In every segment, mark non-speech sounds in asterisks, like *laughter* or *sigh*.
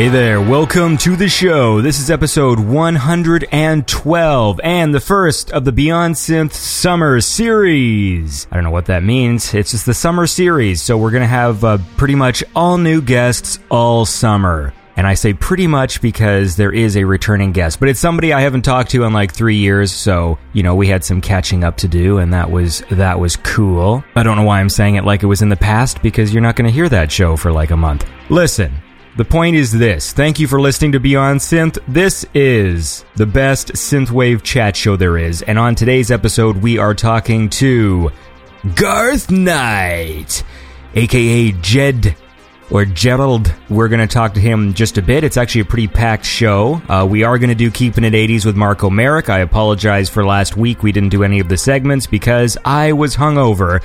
Hey there, welcome to the show. This is episode 112 and the first of the Beyond Synth Summer Series. I don't know what that means. It's just the summer series, so we're going to have uh, pretty much all new guests all summer. And I say pretty much because there is a returning guest, but it's somebody I haven't talked to in like three years. So, you know, we had some catching up to do and that was, that was cool. I don't know why I'm saying it like it was in the past because you're not going to hear that show for like a month. Listen, the point is this. Thank you for listening to Beyond Synth. This is the best synthwave chat show there is. And on today's episode, we are talking to Garth Knight, aka Jed or Gerald. We're going to talk to him just a bit. It's actually a pretty packed show. Uh, we are going to do Keeping It 80s with Marco Merrick. I apologize for last week. We didn't do any of the segments because I was hungover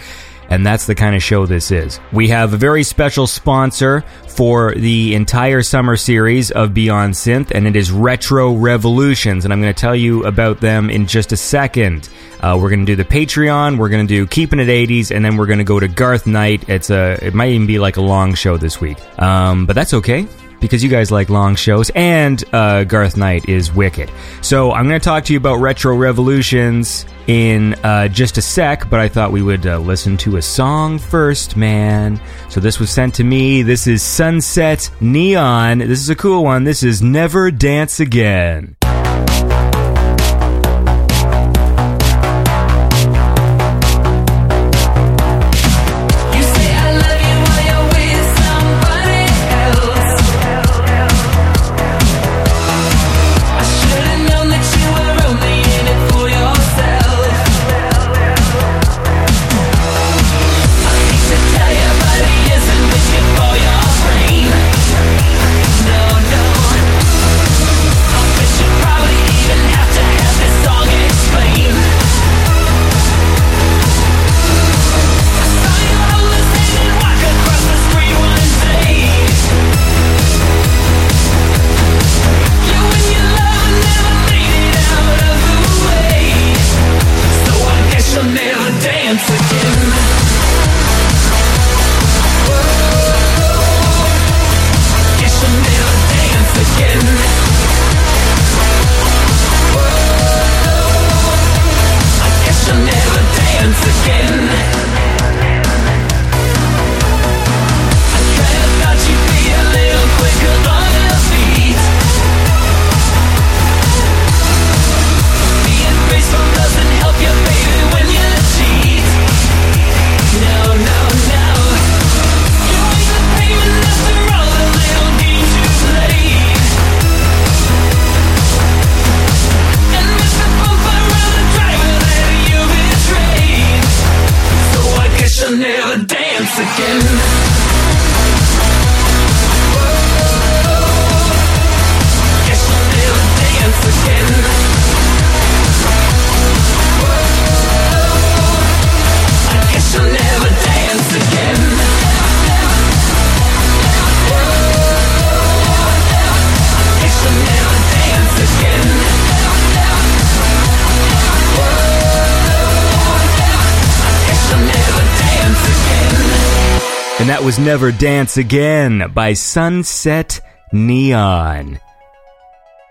and that's the kind of show this is. We have a very special sponsor for the entire summer series of Beyond Synth, and it is Retro Revolutions, and I'm going to tell you about them in just a second. Uh, we're going to do the Patreon, we're going to do Keeping It 80s, and then we're going to go to Garth Knight. It's a, it might even be like a long show this week, um, but that's okay because you guys like long shows, and uh, Garth Knight is wicked. So I'm going to talk to you about Retro Revolutions in uh, just a sec, but I thought we would uh, listen to a song first, man. So this was sent to me. This is Sunset Neon. This is a cool one. This is Never Dance Again. Was Never Dance Again by Sunset Neon.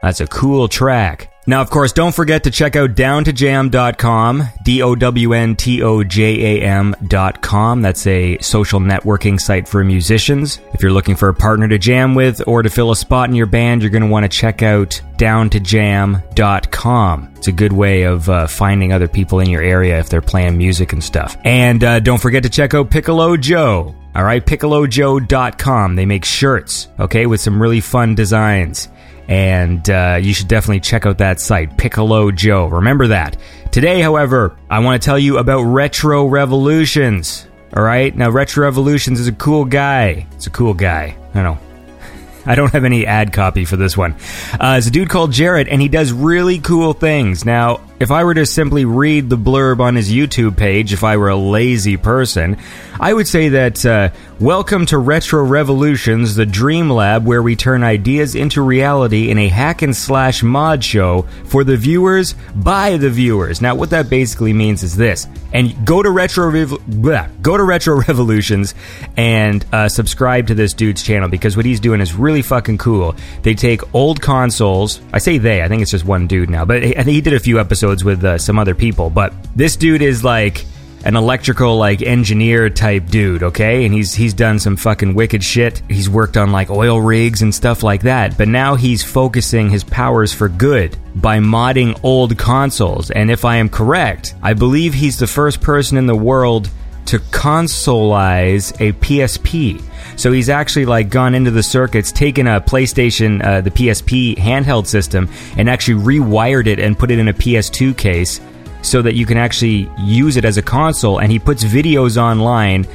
That's a cool track. Now, of course, don't forget to check out downtojam.com, D-O-W-N-T-O-J-A-M.com. That's a social networking site for musicians. If you're looking for a partner to jam with or to fill a spot in your band, you're going to want to check out downtojam.com. It's a good way of uh, finding other people in your area if they're playing music and stuff. And uh, don't forget to check out Piccolo Joe. All right, piccolojoe.com. They make shirts, okay, with some really fun designs. And uh, you should definitely check out that site, Piccolo Joe. Remember that. Today, however, I want to tell you about Retro Revolutions. All right. Now, Retro Revolutions is a cool guy. It's a cool guy. I know. *laughs* I don't have any ad copy for this one. Uh, it's a dude called Jared, and he does really cool things. Now, if I were to simply read the blurb on his YouTube page, if I were a lazy person, I would say that uh, welcome to Retro Revolutions, the dream lab where we turn ideas into reality in a hack and slash mod show for the viewers by the viewers. Now, what that basically means is this, and go to Retro blah, go to Retro Revolutions and uh, subscribe to this dude's channel because what he's doing is really fucking cool. They take old consoles. I say they. I think it's just one dude now, but he did a few episodes with uh, some other people. But this dude is like an electrical like engineer type dude, okay? And he's he's done some fucking wicked shit. He's worked on like oil rigs and stuff like that. But now he's focusing his powers for good by modding old consoles. And if I am correct, I believe he's the first person in the world to consoleize a PSP. So he's actually like gone into the circuits, taken a PlayStation, uh, the PSP handheld system, and actually rewired it and put it in a PS2 case so that you can actually use it as a console. And he puts videos online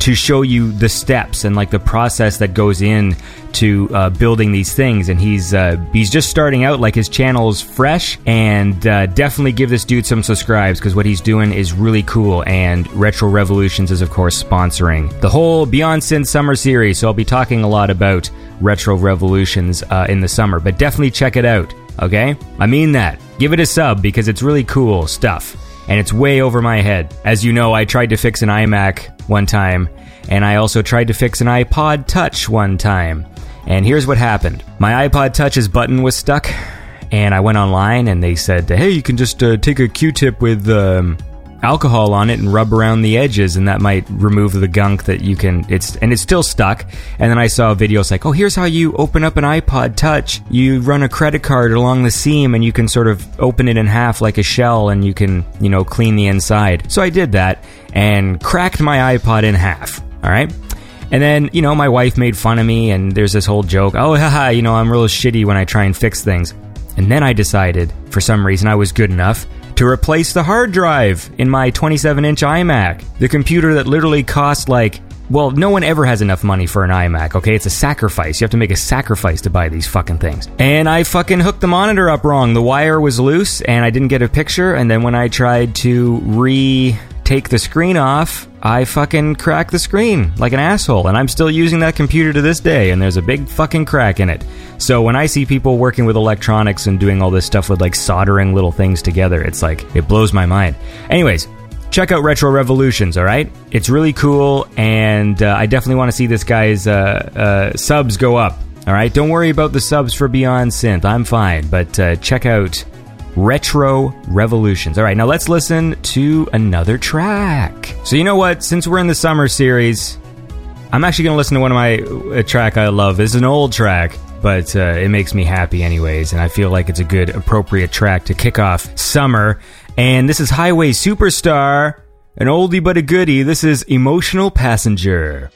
to show you the steps and like the process that goes in to uh, building these things. And he's uh, he's just starting out like his channel's fresh and uh, definitely give this dude some subscribes because what he's doing is really cool. And retro revolutions is of course sponsoring the whole beyond synth summer series. So i'll be talking a lot about retro revolutions uh, in the summer but definitely check it out okay? I mean that. Give it a sub because it's really cool stuff and it's way over my head. As you know, I tried to fix an iMac one time, and I also tried to fix an iPod Touch one time. And here's what happened my iPod Touch's button was stuck, and I went online and they said, hey, you can just uh, take a Q tip with. Um, alcohol on it and rub around the edges and that might remove the gunk that you can it's and it's still stuck. And then i saw a video it's like oh here's how you open up an ipod touch. You run a credit card along the seam and you can sort of open it in half like a shell and you can you know clean the inside. So i did that and cracked my ipod in half all right? And then, you know, my wife made fun of me, and there's this whole joke oh, haha, you know, I'm real shitty when I try and fix things. And then I decided, for some reason, I was good enough to replace the hard drive in my 27 inch iMac. The computer that literally cost like well, no one ever has enough money for an iMac, okay? It's a sacrifice. You have to make a sacrifice to buy these fucking things. And I fucking hooked the monitor up wrong. The wire was loose and I didn't get a picture. And then when I tried to re take the screen off, I fucking crack the screen like an asshole. And I'm still using that computer to this day, and there's a big fucking crack in it. So when I see people working with electronics and doing all this stuff with like soldering little things together, it's like, it blows my mind. Anyways, check out Retro Revolutions, all right? It's really cool, and uh, I definitely want to see this guy's uh, uh, subs go up. All right, don't worry about the subs for Beyond Synth. I'm fine, but uh, check out Retro Revolutions. All right, now let's listen to another track. So, you know what? Since we're in the summer series, I'm actually going to listen to one of my a track I love. It's an old track, but uh, it makes me happy anyways, and I feel like it's a good, appropriate track to kick off summer. And this is Highway Superstar, an oldie but a goodie. This is Emotional Passenger.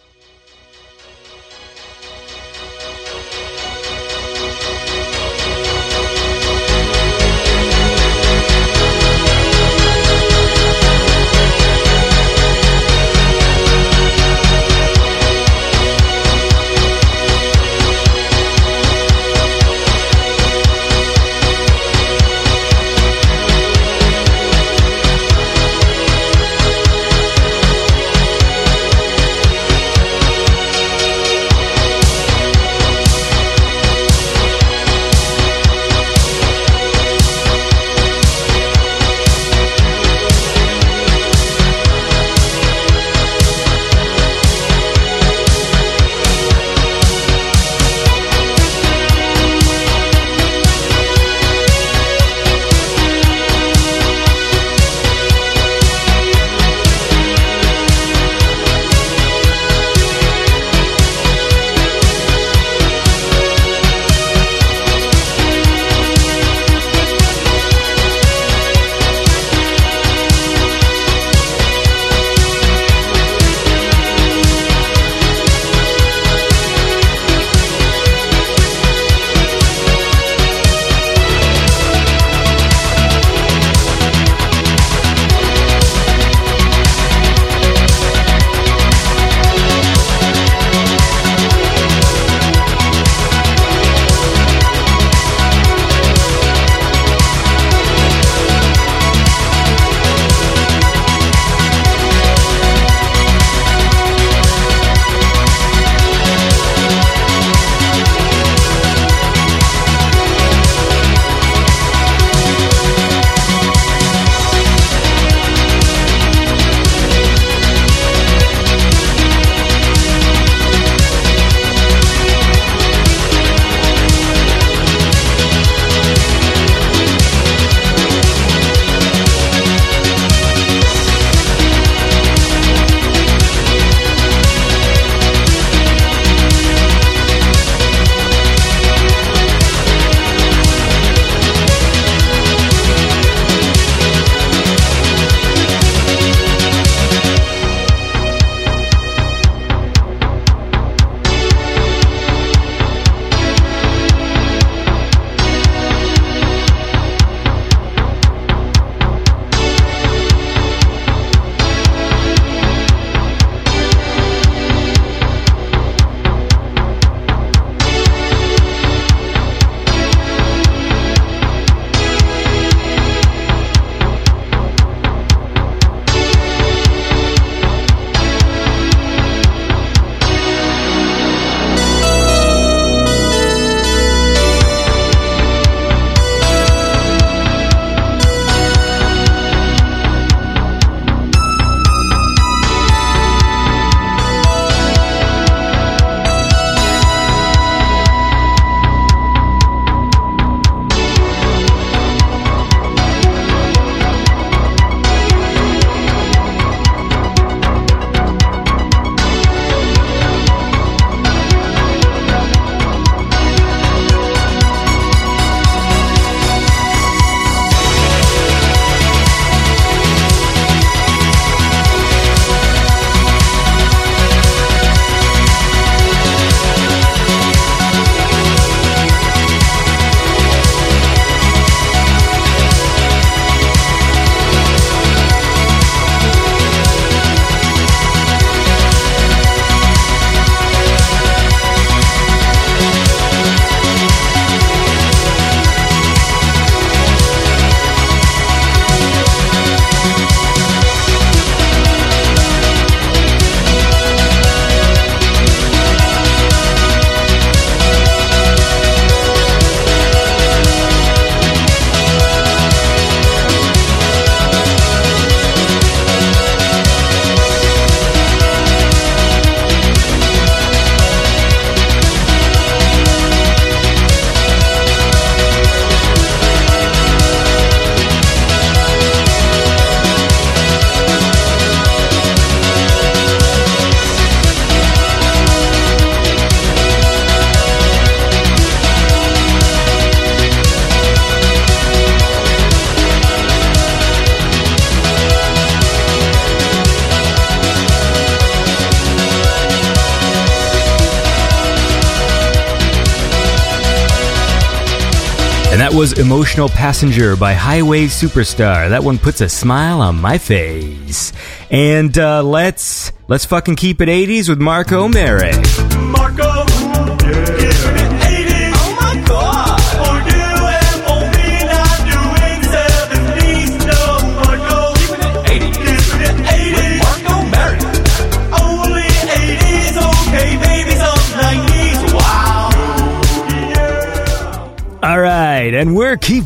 Emotional Passenger by Highway Superstar. That one puts a smile on my face. And uh, let's let's fucking keep it 80s with Marco Merrick.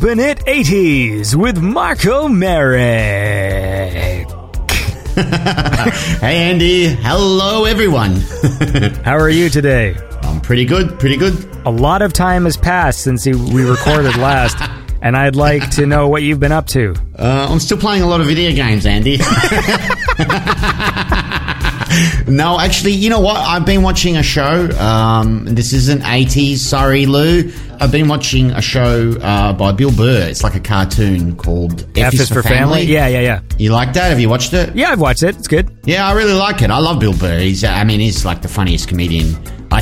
Keeping it 80s with Marco Merrick. Hey Andy, hello everyone. *laughs* How are you today? I'm pretty good, pretty good. A lot of time has passed since we recorded last, and I'd like to know what you've been up to. Uh, I'm still playing a lot of video games, Andy. *laughs* no, actually, you know what? I've been watching a show. Um, this isn't 80s, sorry, Lou. I've been watching a show uh, by Bill Burr. It's like a cartoon called F is for family? Yeah, yeah, yeah. You like that? Have you watched it? Yeah, I've watched it. It's good. Yeah, I really like it. I love Bill Burr. He's, I mean, he's like the funniest comedian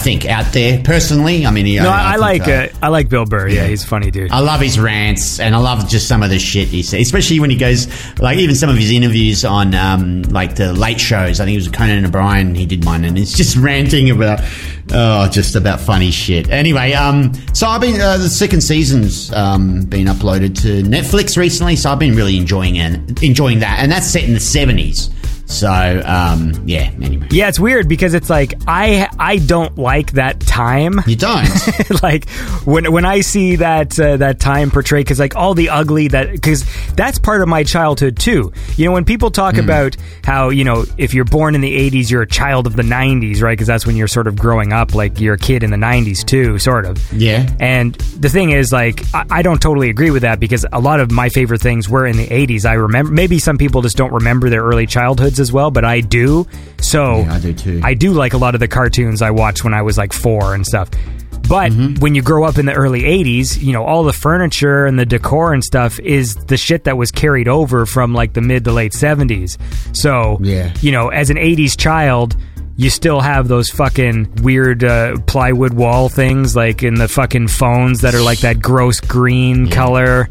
think out there. Personally, I mean, he, No, I, I think, like uh, uh, I like Bill Burr. Yeah, he's a funny dude. I love his rants, and I love just some of the shit he says, especially when he goes like even some of his interviews on um, like the late shows. I think it was Conan O'Brien. He did one, and it's just *laughs* ranting about oh, just about funny shit. Anyway, um, so I've been uh, the second season's um, been uploaded to Netflix recently, so I've been really enjoying and enjoying that, and that's set in the seventies. So um, yeah. Anyway, yeah, it's weird because it's like I I don't like that time. you don't. *laughs* like when when I see that uh, that time portrayed, because like all the ugly that because that's part of my childhood too. You know, when people talk about how you know if you're born in the '80s, you're a child of the '90s, right? Because that's when you're sort of growing up, like you're a kid in the '90s too, sort of. Yeah. And the thing is, like, I, I don't totally agree with that because a lot of my favorite things were in the '80s. I remember maybe some people just don't remember their early childhoods as well, but I do. So Yeah, I do too. I do like a lot of the cartoons I watched when I was like four and stuff. But Mm-hmm. when you grow up in the early 80s, you know, all the furniture and the decor and stuff is the shit that was carried over from like the mid to late 70s. So, Yeah. you know, as an 80s child, you still have those fucking weird uh, plywood wall things like in the fucking phones that are like that gross green color.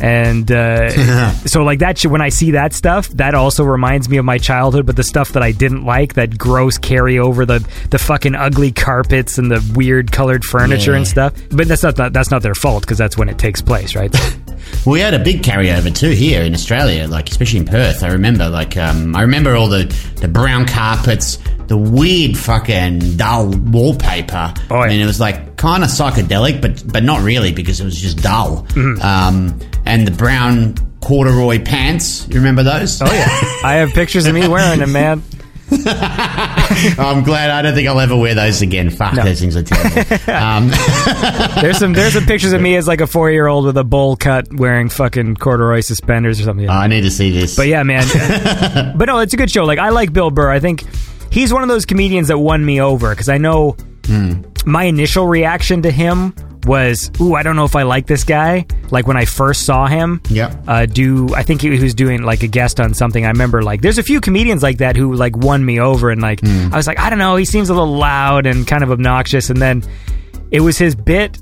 And uh, *laughs* so, like that, when I see that stuff, that also reminds me of my childhood. But the stuff that I didn't like, that gross carry over the the fucking ugly carpets and the weird colored furniture and stuff. But that's not that's not their fault because that's when it takes place, right? *laughs* We had a big carryover too here in Australia, like especially in Perth. I remember, like, um, I remember all the, the brown carpets, the weird fucking dull wallpaper. Oh, yeah. I mean, it was like kind of psychedelic, but but not really because it was just dull. Mm-hmm. Um, and the brown corduroy pants. You remember those? oh yeah, *laughs* I have pictures of me wearing them, man. *laughs* I'm glad. I don't think I'll ever wear those again. Fuck, No. those things are terrible. *laughs* um, There's some there's some pictures of me as like a four year old with a bowl cut, wearing fucking corduroy suspenders or something. I need to see this. But yeah, man. *laughs* but no, it's a good show. Like I like Bill Burr. I think he's one of those comedians that won me over because I know my initial reaction to him was, "Ooh, I don't know if I like this guy." Like when I first saw him, yeah. uh, do I think he was doing like a guest on something? I remember like there's a few comedians like that who like won me over, and like I was like, I don't know, he seems a little loud and kind of obnoxious, and then it was his bit.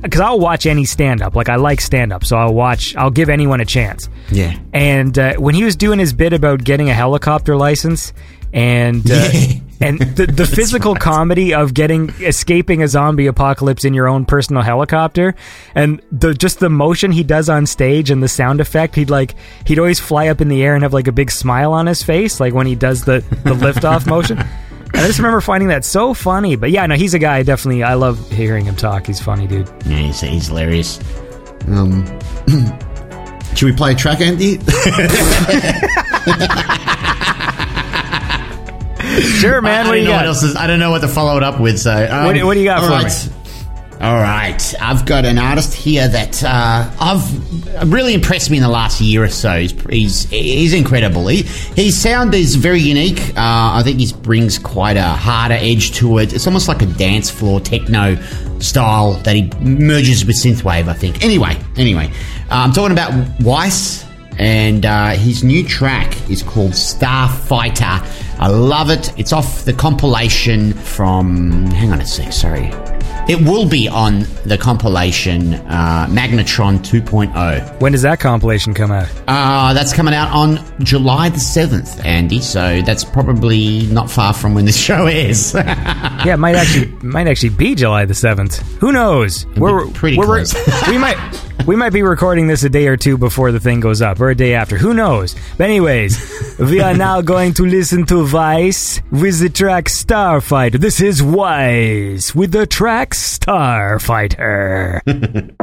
Because I'll watch any stand up. Like, I like stand up, so I'll watch, I'll give anyone a chance. yeah. And uh, when he was doing his bit about getting a helicopter license and uh, *laughs* and the, the physical comedy of getting escaping a zombie apocalypse in your own personal helicopter and the just the motion he does on stage and the sound effect he'd like he'd always fly up in the air and have like a big smile on his face like when he does the the liftoff motion and I just remember finding that so funny but yeah no he's a guy definitely I love hearing him talk he's funny dude Yeah, he's, he's hilarious. Um, *clears throat* should we play a track, Andy? *laughs* *laughs* sure man I, what I don't know got what else is, I don't know what to follow it up with. So, um, What do- what do you got for right. All right, I've got an artist here that uh, I've really impressed me in the last year or so. He's he's, he's incredible. He, his sound is very unique. Uh, I think he brings quite a harder edge to it. It's almost like a dance floor techno style that he merges with synthwave. I think. Anyway, anyway, uh, I'm talking about Weiss and uh, his new track is called Starfighter. I love it. It's off the compilation from. Hang on a sec, sorry. It will be on the compilation uh, Magnetron 2.0. When does that compilation come out? Uh, that's coming out on July the 7th, Andy, so that's probably not far from when this *laughs* show is. *laughs* Yeah, it might actually might actually be July the seventh. Who knows? We're pretty we're- close. we might we might be recording this a day or two before the thing goes up, or a day after. Who knows? But anyways, we are now *laughs* going to listen to Vice with the track Starfighter. This is Wise with the track Starfighter. Starfighter *laughs*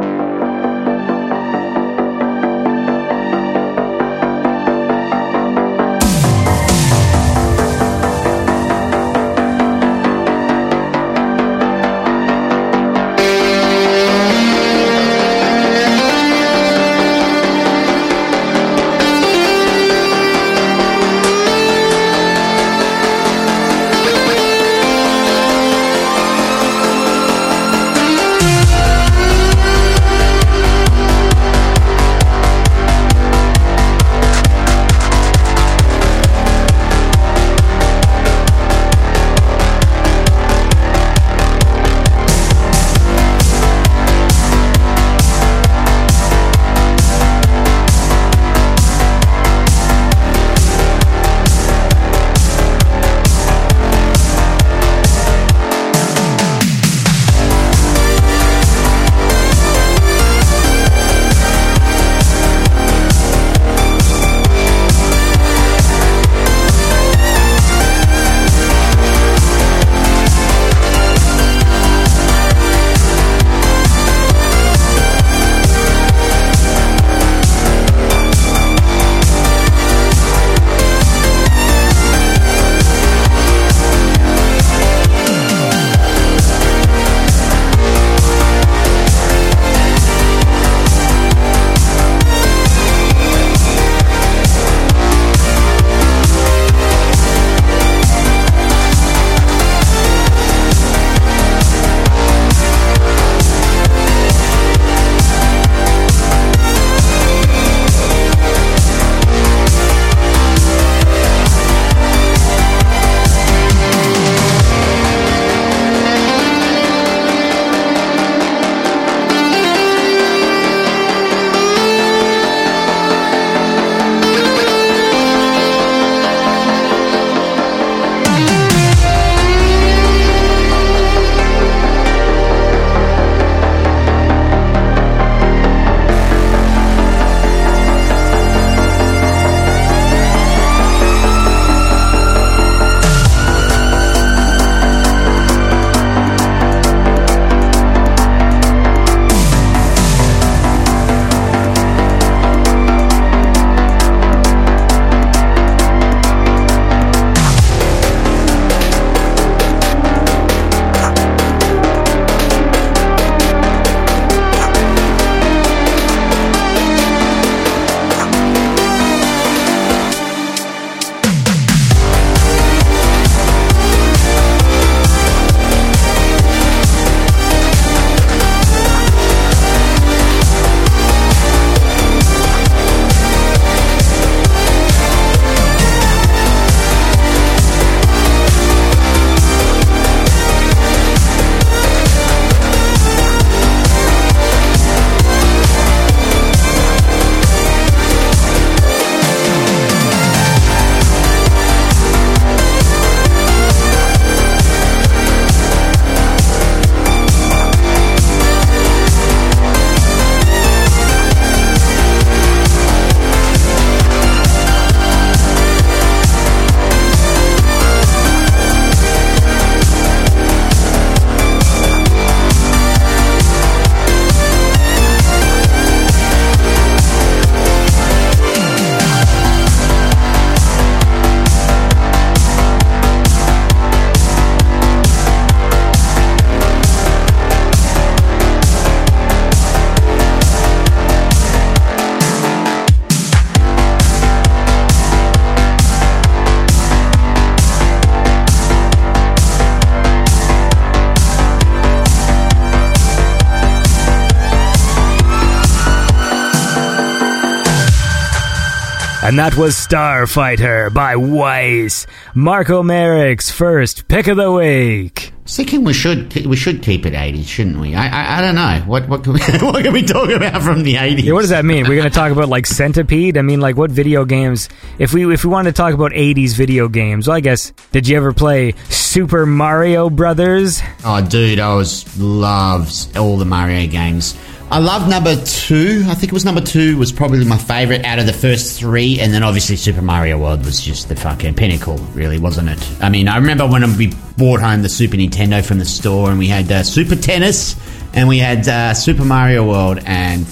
And that was Starfighter by Weiss. Marco Merrick's first pick of the week. Thinking we should we should keep it 80s, shouldn't we? I I, I don't know. What what can we, *laughs* what can we talk about from the 80s? Yeah, what does that mean? We're going to talk about like Centipede? I mean, like what video games? If we if we want to talk about 80s video games, well, I guess did you ever play Super Mario Brothers? Oh, dude, I was loves all the Mario games. I love number two. I think it was number two was probably my favorite out of the first three, and then obviously Super Mario World was just the fucking pinnacle, really, wasn't it? I mean, I remember when we brought home the Super Nintendo from the store, and we had uh, Super Tennis, and we had uh, Super Mario World, and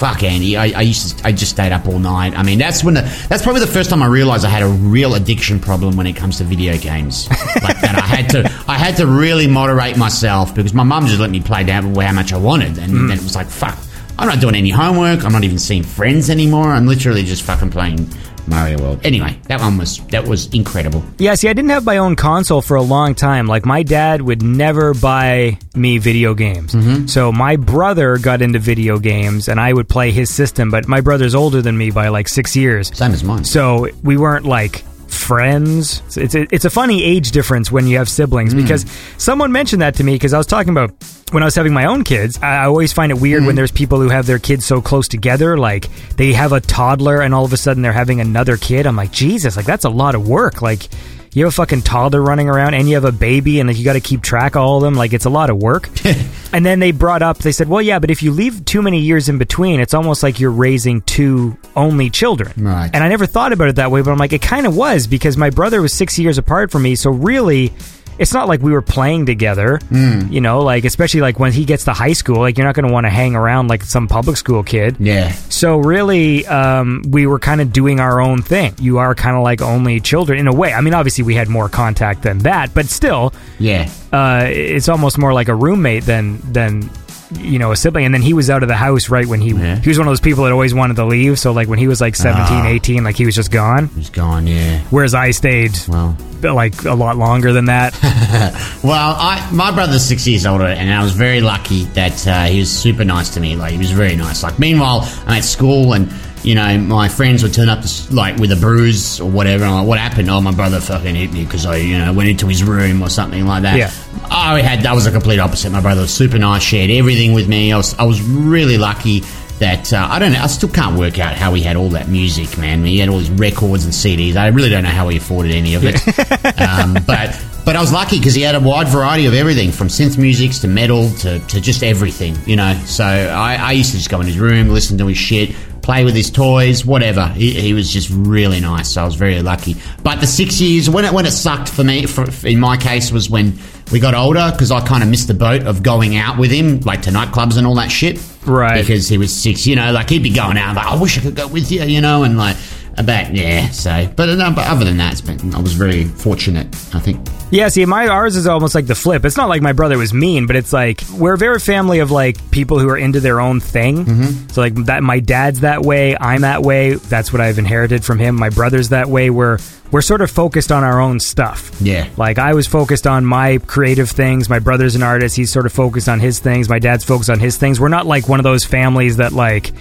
fuck Andy, I, I used to, I just stayed up all night. I mean, that's when the, that's probably the first time I realized I had a real addiction problem when it comes to video games. *laughs* like that, I had to I had to really moderate myself because my mum just let me play down how much I wanted, and mm. then it was like fuck. I'm not doing any homework. I'm not even seeing friends anymore. I'm literally just fucking playing Mario World. Anyway, that one was that was incredible. Yeah, see, I didn't have my own console for a long time. Like, my dad would never buy me video games. Mm-hmm. So, my brother got into video games and I would play his system, but my brother's older than me by like six years. Same as mine. So, we weren't like friends. It's a, it's a funny age difference when you have siblings mm. because someone mentioned that to me because I was talking about when I was having my own kids. I always find it weird when mm-hmm. there's people who have their kids so close together. Like they have a toddler and all of a sudden they're having another kid. I'm like, Jesus, like that's a lot of work. Like you have a fucking toddler running around and you have a baby and like, you got to keep track of all of them. Like it's a lot of work. *laughs* and then they brought up, they said, well, yeah, but if you leave too many years in between, it's almost like you're raising two only children. Right. And I never thought about it that way, but I'm like, it kind of was because my brother was six years apart from me. So really, it's not like we were playing together, Hmm. you know, like especially like when he gets to high school, like you're not going to want to hang around like some public school kid. Yeah. So really, um, we were kind of doing our own thing. You are kind of like only children in a way. I mean, obviously we had more contact than that, but still, Yeah. uh, it's almost more like a roommate than than you know a sibling. And then he was out of the house right when he Yeah. he was one of those people that always wanted to leave. So like when he was like 17, Ah. 18, like he was just gone. He's gone, yeah. Whereas I stayed Well. like a lot longer than that. *laughs* Well, I, my brother's six years older, and I was very lucky that uh, he was super nice to me. Like, he was very nice. Like, meanwhile, I'm at school, and you know, my friends would turn up to, like with a bruise or whatever. And I'm like, what happened? Oh, my brother fucking hit me because I, you know, went into his room or something like that. Yeah. I had that was a complete opposite. My brother was super nice, shared everything with me. I was I was really lucky. That uh, I don't know. I still can't work out how he had all that music, man. He had all these records and CDs. I really don't know how he afforded any of it. *laughs* um, but but I was lucky because he had a wide variety of everything from synth music to metal to, to just everything, you know. So I, I used to just go in his room, listen to his shit, play with his toys, whatever. He, he was just really nice. So I was very lucky. But the six years when it when it sucked for me, for, in my case, was when we got older because I kind of missed the boat of going out with him, like to nightclubs and all that shit. Right. Because he was six, you know, like he'd be going out, like I wish I could go with you, you know, and like. About yeah, so but, no, but other than that, it's been, I was very fortunate. I think Yeah, see, my ours is almost like the flip. It's not like my brother was mean, but it's like we're a very family of like people who are into their own thing. Mm-hmm. So like that, my dad's that way. I'm that way. That's what I've inherited from him. My brother's that way. We're we're sort of focused on our own stuff. Yeah. Like I was focused on my creative things. My brother's an artist. He's sort of focused on his things. My dad's focused on his things. We're not like one of those families that like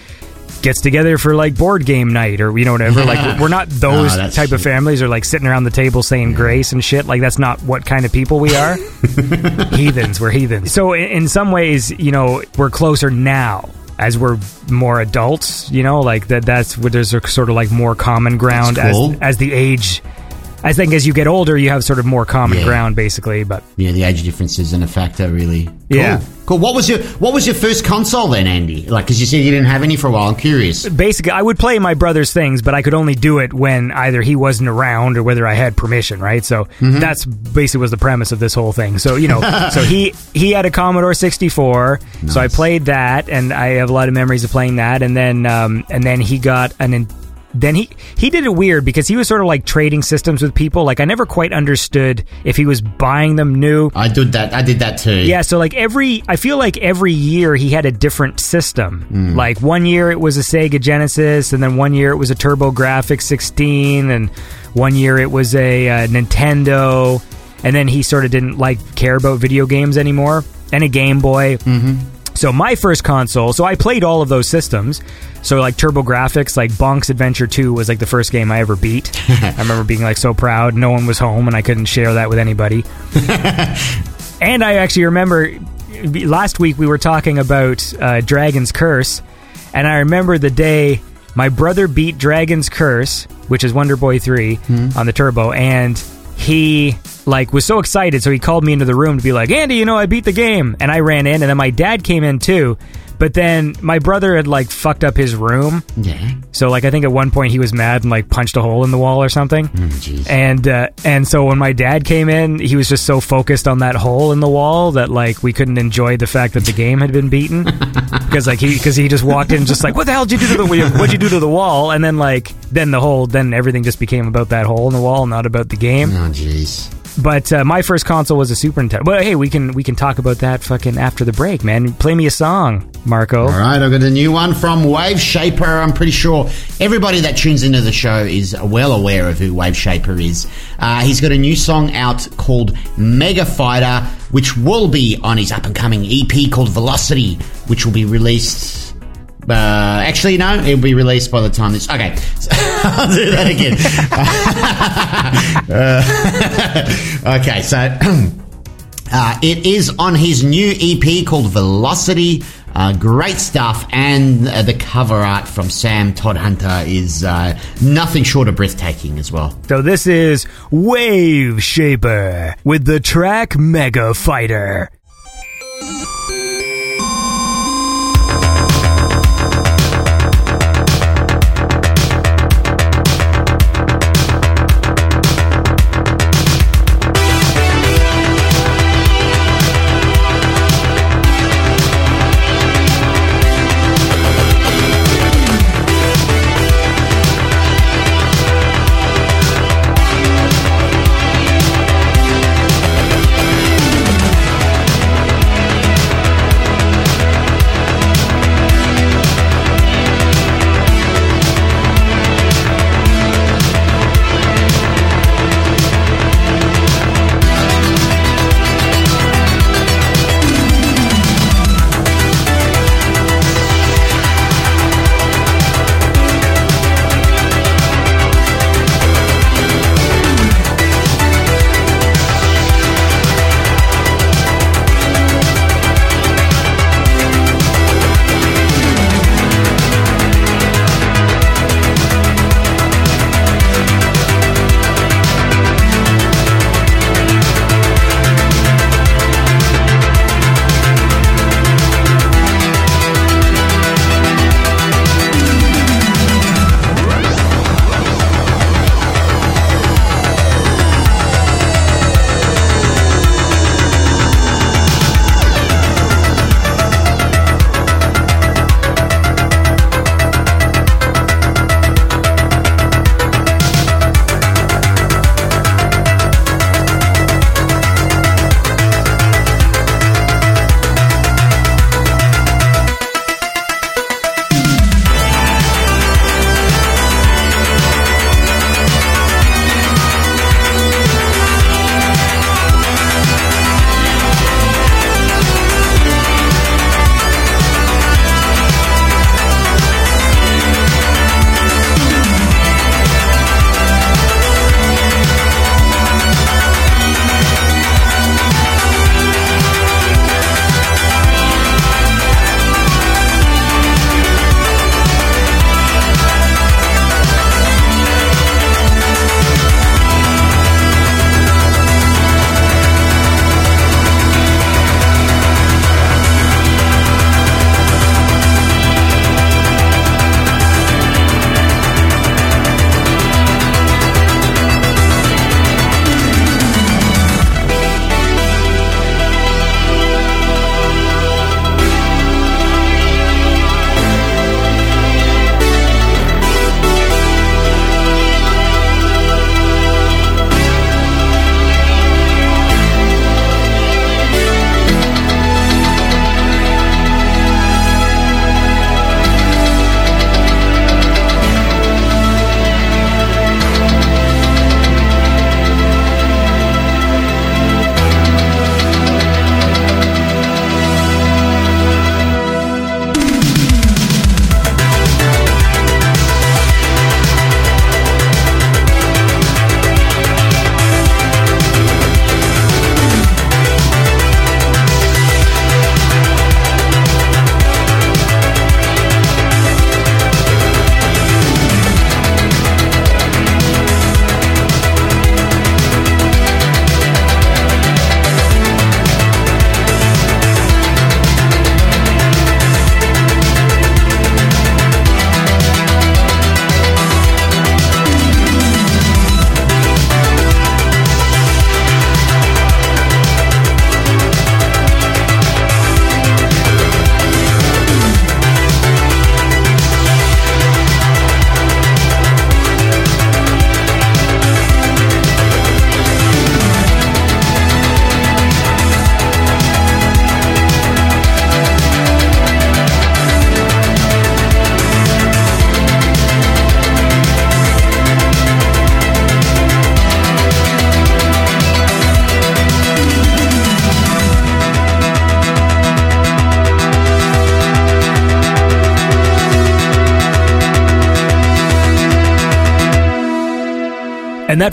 gets together for like board game night or you know whatever. Like we're not *laughs* those that's type of families or like sitting around the table saying grace and shit. Like that's not what kind of people we are. *laughs* Heathens we're heathens. So in, in some ways you know we're closer now as we're more adults you know? Like that that's where there's a sort of like more common ground cool. as as the age I think as you get older, you have sort of more common Yeah. ground, basically. But yeah, the age difference isn't a factor really. Cool. Yeah. cool. What was your What was your first console then, Andy? Like, because you said you didn't have any for a while. I'm curious. basically, I would play my brother's things, but I could only do it when either he wasn't around or whether I had permission, right? So Mm-hmm. that's basically was the premise of this whole thing. So you know, *laughs* so he he had a Commodore 64, so I played that, and I have a lot of memories of playing that. And then um, and then he got an. Then he he did it weird because he was sort of like trading systems with people. Like I never quite understood if he was buying them new I did that. I did that too. yeah, so like every, I feel like every year he had a different system. Like one year it was a Sega Genesis, and then one year it was a TurboGrafx 16, and one year it was a uh, Nintendo, and then he sort of didn't like care about video games anymore, and a Game Boy. Mm-hmm. So my first console, so I played all of those systems. So like TurboGrafx, like Bonk's Adventure 2 was like the first game I ever beat. *laughs* I remember being like so proud. No one was home and I couldn't share that with anybody. *laughs* and I actually remember last week we were talking about uh, Dragon's Curse, and I remember the day my brother beat Dragon's Curse, which is Wonder Boy 3 on the Turbo, and he like was so excited so he called me into the room to be like andy you know i beat the game. And i ran in and then my dad came in too but then my brother had like fucked up his room Yeah. so like i think at one point he was mad and like punched a hole in the wall or something jeez. and uh, and so when my dad came in he was just so focused on that hole in the wall that like we couldn't enjoy the fact that the game had been beaten *laughs* because like he because he just walked in just like what the hell did you do to the what'd you do to the wall and then like then the whole then everything just became about that hole in the wall not about the game Oh, jeez. But uh, my first console was a Super Nintendo. Well, hey, we can we can talk about that fucking after the break, man. Play me a song, Marco. All right, I've got a new one from Wave Shaper. I'm pretty sure everybody that tunes into the show is well aware of who Wave Shaper is. Uh, he's got a new song out called Mega Fighter, which will be on his up and coming EP called Velocity, which will be released. Uh, actually, no, it'll be released by the time this. Okay, *laughs* I'll do that again. *laughs* Uh, *laughs* okay, so. *clears throat* Uh, it is on his new EP called Velocity. Uh, great stuff, and uh, the cover art from Sam Todd Hunter is uh, nothing short of breathtaking as well. So this is Wave Shaper with the track Mega Fighter.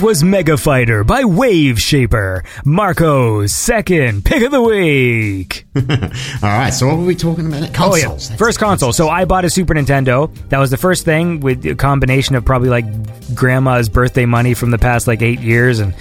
Was Mega Fighter by Waveshaper. Marco's second pick of the week. *laughs* All right, so what were we talking about? Consoles. Oh yeah, That's first console. So I bought a Super Nintendo. That was the first thing with a combination of probably like grandma's birthday money from the past like eight years and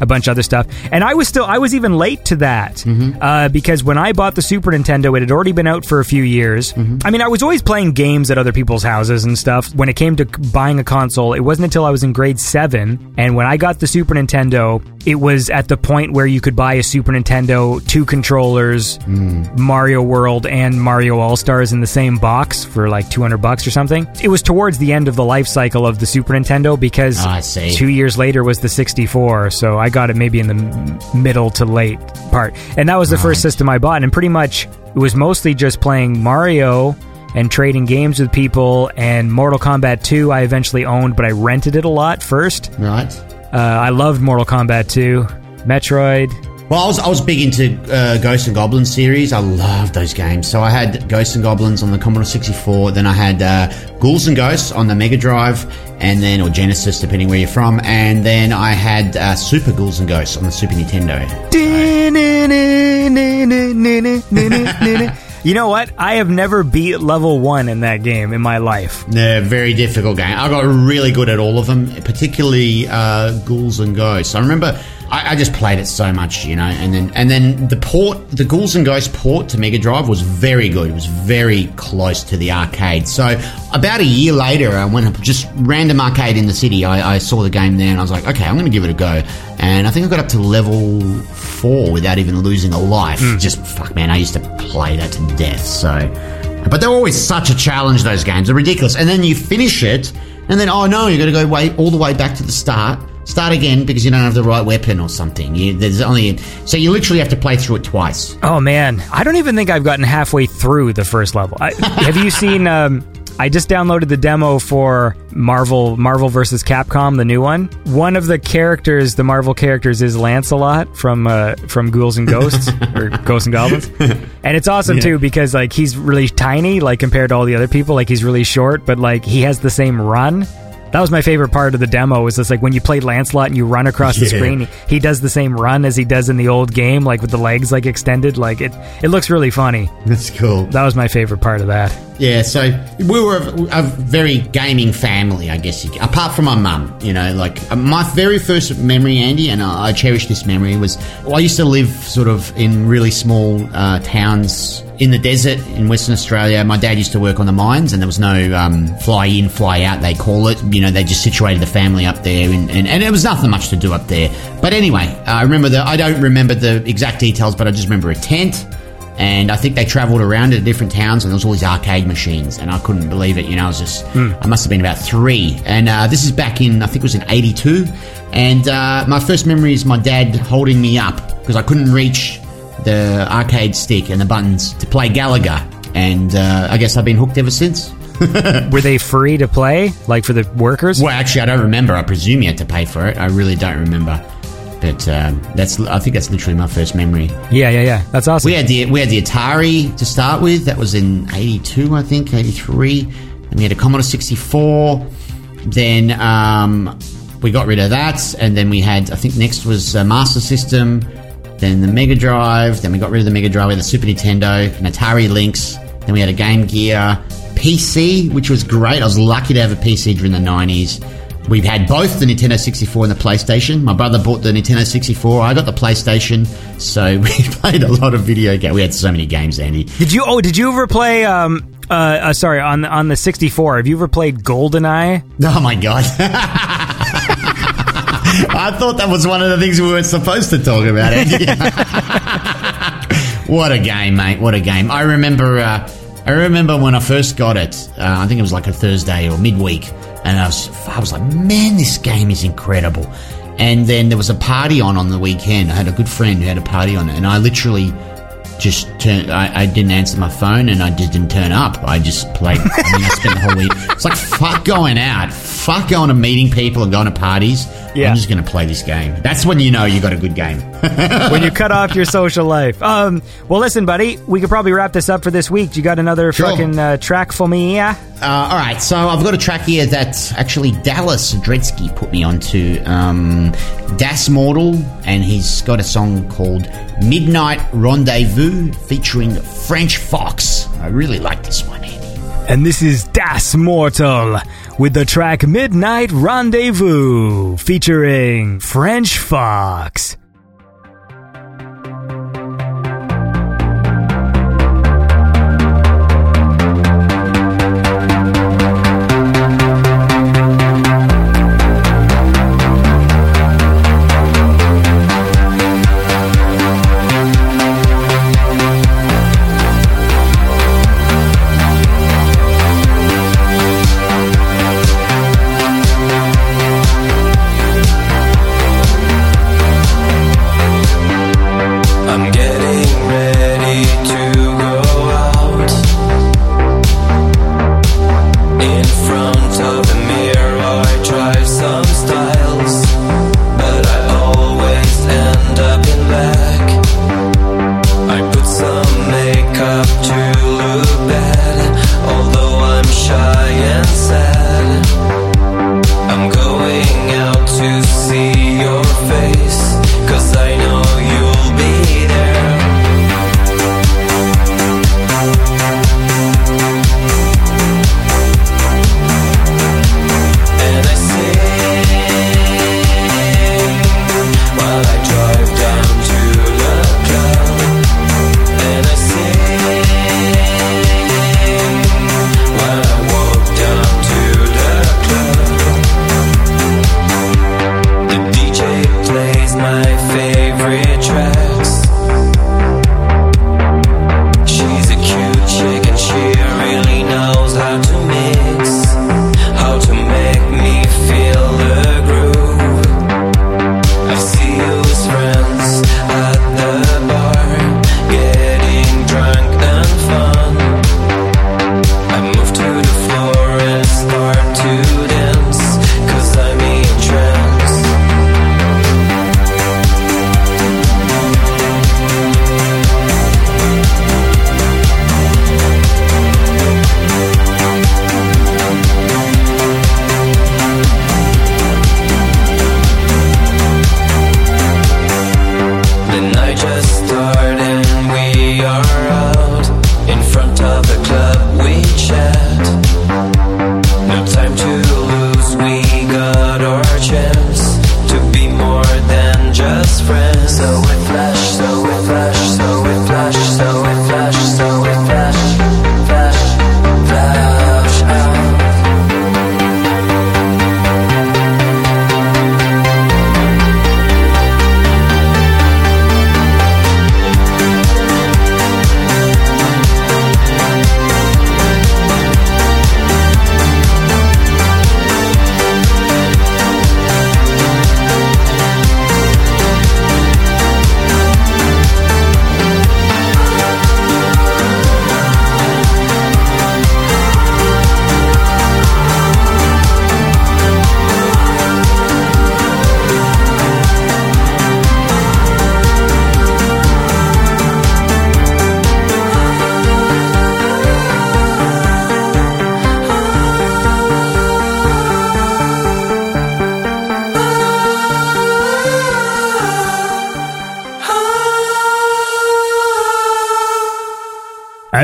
a bunch of other stuff. And I was still, I was even late to that mm-hmm. uh, because when I bought the Super Nintendo, it had already been out for a few years. Mm-hmm. I mean, I was always playing games at other people's houses and stuff. When it came to buying a console, it wasn't until I was in grade seven, and when I got the Super Nintendo, it was at the point where you could buy a Super Nintendo, two controllers, mm. Mario World and Mario All Stars in the same box for like 200 bucks or something. It was towards the end of the life cycle of the Super Nintendo because Ah, I see. two years later was the 64. So I got it maybe in the m- middle to late part. And that was the first system I bought. And pretty much it was mostly just playing Mario and trading games with people. And Mortal Kombat 2 I eventually owned, but I rented it a lot first. Right. Uh, I loved Mortal Kombat 2, Metroid. Well, I was I was big into uh, Ghosts and Goblins series. I loved those games. So I had Ghosts and Goblins on the Commodore 64. Then I had uh, Ghouls and Ghosts on the Mega Drive, and then or Genesis, depending where you're from. And then I had uh, Super Ghouls and Ghosts on the Super Nintendo. You know what? I have never beat level one in that game in my life. They're very difficult game. I got really good at all of them, particularly uh, Ghouls and Ghosts. I remember I, I just played it so much, you know, and then and then the port, the Ghouls and Ghosts port to Mega Drive was very good. It was very close to the arcade. So about a year later, I went up just random arcade in the city. I, I saw the game there, and I was like, okay, I'm going to give it a go. And I think I got up to level four without even losing a life. Hmm. Just fuck, man, I used to play that to death. So. But they're always such a challenge, those games. They're ridiculous. And then you finish it, and then, oh no, you've got to go way, all the way back to the start. Start again because you don't have the right weapon or something. You, there's only so you literally have to play through it twice. Oh man, I don't even think I've gotten halfway through the first level. I, *laughs* have you seen? Um, I just downloaded the demo for Marvel Marvel versus Capcom, the new one. One of the characters, the Marvel characters, is Lancelot from uh, from Ghouls and Ghosts *laughs* or Ghosts and Goblins, and it's awesome too because like he's really tiny, like compared to all the other people. Like he's really short, but like he has the same run. That was my favorite part of the demo. Was just like when you play Lancelot and you run across the Yeah. screen, he does the same run as he does in the old game, like with the legs like extended. Like it, it looks really funny. That's cool. That was my favorite part of that. Yeah, so we were a, a very gaming family, I guess. You apart from my mum, you know, like uh, my very first memory, Andy, and I, I cherish this memory was well, I used to live sort of in really small uh, towns in the desert in Western Australia. My dad used to work on the mines, and there was no um, fly in, fly out. They call it. You know, they just situated the family up there, and, and, and it was nothing much to do up there. But anyway, I remember the. I don't remember the exact details, but I just remember a tent and I think they travelled around to different towns, and there was all these arcade machines, and I couldn't believe it. You know, I was just, I must have been about three, and uh, this is back in, I think it was in '82, and uh, my first memory is my dad holding me up because I couldn't reach the arcade stick and the buttons to play Galaga, and uh, I guess I've been hooked ever since. *laughs* Were they free to play, like for the workers? Well, actually, I don't remember. I presume you had to pay for it. I really don't remember, but um, that's, I think that's literally my first memory. Yeah, yeah, yeah. That's awesome. We had the we had the Atari to start with. That was in '82, I think, '83. And we had a Commodore 64. Then um, we got rid of that, and then we had I think next was uh, Master System. Then the Mega Drive. Then we got rid of the Mega Drive. We had the Super Nintendo, an Atari Lynx. Then we had a Game Gear, PC, which was great. I was lucky to have a PC during the '90s. We've had both the Nintendo 64 and the PlayStation. My brother bought the Nintendo 64. I got the PlayStation. So *laughs* we played a lot of video games. We had so many games, Andy. Did you? Oh, did you ever play? Um, uh, uh, sorry, on the on the sixty four. Have you ever played GoldenEye? Oh my god. *laughs* *laughs* I thought that was one of the things we weren't supposed to talk about, Andy. *laughs* what a game, mate. What a game. I remember uh, I remember when I first got it. Uh, I think it was like a Thursday or midweek and I was I was like, "Man, this game is incredible." And then there was a party on on the weekend. I had a good friend who had a party on it and I literally just turned. I, I didn't answer my phone and I just didn't turn up. I just played. I mean, I spent the whole week. It's like fuck going out. Fuck going to meeting people and going to parties. Yeah. I'm just going to play this game. That's when you know you got a good game. *laughs* when you cut off your social life. Um, well, listen, buddy, we could probably wrap this up for this week. You got another Sure. fucking uh, track for me? Yeah. Uh, all right, so I've got a track here that actually Dallas Dredsky put me onto. Um, Das Mortal, and he's got a song called Midnight Rendezvous featuring French Fox. I really like this one, Andy. And this is Das Mortal with the track Midnight Rendezvous featuring French Fox.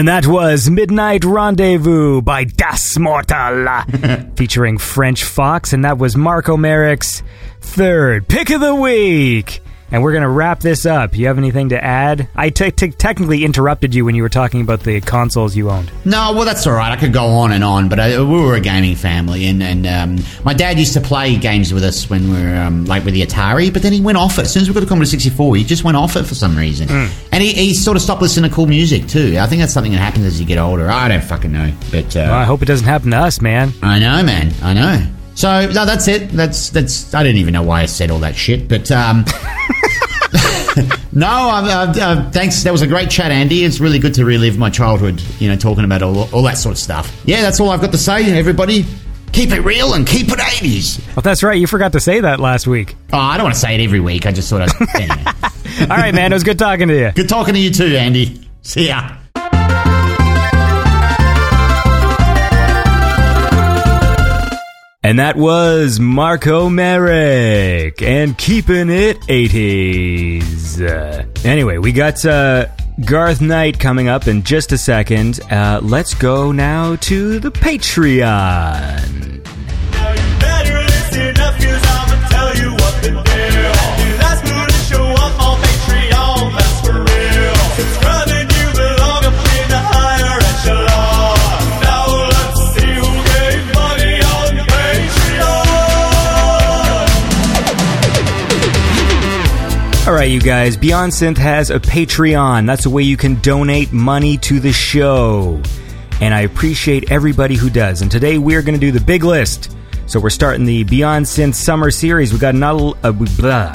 And that was Midnight Rendezvous by Das Mortal, *laughs* featuring French Fox, and that was Marco Merrick's third pick of the week. And we're going to wrap this up. You have anything to add? I te- te- technically interrupted you when you were talking about the consoles you owned. No, well, that's all right. I could go on and on, but I, we were a gaming family, and, and um, my dad used to play games with us when we were um, like with the Atari, but then he went off it. As soon as we got the Commodore 64, he just went off it for some reason. And he, he sort of stopped listening to cool music, too. I think that's something that happens as you get older. I don't fucking know. But uh, Well, I hope it doesn't happen to us, man. I know, man. I know. So no, that's it. That's that's. I don't even know why I said all that shit, but um, *laughs* no. Uh, uh, uh, thanks. That was a great chat, Andy. It's really good to relive my childhood. You know, talking about all, all that sort of stuff. Yeah, that's all I've got to say. Everybody, Keep it real and keep it 80s. Oh, that's right. You forgot to say that last week. Oh, I don't want to say it every week. I just thought I'd. *laughs* Anyway. All right, man. It was good talking to you. Good talking to you too, Andy. See ya. And that was Marco Merrick and keeping it 80s. Uh, anyway, we got uh, Garth Knight coming up in just a second. Uh, let's go now to the Patreon. Right, you guys, Beyond Synth has a Patreon. That's a way you can donate money to the show. And I appreciate everybody who does. And today we're going to do the big list. So we're starting the Beyond Synth Summer Series. We got another. Uh, we- blah.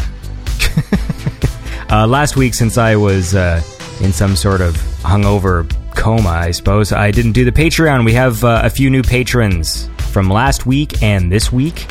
*laughs* uh, last week, since I was uh, in some sort of hungover coma, I suppose, I didn't do the Patreon. We have uh, a few new patrons from last week and this week,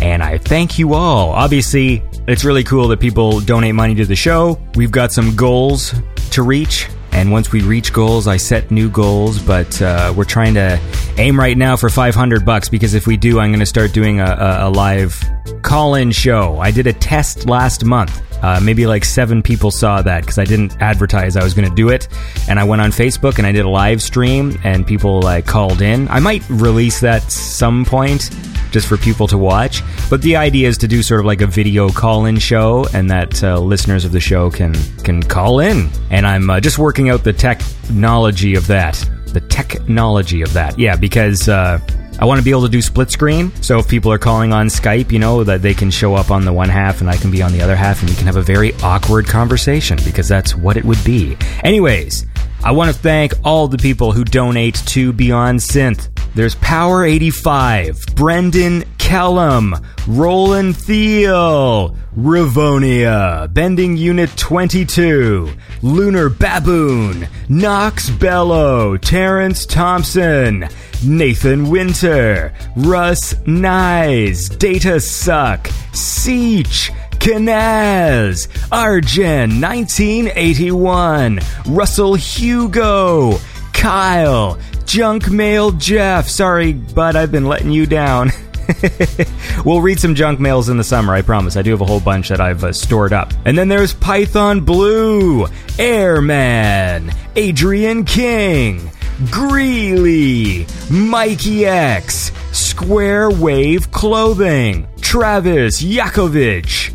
and I thank you all. Obviously, it's really cool that people donate money to the show. We've got some goals to reach. And once we reach goals, I set new goals. But uh, we're trying to aim right now for 500 bucks because if we do, I'm going to start doing a, a, a live call-in show. I did a test last month. Uh, maybe like seven people saw that because I didn't advertise I was going to do it, and I went on Facebook and I did a live stream, and people like called in. I might release that some point just for people to watch. But the idea is to do sort of like a video call-in show, and that uh, listeners of the show can can call in. And I'm uh, just working out the technology of that. The technology of that, yeah, because. Uh, I want to be able to do split screen, so if people are calling on Skype, you know, that they can show up on the one half and I can be on the other half, and we can have a very awkward conversation because that's what it would be. Anyways, I want to thank all the people who donate to Beyond Synth. There's Power 85, Brendan Kellum, Roland Thiel, Rivonia, Bending Unit 22, Lunar Baboon, Knox Bellow, Terrence Thompson, Nathan Winter, Russ Nyes, Data Suck, Seach, Canaz, Arjen 1981, Russell Hugo, Kyle, Junk Mail Jeff. Sorry, bud, I've been letting you down. *laughs* we'll read some junk mails in the summer, I promise. I do have a whole bunch that I've uh, stored up. And then there's Python Blue, Airman, Adrian King, Greeley, Mikey X, Square Wave Clothing, Travis Yakovich,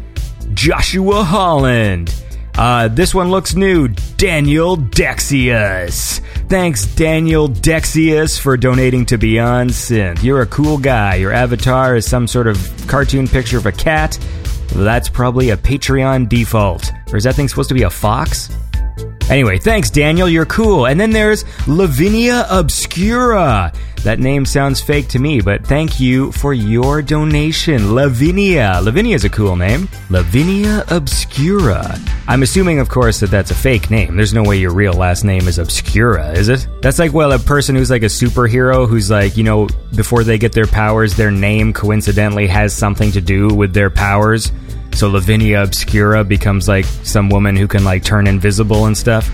Joshua Holland. Uh, this one looks new. Daniel Dexius. Thanks, Daniel Dexius, for donating to Beyond Synth. You're a cool guy. Your avatar is some sort of cartoon picture of a cat. That's probably a Patreon default. Or is that thing supposed to be a fox? Anyway, thanks, Daniel. You're cool. And then there's Lavinia Obscura. That name sounds fake to me, but thank you for your donation, Lavinia. Lavinia's a cool name. Lavinia Obscura. I'm assuming, of course, that that's a fake name. There's no way your real last name is Obscura, is it? That's like, well, a person who's like a superhero who's like, you know, before they get their powers, their name coincidentally has something to do with their powers. So Lavinia Obscura becomes like some woman who can like turn invisible and stuff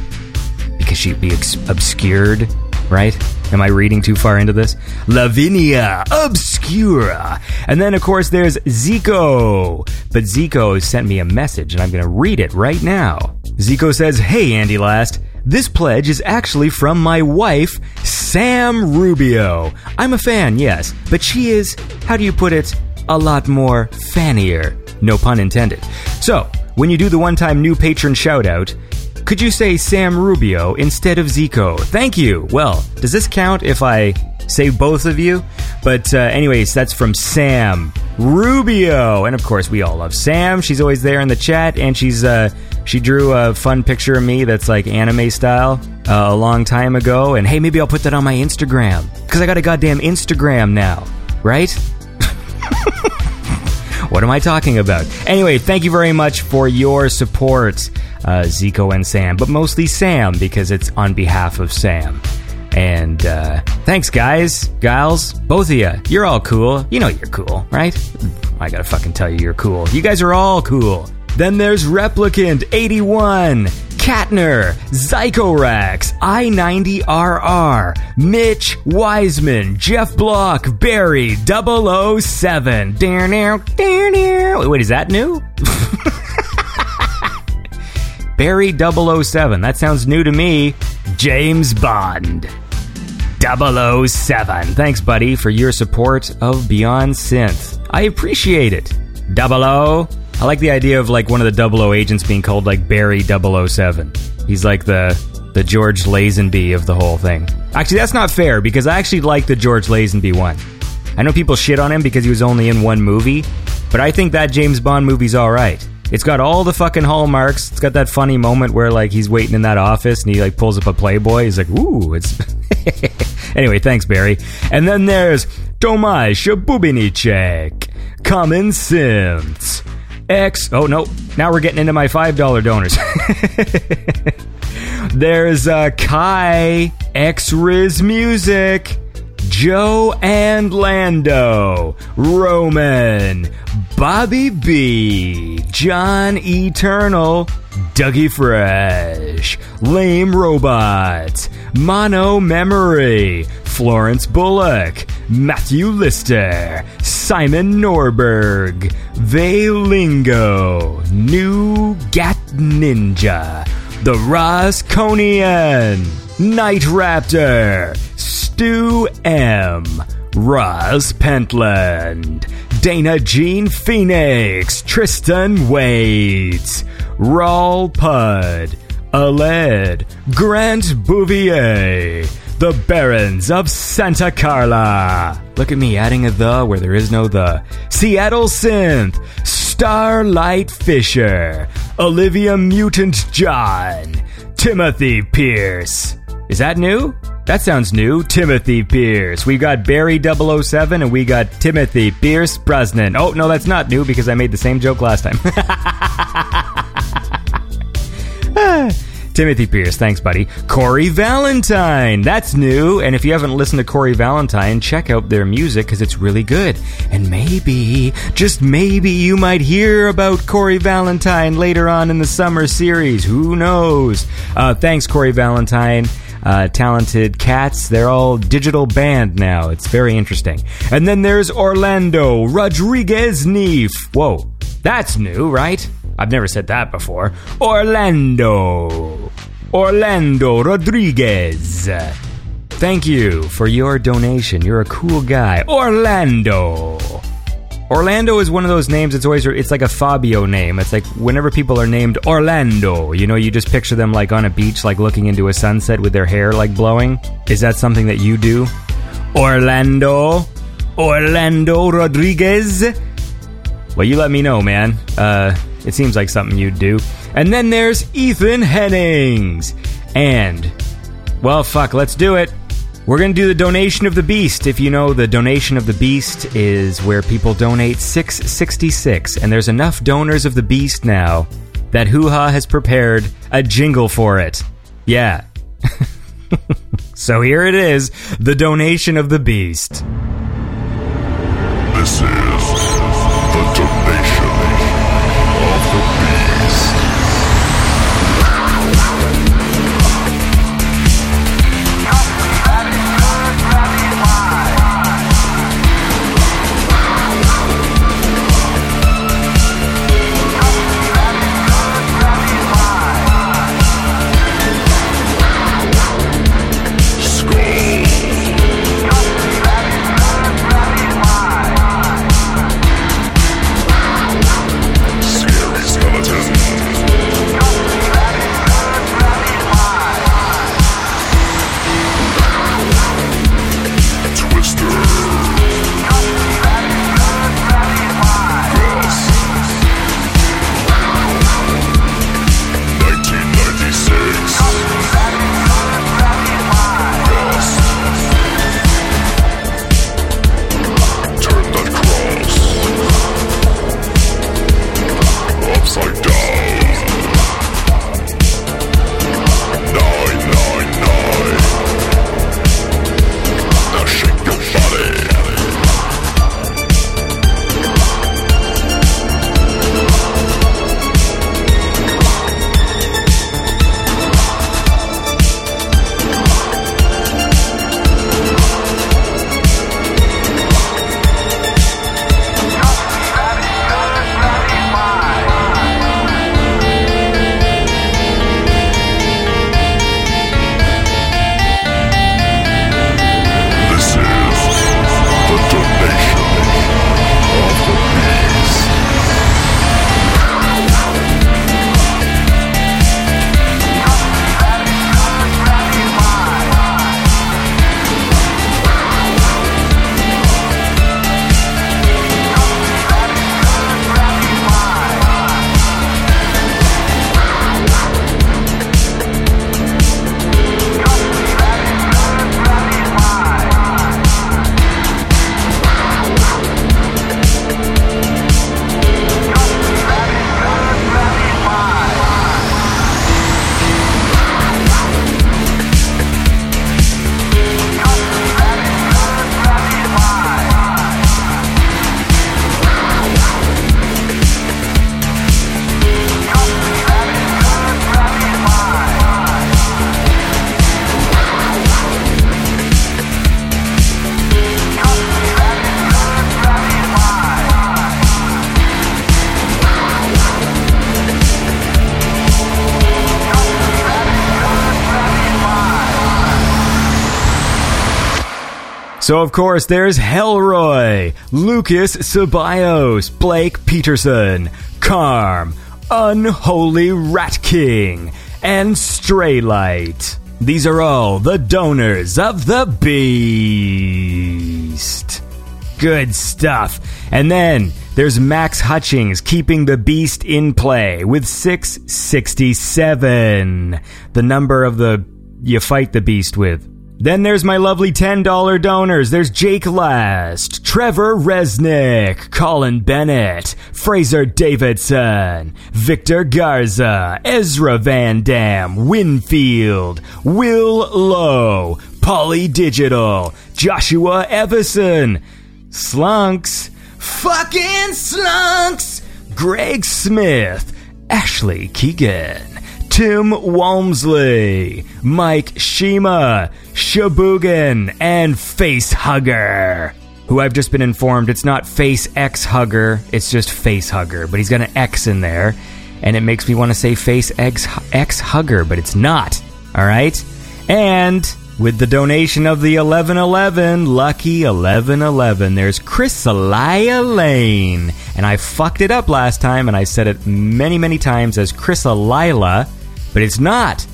because she'd be ex- obscured, right? Am I reading too far into this? Lavinia Obscura. And then, of course, there's Zico. But Zico sent me a message, and I'm going to read it right now. Zico says, Hey, Andy Last. This pledge is actually from my wife, Sam Rubio. I'm a fan, yes, but she is, how do you put it, a lot more fannier. No pun intended. So, when you do the one time new patron shout out, could you say Sam Rubio instead of Zico? Thank you. Well, does this count if I say both of you? But, uh, anyways, that's from Sam Rubio. And of course, we all love Sam. She's always there in the chat, and she's, uh, she drew a fun picture of me that's like anime style uh, a long time ago. And hey, maybe I'll put that on my Instagram. Because I got a goddamn Instagram now, right? *laughs* What am I talking about? Anyway, thank you very much for your support, uh, Zico and Sam, but mostly Sam because it's on behalf of Sam. And uh, thanks, guys, gals, both of you. You're all cool. You know you're cool, right? I gotta fucking tell you, you're cool. You guys are all cool. Then there's Replicant 81, Katner, Zycorax, I90RR, Mitch Wiseman, Jeff Block, Barry 007. Down, down, down, down. Wait, is that new? *laughs* Barry 007. That sounds new to me. James Bond. 007. Thanks, buddy, for your support of Beyond Synth. I appreciate it. 00. O. I like the idea of like one of the Double O agents being called like Barry 007. He's like the the George Lazenby of the whole thing. Actually, that's not fair because I actually like the George Lazenby one. I know people shit on him because he was only in one movie, but I think that James Bond movie's all right. It's got all the fucking hallmarks. It's got that funny moment where like he's waiting in that office and he like pulls up a Playboy. He's like, "Ooh, it's." *laughs* anyway, thanks, Barry. And then there's Tomaj Shabubinicek, Common Sense, X. Oh no, now we're getting into my five dollar donors. *laughs* There's uh, Kai, X Riz Music, Joe and Lando, Roman, Bobby B, John Eternal, Dougie Fresh, Lame Robot, Mono Memory, Florence Bullock, Matthew Lister, Simon Norberg, Veilingo, New Gat Ninja, The Rosconian, Night Raptor, Stu M, Roz Pentland, Dana Jean Phoenix, Tristan Waits, Raul Pud, Aled, Grant Bouvier, the Barons of Santa Carla. Look at me adding a the where there is no the. Seattle Synth, Starlight Fisher, Olivia Mutant John, Timothy Pierce. Is that new? That sounds new. Timothy Pierce. We got Barry 007 and we got Timothy Pierce Brosnan. Oh, no, that's not new because I made the same joke last time. *laughs* Timothy Pierce, thanks, buddy. Corey Valentine, that's new. And if you haven't listened to Corey Valentine, check out their music because it's really good. And maybe, just maybe, you might hear about Corey Valentine later on in the summer series. Who knows? Uh, thanks, Corey Valentine. Uh, talented cats. They're all digital band now. It's very interesting. And then there's Orlando Rodriguez Neef. Whoa, that's new, right? I've never said that before. Orlando. Orlando Rodriguez. Thank you for your donation. You're a cool guy. Orlando. Orlando is one of those names. It's always it's like a Fabio name. It's like whenever people are named Orlando, you know, you just picture them like on a beach, like looking into a sunset with their hair like blowing. Is that something that you do? Orlando, Orlando Rodriguez. Well, you let me know, man. Uh, it seems like something you'd do. And then there's Ethan Hennings. And, well, fuck, let's do it. We're going to do the donation of the beast. If you know, the donation of the beast is where people donate 666 and there's enough donors of the beast now that Hoo Ha has prepared a jingle for it. Yeah. *laughs* so here it is, the donation of the beast. This is the donation of the beast. So, of course, there's Hellroy, Lucas Ceballos, Blake Peterson, Carm, Unholy Rat King, and Straylight. These are all the donors of the Beast. Good stuff. And then there's Max Hutchings keeping the beast in play with 667, the number of the you fight the beast with. Then there's my lovely $10 donors. There's Jake Last, Trevor Resnick, Colin Bennett, Fraser Davidson, Victor Garza, Ezra Van Dam, Winfield, Will Lowe, Polly Digital, Joshua Everson, Slunks, fucking Slunks, Greg Smith, Ashley Keegan, Tim Walmsley, Mike Shima, Shabugan, and Face Hugger. Who I've just been informed it's not Face X Hugger, it's just Face Hugger, but he's got an X in there, and it makes me want to say Face X, X Hugger, but it's not. All right? And with the donation of the 1111, lucky 1111, there's Chrysalia Lane. And I fucked it up last time, and I said it many, many times as Chrysalila, but it's not.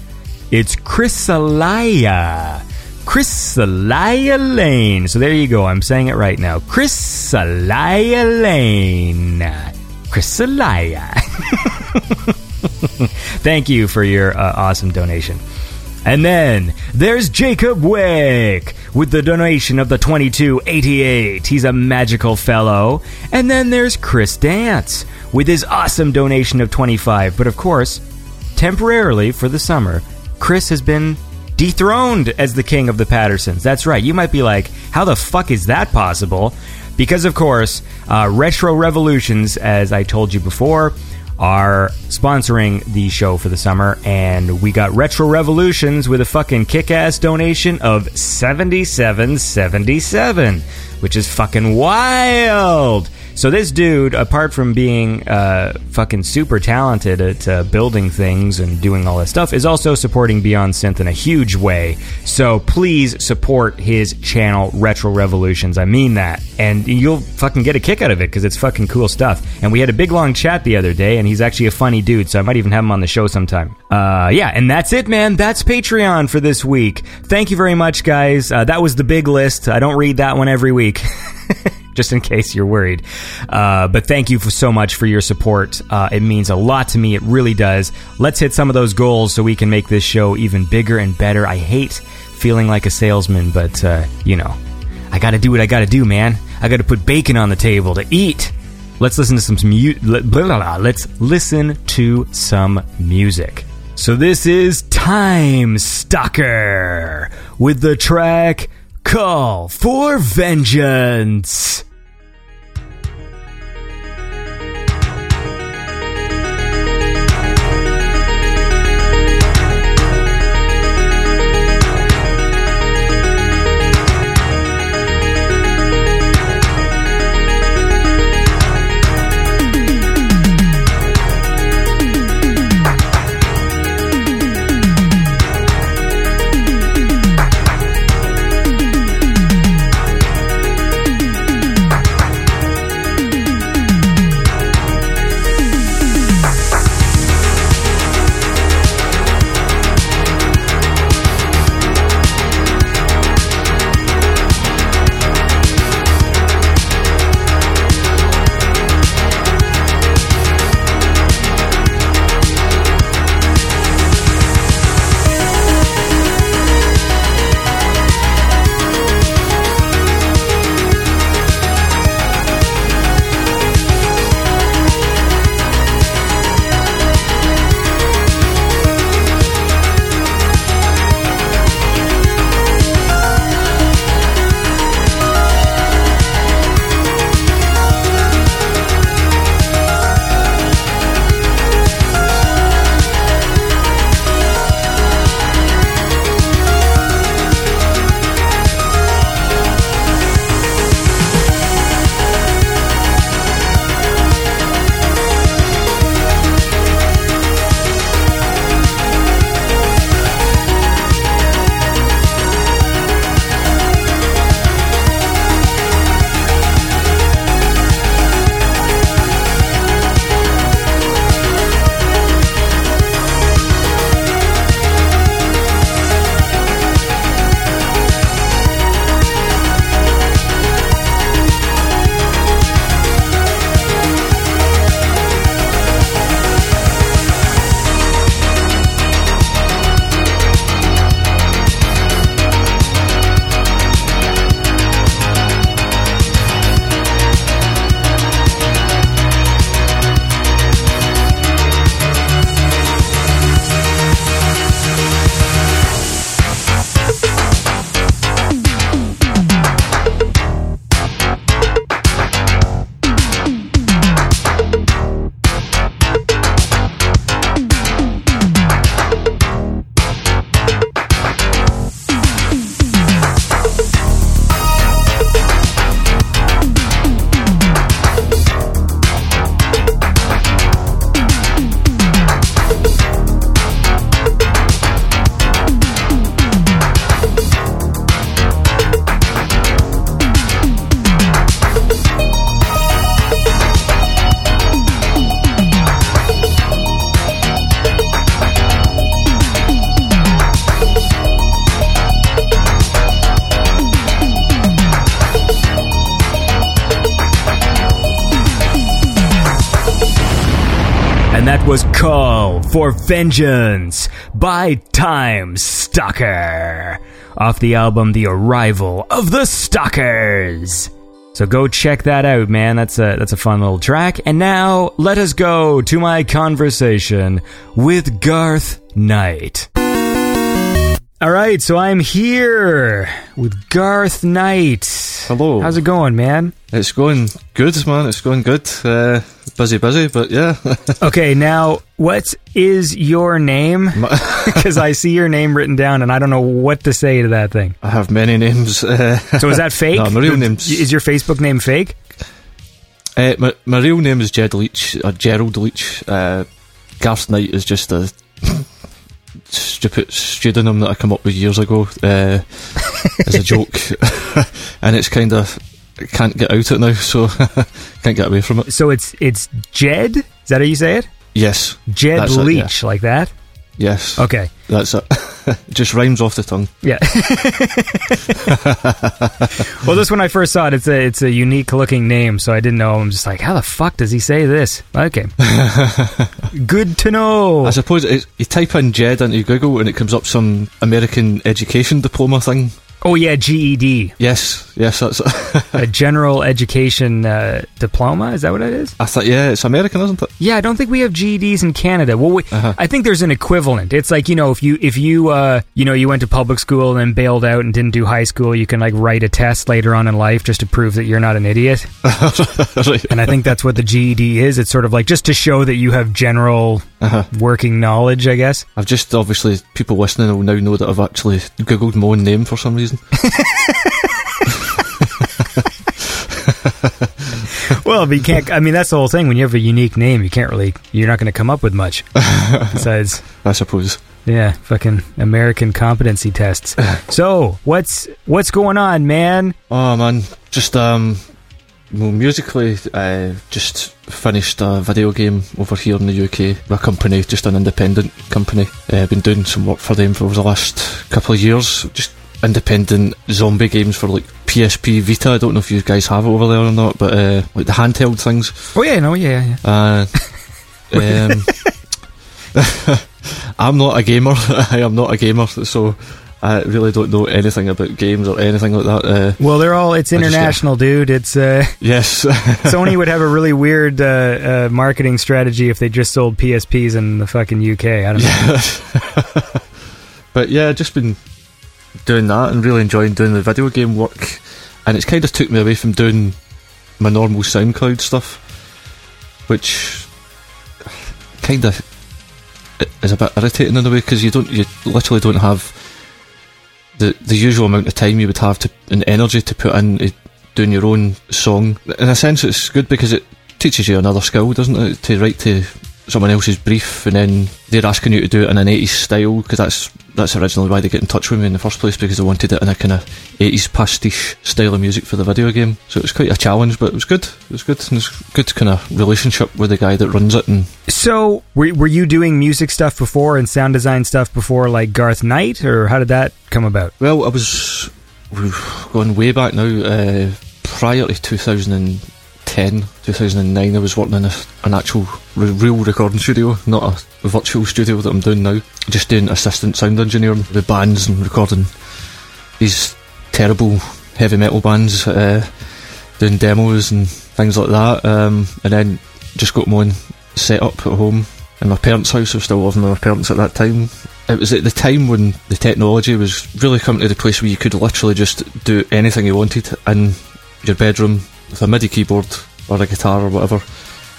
It's Chrysalia. Chrysalia Lane. So there you go. I'm saying it right now. Chrysalia Lane. Chrysalia. *laughs* Thank you for your uh, awesome donation. And then there's Jacob Wick with the donation of the 2288. He's a magical fellow. And then there's Chris Dance with his awesome donation of 25. But of course, temporarily for the summer, Chris has been dethroned as the king of the Pattersons. That's right. You might be like, how the fuck is that possible? Because, of course, uh, Retro Revolutions, as I told you before, are sponsoring the show for the summer, and we got Retro Revolutions with a fucking kick ass donation of 7777, which is fucking wild. So this dude, apart from being uh, fucking super talented at uh, building things and doing all that stuff, is also supporting Beyond Synth in a huge way. So please support his channel, Retro Revolutions. I mean that, and you'll fucking get a kick out of it because it's fucking cool stuff. And we had a big long chat the other day, and he's actually a funny dude. So I might even have him on the show sometime. Uh, yeah, and that's it, man. That's Patreon for this week. Thank you very much, guys. Uh, that was the big list. I don't read that one every week. *laughs* just in case you're worried. Uh, but thank you for so much for your support. Uh, it means a lot to me. It really does. Let's hit some of those goals so we can make this show even bigger and better. I hate feeling like a salesman, but uh, you know, I got to do what I got to do, man. I got to put bacon on the table to eat. Let's listen to some mu- blah, blah, blah. Let's listen to some music. So this is Time Stalker with the track Call for Vengeance. Call for Vengeance by Time Stalker off the album The Arrival of the Stalkers. So go check that out, man. That's a that's a fun little track. And now let us go to my conversation with Garth Knight. All right, so I'm here with Garth Knight. Hello. How's it going, man? It's going good, man. It's going good. Uh, busy, busy, but yeah. *laughs* Okay, now what is your name? *laughs* Because *laughs* I see your name written down, and I don't know what to say to that thing. I have many names. Uh, So is that fake? No, my real name's- Is your Facebook name fake? uh, my, my real name is Jed Leach, or Gerald Leach. Uh, Garth Knight is just a stupid pseudonym that I come up with years ago uh, *laughs* as a joke. *laughs* and it's kind of, can't get out it now, so *laughs* can't get away from it. So it's it's Jed. Is that how you say it? Yes, Jed That's it, yeah. Leach, like that. yes. Okay. That's it. *laughs* just rhymes off the tongue. Yeah. *laughs* well, this when I first saw it, it's a it's a unique looking name, so I didn't know. I'm just like, how the fuck does he say this? Okay. *laughs* Good to know. I suppose it's, you type in Jed into Google and it comes up some American education diploma thing. Oh yeah, GED, Yes, yes, that's *laughs* a general education uh, diploma. Is that what it is? I thought, yeah, it's American, isn't it? Yeah, I don't think we have GEDs in Canada. Well, we, Uh-huh. I think there's an equivalent. It's like you know, if you if you uh, you know you went to public school and then bailed out and didn't do high school, you can like write a test later on in life just to prove that you're not an idiot. *laughs* right. And I think that's what the GED is. It's sort of like just to show that you have general Uh-huh. working knowledge, I guess. I've just obviously people listening will now know that I've actually googled my own name for some reason. Well, but you can't. I mean, that's the whole thing. When you have a unique name, you can't really. You're not going to come up with much. *laughs* Besides, I suppose. yeah, fucking American competency tests. *laughs* So, what's what's going on, man? Oh man, just um, well, musically, I just finished a video game over here in the UK. with A company, just an independent company. I've uh, been doing some work for them for the last couple of years. Just independent zombie games for like PSP Vita. I don't know if you guys have it over there or not, but uh, like the handheld things. Oh yeah, no, yeah, yeah. Uh, *laughs* um, *laughs* I'm not a gamer. *laughs* I am not a gamer, so I really don't know anything about games or anything like that. Uh, Well, they're all. It's international, dude. It's uh, yes, Sony would have a really weird uh, uh, marketing strategy if they just sold PSPs in the fucking UK. I don't know. but yeah, just been doing that and really enjoying doing the video game work. And it's kind of took me away from doing my normal SoundCloud stuff, which kind of is a bit irritating in a way because you don't, you literally don't have the the usual amount of time you would have to and energy to put into doing your own song. In a sense, it's good because it teaches you another skill, doesn't it? To write to someone else's brief and then they're asking you to do it in an 80s style because that's that's originally why they get in touch with me in the first place because they wanted it in a kind of 80s pastiche style of music for the video game so it was quite a challenge but it was good it was good and it's good kind of relationship with the guy that runs it and So, were, were you doing music stuff before and sound design stuff before, like Garth Knight, or how did that come about? well I was we've way back now uh, prior to 2010 2009 I was working in a, an actual real recording studio not a virtual studio that I'm doing now. Just doing assistant sound engineering with bands and recording these terrible heavy metal bands uh, doing demos and things like that um, and then just got my own set up at home in my parents' house. I was still living with my parents at that time. It was at the time when the technology was really coming to the place where you could literally just do anything you wanted in your bedroom with a MIDI keyboard or a guitar or whatever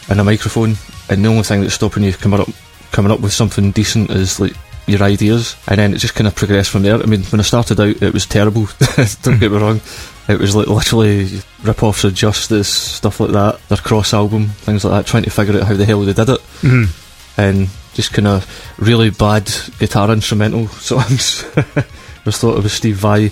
and a microphone and the only thing that's stopping you coming up coming up with something decent is like your ideas and then it just kind of progressed from there I mean when I started out it was terrible *laughs* don't get me wrong it was like literally rip-offs of Justice stuff like that their cross album things like that trying to figure out how the hell they did it Mhm. and just kind of really bad guitar instrumental *laughs* songs. *laughs* was thought it was Steve Vai.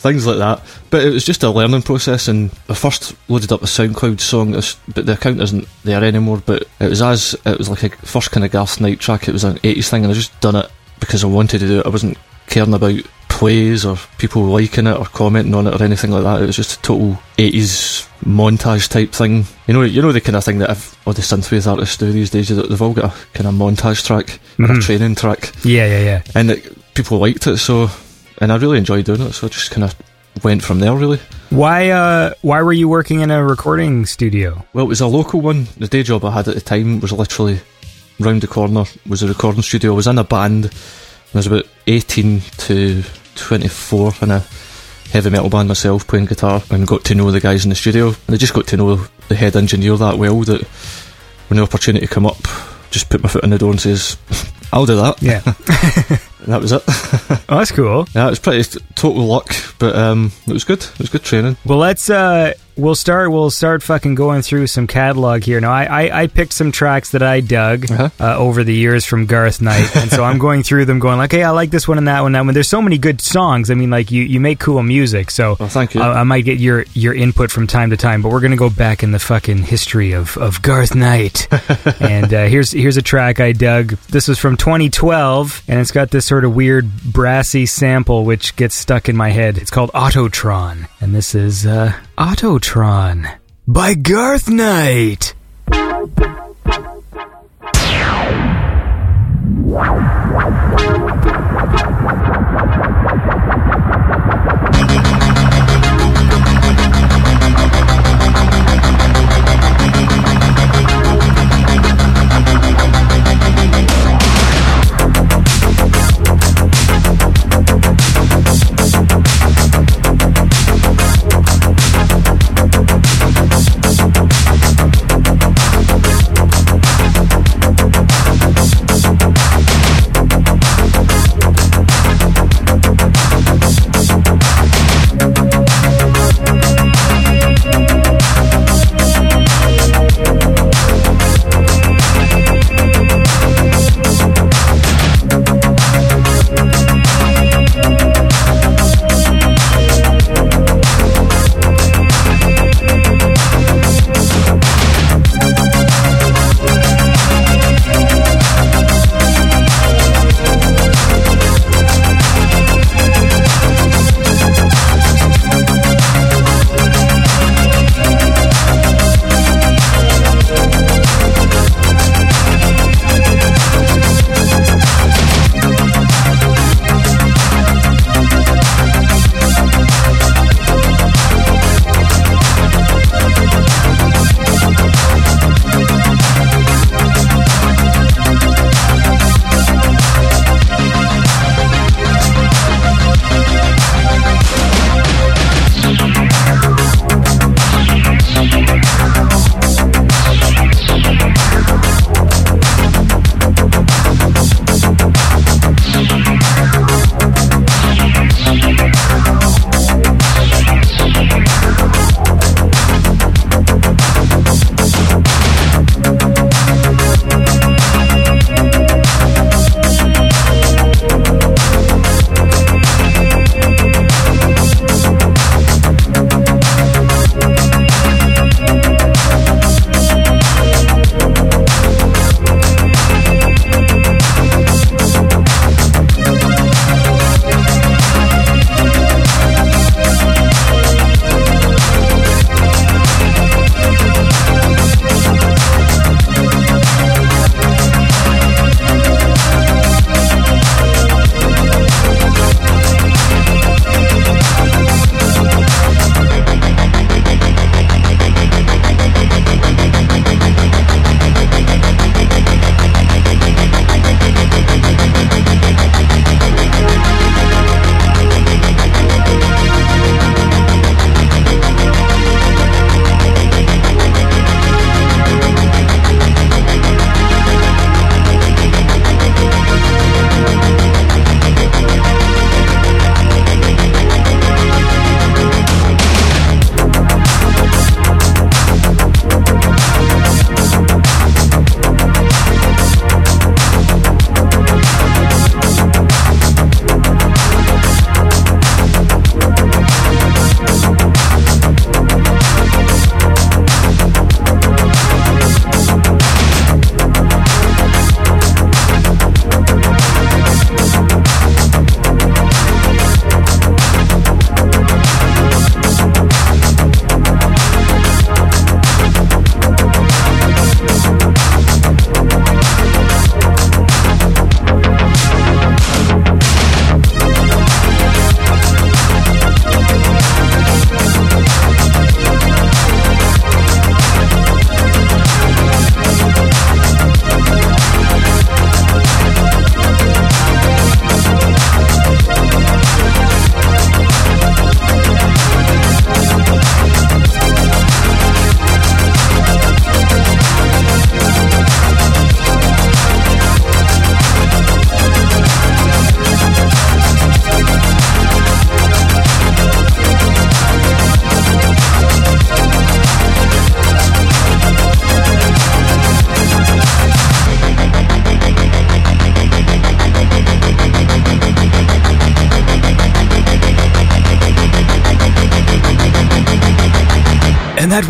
Things like that. But it was just a learning process, and I first loaded up a SoundCloud song, but the account isn't there anymore. But it was as it was like a first kind of Garth Knight track. It was an 80s thing, and I just done it because I wanted to do it. I wasn't caring about plays or people liking it or commenting on it or anything like that. It was just a total 80s montage type thing. You know, you know the kind of thing that if, all the synthwave artists do these days. They've all got a kind of montage track or a mm-hmm. training track, Yeah, yeah, yeah. and it, people liked it. So, and I really enjoyed doing it. So I just kind of went from there. Really. Why uh why were you working in a recording studio? Well, it was a local one. The day job I had at the time was literally round the corner. Was a recording studio. I was in a band. I was about eighteen to twenty-four in a heavy metal band myself, playing guitar, and got to know the guys in the studio. And I just got to know the head engineer that well that when the opportunity come up, just put my foot in the door and says, "I'll do that." Yeah. *laughs* *laughs* And that was it. *laughs* oh, that's cool. yeah, it was pretty total luck, but um, it was good. It was good training. Well, let's uh we'll start we'll start fucking going through some catalog here. Now, I I, I picked some tracks that I dug Uh-huh. uh, over the years from Garth Knight, and so I'm going through them, going like, hey, I like this one and that one, that one. There's so many good songs. I mean, like you you make cool music, so Well, thank you. I, I might get your your input from time to time, but we're gonna go back in the fucking history of of Garth Knight. *laughs* and uh, here's here's a track I dug. This was from 2012, and it's got this sort of weird brassy sample which gets stuck in my head. It's called Autotron, and this is uh, Autotron by Garth Knight.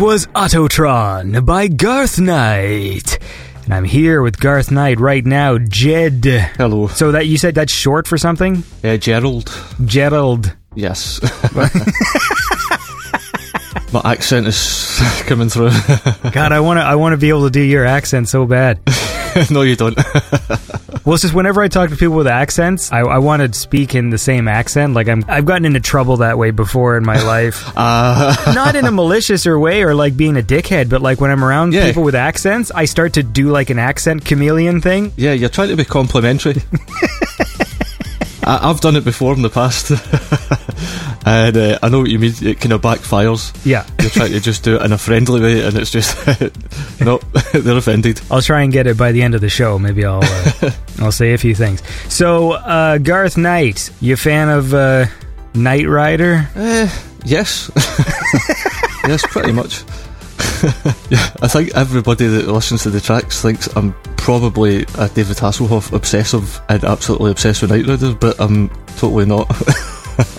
Was Autotron by Garth Knight. And I'm here with Garth Knight right now, Jed. Hello. So that you said that's short for something? Uh, Gerald. Gerald. Yes. *laughs* My accent is *laughs* coming through. *laughs* God, I want to I want to be able to do your accent so bad. no, you don't. Well, it's just whenever I talk to people with accents, I, I want to speak in the same accent. Like I'm, I've gotten into trouble that way before in my *laughs* life. Uh, Not in a malicious or way or like being a dickhead, but like when I'm around Yeah. people with accents, I start to do like an accent chameleon thing. yeah, you're trying to be complimentary. *laughs* I, I've done it before in the past. *laughs* and uh, I know what you mean. It kind of backfires. Yeah. You're trying to *laughs* just do it in a friendly way, and it's just, *laughs* no, *laughs* they're offended. I'll try and get it by the end of the show. Maybe I'll uh, I'll say a few things. So, uh, Garth Knight, you a fan of uh, Knight Rider? Uh, yes. yes, pretty much. yeah, I think everybody that listens to the tracks thinks I'm probably a David Hasselhoff obsessive and absolutely obsessed with Knight Rider, but I'm totally not.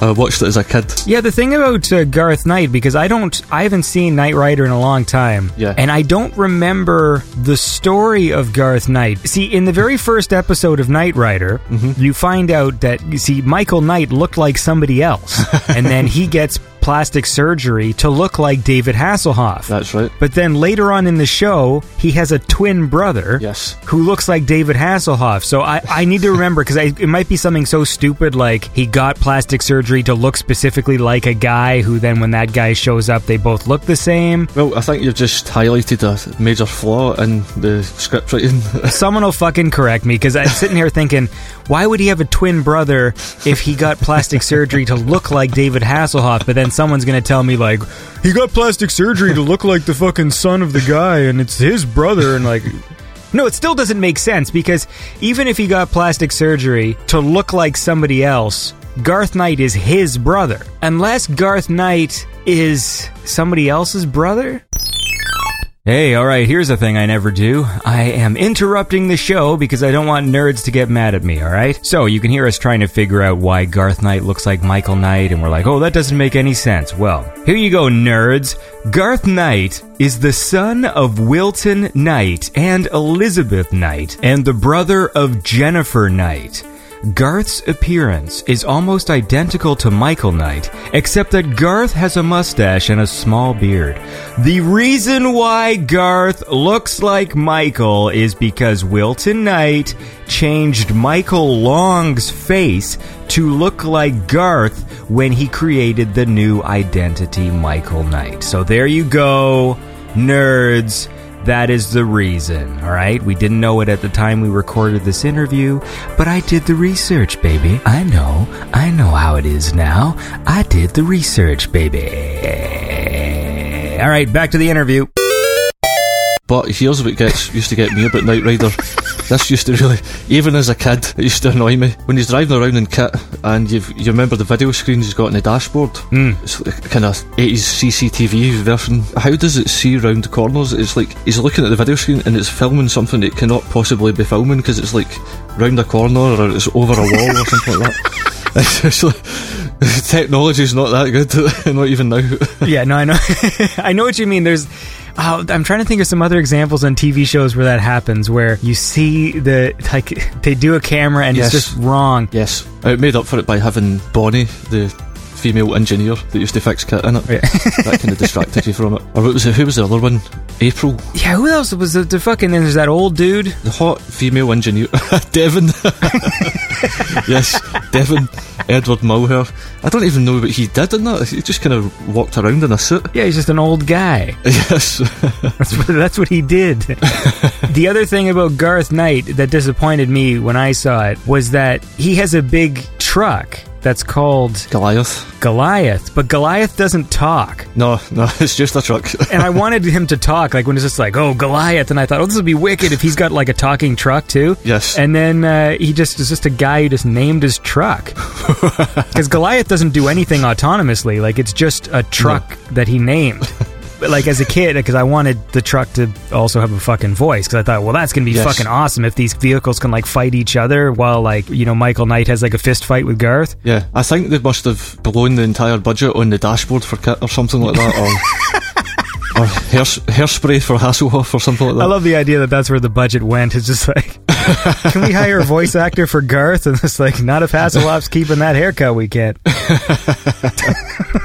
I *laughs* watched it as a kid. Yeah, the thing about uh, Garth Knight because I don't, I haven't seen Knight Rider in a long time. Yeah. and I don't remember the story of Garth Knight. See, in the very first episode of Knight Rider, you find out that you see Michael Knight looked like somebody else, *laughs* and then he gets plastic surgery to look like David Hasselhoff. That's right. But then later on in the show, he has a twin brother. Yes. Who looks like David Hasselhoff. So I, I need to remember because it might be something so stupid like he got plastic surgery to look specifically like a guy who then when that guy shows up, they both look the same. Well, I think you've just highlighted a major flaw in the script writing. *laughs* Someone will fucking correct me because I'm sitting here thinking, why would he have a twin brother if he got plastic *laughs* surgery to look like David Hasselhoff? But then someone's gonna tell me like he got plastic surgery to look like the fucking son of the guy, and it's his brother, and like. No, it still doesn't make sense because even if he got plastic surgery to look like somebody else, Garth Knight is his brother. Unless Garth Knight is somebody else's brother? Hey, alright, here's a thing I never do. I am interrupting the show because I don't want nerds to get mad at me, alright? So, you can hear us trying to figure out why Garth Knight looks like Michael Knight, and we're like, oh, that doesn't make any sense. Well, here you go, nerds. Garth Knight is the son of Wilton Knight and Elizabeth Knight, and the brother of Jennifer Knight. Garth's appearance is almost identical to Michael Knight, except that Garth has a mustache and a small beard. The reason why Garth looks like Michael is because Wilton Knight changed Michael Long's face to look like Garth when he created the new identity Michael Knight. So there you go, nerds. That is the reason, alright? We didn't know it at the time we recorded this interview, but I did the research, baby. I know, I know how it is now. I did the research, baby. Alright, back to the interview. But here's what gets used to get me about Knight Rider. This used to really, even as a kid, it used to annoy me. When he's driving around in KITT and you've, you remember the video screens he's got on the dashboard? Mm. It's like kind of 80s CCTV version. How does it see round corners? It's like he's looking at the video screen and it's filming something it cannot possibly be filming because it's like round a corner or it's over a wall or something like that. *laughs* Like, *laughs* technology's not that good, *laughs* not even now. yeah, no, I know. *laughs* I know what you mean. There's. Oh, I'm trying to think of some other examples on TV shows where that happens, where you see the like they do a camera and Yes. it's just wrong. Yes, I made up for it by having Bonnie, the female engineer that used to fix KITT in it. Yeah. that kind of distracted you from it. Or what was it? Who was the other one? April, Yeah, who else was the, the fucking? There's that old dude. the hot female engineer, *laughs* Devon. *laughs* yes, Devon, Edward Mulhare. I don't even know what he did in that. He just kind of walked around in a suit. Yeah, he's just an old guy. *laughs* Yes, That's what, that's what he did. the other thing about Garth Knight that disappointed me when I saw it was that he has a big truck that's called Goliath. Goliath, but Goliath doesn't talk. No, no, *laughs* it's just a truck. And I wanted him to talk, like when it's just like, oh, Goliath. And I thought, oh, this would be wicked if he's got like a talking truck too. Yes. And then uh, he just is just a guy who just named his truck. *laughs* Because Goliath doesn't do anything autonomously. Like it's just a truck that he named. *laughs* But like as a kid, because I wanted the truck to also have a fucking voice, because I thought, well, that's gonna be Yes. fucking awesome if these vehicles can like fight each other while like you know Michael Knight has like a fist fight with Garth. Yeah, I think they must have blown the entire budget on the dashboard for KITT or something like that. Or *laughs* or hair, hairspray for Hasselhoff or something like that. I love the idea that that's where the budget went. It's just like, can we hire a voice actor for Garth? And it's like, not if Hasselhoff's keeping that haircut, we can't. *laughs*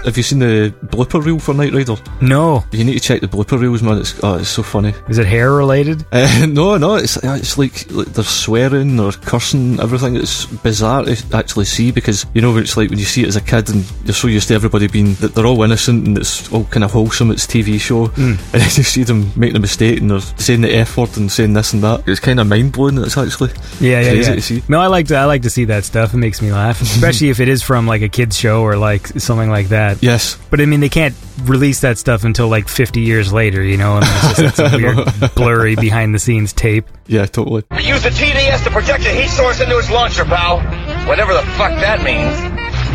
Have you seen the blooper reel for Knight Rider? No. You need to check the blooper reels, man. It's oh, it's so funny. Is it hair related? Uh, *laughs* no, no, it's it's like, like they're swearing or cursing, everything. It's bizarre to actually see because you know it's like when you see it as a kid and you're so used to everybody being that they're all innocent and it's all kind of wholesome. It's TV show, *laughs* and then you see them making a mistake and they're saying the F word and saying this and that. It's kind of mind blowing. It's actually Yeah, yeah, crazy yeah. to see. No, I like to I like to see that stuff. It makes me laugh, *laughs* especially if it is from like a kids show or like something like that. Yes, But I mean, they can't release that stuff until like 50 years later, you know. And it's just it's a *laughs* weird, blurry behind the scenes tape. yeah, totally. Use the TDS to project a heat source into its launcher, pal. Whatever the fuck that means.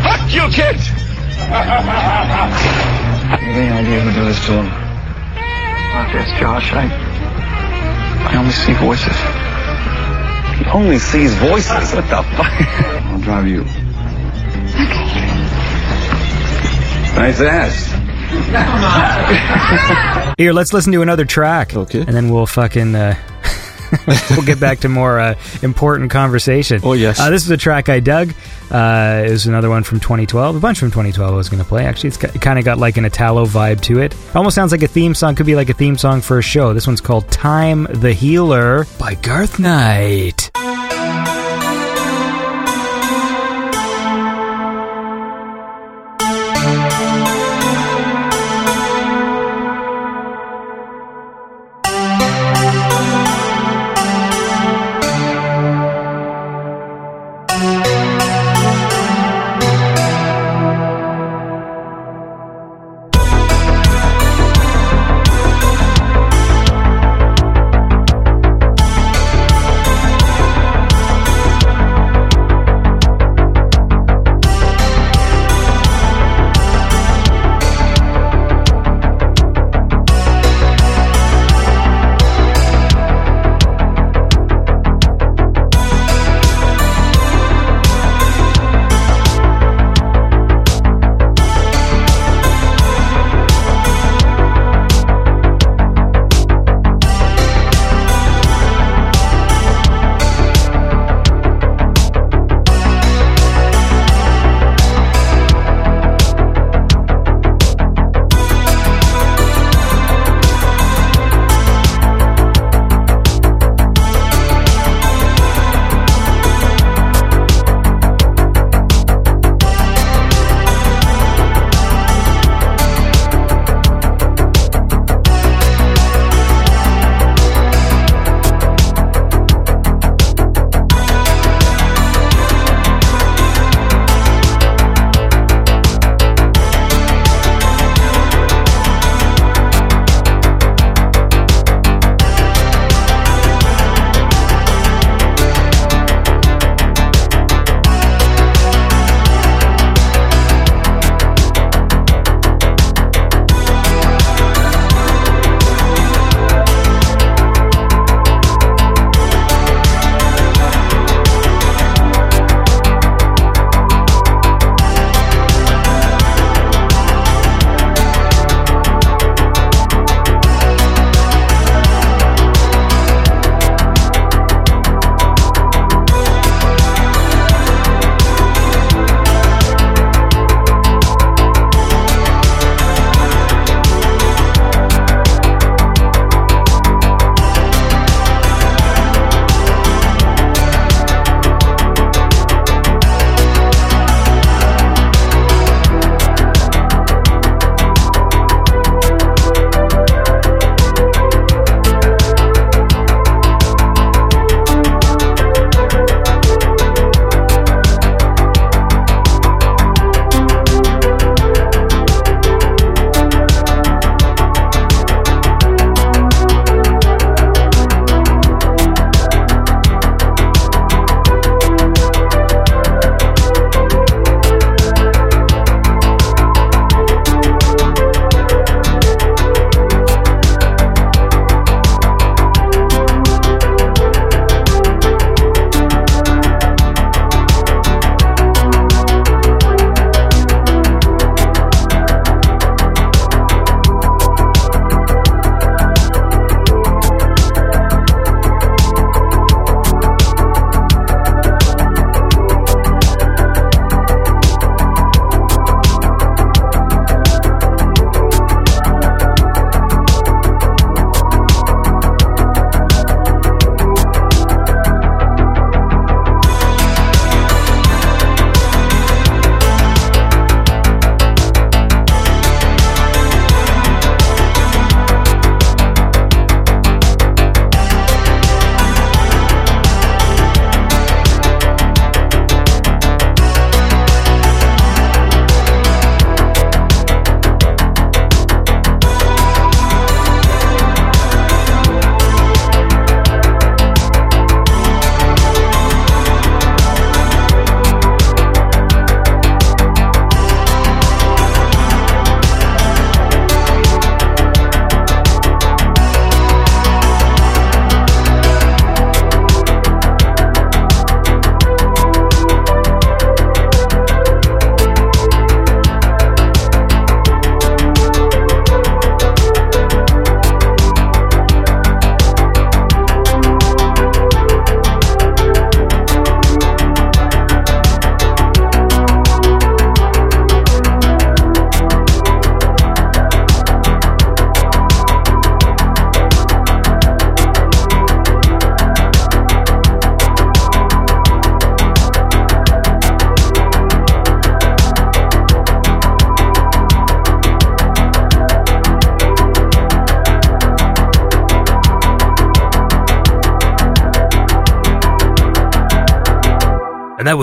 Fuck you, kids! *laughs* Any idea who did this to him? Yes, Josh. I I only see voices. He only sees voices. What the fuck? I'll drive you. Okay. Nice ass. *laughs* Here, let's listen to another track. Okay. And then we'll fucking. Uh, *laughs* we'll get back to more uh, important conversation. Oh, yes. Uh, this is a track I dug. Uh, it was another one from 2012. A bunch from 2012 I was going to play. Actually, it's got, it kind of got like an Italo vibe to it. Almost sounds like a theme song. Could be like a theme song for a show. This one's called Time the Healer by Garth Knight.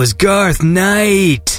Was Garth Knight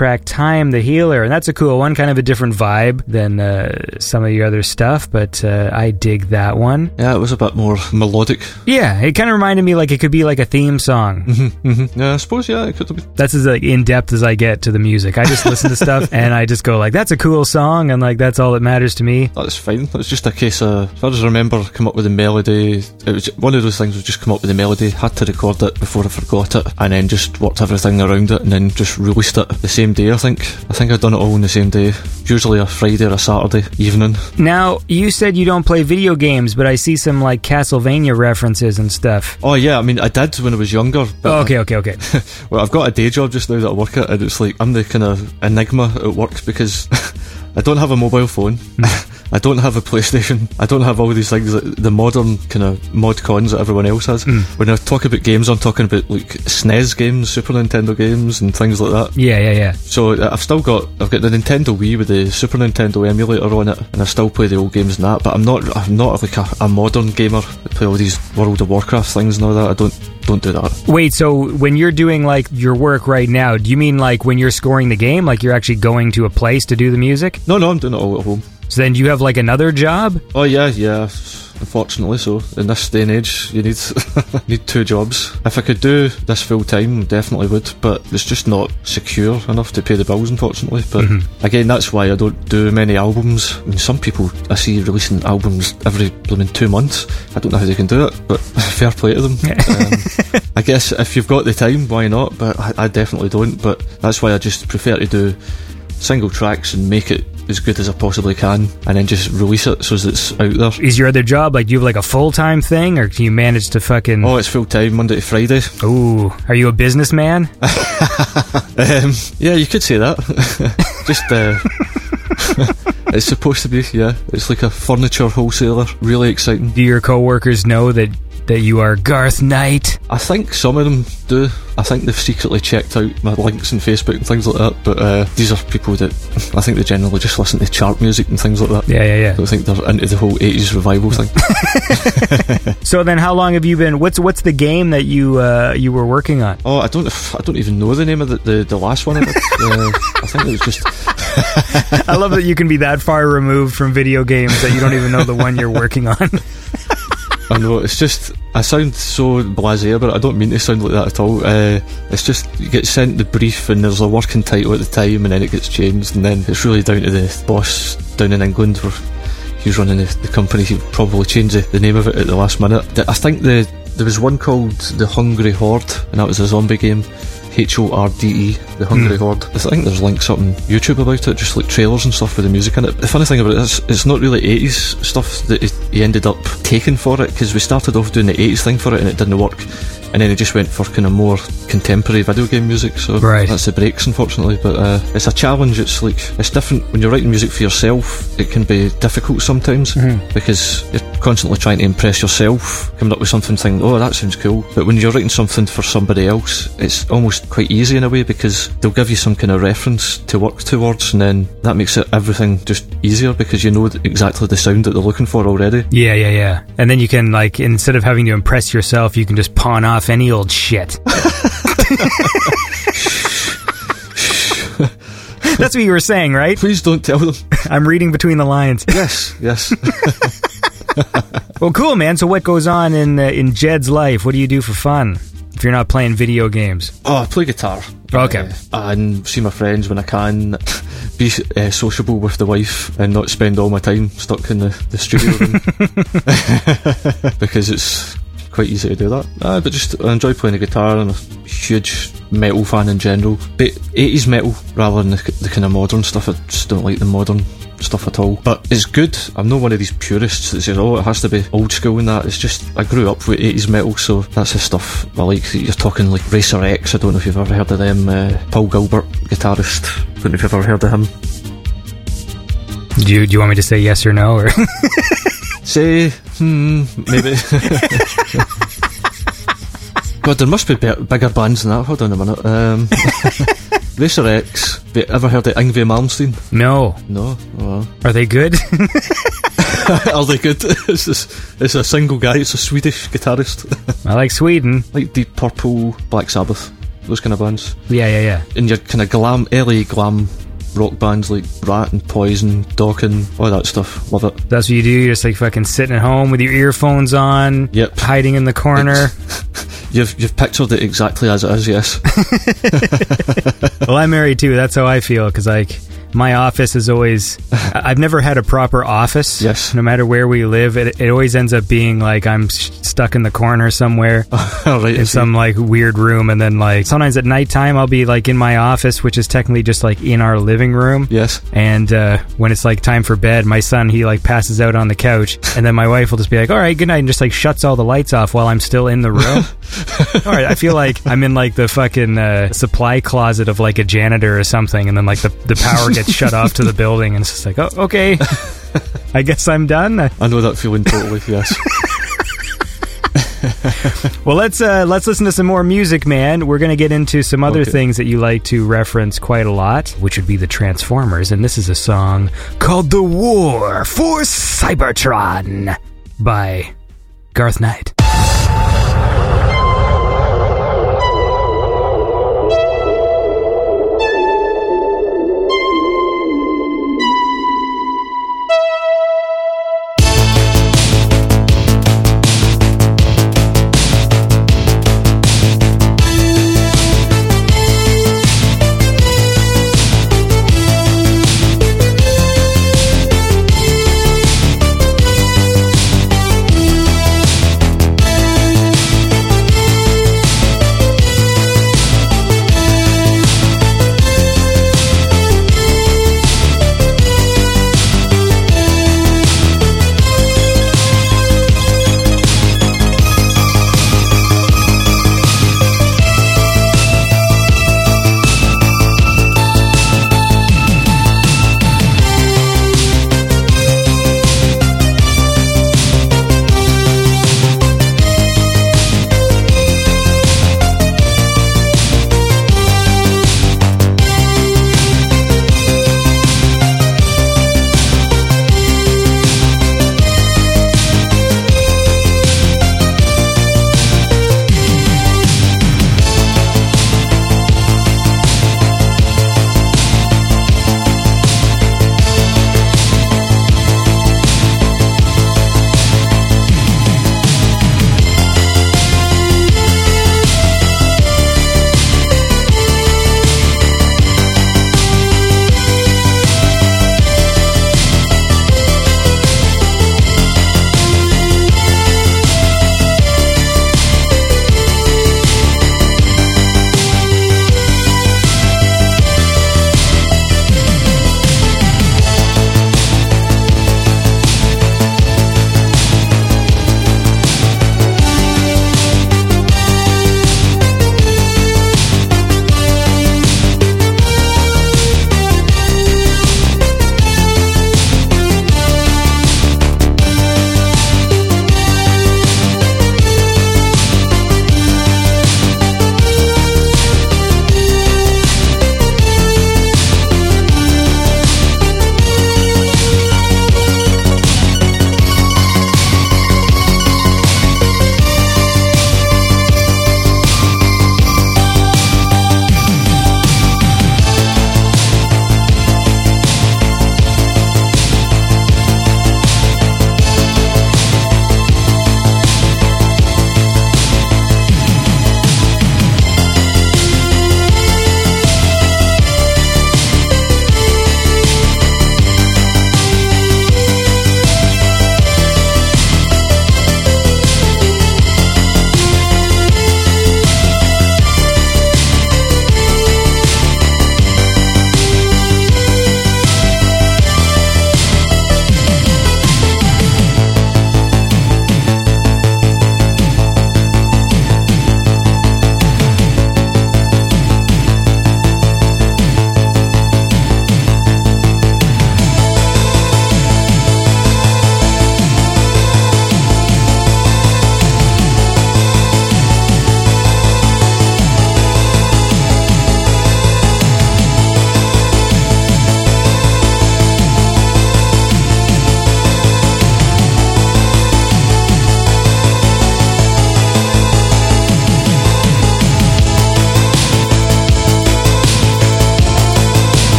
track Time the Healer. And that's a cool one, kind of a different vibe than uh, some of your other stuff, but uh, I dig that one. Yeah, it was a bit more melodic. Yeah, it kind of reminded me like it could be like a theme song. hmm Yeah, I suppose, yeah, it could been. That's as like in depth as I get to the music. I just listen to *laughs* stuff and I just go like, "That's a cool song," and like that's all that matters to me. That's fine. It's just a case of, as far as I remember, come up with the melody. It was one of those things was just come up with the melody, had to record it before I forgot it, and then just worked everything around it, and then just released it the same day. I think. I think I've done it all on the same day. Usually a Friday or a Saturday evening. Now you said you don't play video games, but I see some like Castlevania references and stuff. Oh yeah, I mean I did when I was younger. Oh, okay, okay, okay. *laughs* well, I've got a day job just now that I work at, and it's like I'm the kind of enigma at work because *laughs* I don't have a mobile phone. *laughs* I don't have a PlayStation. I don't have all these things that the modern kind of mod cons that everyone else has. When I talk about games, I'm talking about like SNES games, Super Nintendo games, and things like that. Yeah, yeah, yeah. So uh, I've still got I've got the Nintendo Wii with the Super Nintendo emulator on it, and I still play the old games and that. But I'm not I'm not like a, a modern gamer that play all these World of Warcraft things and all that. I don't don't do that. Wait, so when you're doing like your work right now, do you mean like when you're scoring the game, like you're actually going to a place to do the music? No, no, I'm doing it all at home. So then do you have like another job? Oh yeah, yeah. Unfortunately, so in this day and age, you need *laughs* need two jobs. If I could do this full time, definitely would, but it's just not secure enough to pay the bills, unfortunately. But again, that's why I don't do many albums. I mean, some people I see releasing albums every blooming two months. I don't know how they can do it, but *laughs* fair play to them. *laughs* um, I guess if you've got the time, why not? But I, I definitely don't. But that's why I just prefer to do single tracks and make it as good as I possibly can, and then just release it so it's out there. Is your other job like do you have like a full time thing, or can you manage to fucking? Oh, it's full time, Monday to Friday. Ooh, are you a businessman? *laughs* Um, yeah, you could say that. *laughs* Just, uh, *laughs* it's supposed to be, yeah. It's like a furniture wholesaler. Really exciting. Do your coworkers know that that you are Garth Knight? I think some of them do. I think they've secretly checked out my links on Facebook and things like that. But uh, these are people that *laughs* I think they generally just listen to chart music and things like that. Yeah, yeah, I yeah. don't think they're into the whole 80s revival thing. *laughs* *laughs* So then, how long have you been? What's what's the game that you uh, you were working on? oh, I don't I don't even know the name of the, the, the last one. I, did. uh, I think it was just I love that you can be that far removed from video games that you don't even know the one you're working on. I know it's just I sound so blasé about it. I don't mean to sound like that at all. Uh, it's just you get sent the brief and there's a working title at the time, and then it gets changed, and then it's really down to the boss down in England where he's running the, the company. He probably changed the, the name of it at the last minute. I think the there was one called the Hungry Horde, and that was a zombie game. H O R D E, the Hungry Horde. I think there's links up on YouTube about it, just like trailers and stuff with the music in it. The funny thing about it is, it's not really 80s stuff that he- ended up taking for it, because we started off doing the 80s thing for it and it didn't work. And then he just went for kind of more contemporary video game music, so Right. that's the breaks, unfortunately. But uh, it's a challenge. It's like it's different when you're writing music for yourself. It can be difficult sometimes because you're constantly trying to impress yourself, coming up with something, thinking, "Oh, that sounds cool." But when you're writing something for somebody else, it's almost quite easy in a way because they'll give you some kind of reference to work towards, and then that makes it everything just easier because you know exactly the sound that they're looking for already. Yeah, yeah, yeah. And then you can like instead of having to impress yourself, you can just pawn off any old shit. *laughs* That's what you were saying, right? Please don't tell them. *laughs* I'm reading between the lines. yes, yes. *laughs* Well, cool, man. So, what goes on in uh, in Jed's life? What do you do for fun if you're not playing video games? Oh, I play guitar. Okay. Uh, and see my friends when I can. *laughs* Be uh, sociable with the wife and not spend all my time stuck in the, the studio room. *laughs* *laughs* because it's quite easy to do that. Uh, but just I enjoy playing the guitar and I'm a huge metal fan in general. But 80s metal rather than the, the kind of modern stuff. I just don't like the modern stuff at all. But it's good. I'm not one of these purists that says, oh, it has to be old school and that. It's just, I grew up with 80s metal, so that's the stuff I like. You're talking like Racer X, I don't know if you've ever heard of them. Uh, Paul Gilbert, guitarist. I don't know if you've ever heard of him. Do you, do you want me to say yes or no? Or *laughs* Say, hmm, maybe. *laughs* God, there must be be- bigger bands than that. Hold on a minute. Um, *laughs* Racer X. Have you ever heard of Yngwie Malmsteen? no? No. Oh, Are they good? Are they good? it's, just, it's a single guy. It's a Swedish guitarist. *laughs* I like Sweden. like Deep Purple, Black Sabbath. those kind of bands. Yeah, yeah, yeah. And your kind of glam, early glam rock bands like Ratt and Poison, Dokken, all that stuff. Love it. That's what you do. You're just like fucking sitting at home with your earphones on, Yep. hiding in the corner. *laughs* You've you've pictured it exactly as it is. Yes. *laughs* well, I'm married too. That's how I feel because like my office is always. *laughs* I've never had a proper office. Yes. No matter where we live, it, it always ends up being like I'm s- stuck in the corner somewhere. *laughs* right. In some like weird room and then like sometimes at nighttime I'll be like in my office which is technically just like in our living room Yes. and uh, when it's like time for bed my son he like passes out on the couch *laughs* and then my wife will just be like all right good night and just like shuts all the lights off while I'm still in the room all right I feel like I'm in like the fucking uh, supply closet of like a janitor or something and then like the, the power gets shut off to the building and it's just like oh okay *laughs* I guess I'm done I know that feeling totally. Yes. *laughs* Well, let's uh, let's listen to some more music, man. We're gonna get into some other Okay. things that you like to reference quite a lot, which would be the Transformers, and this is a song called "The War for Cybertron" by Garth Knight.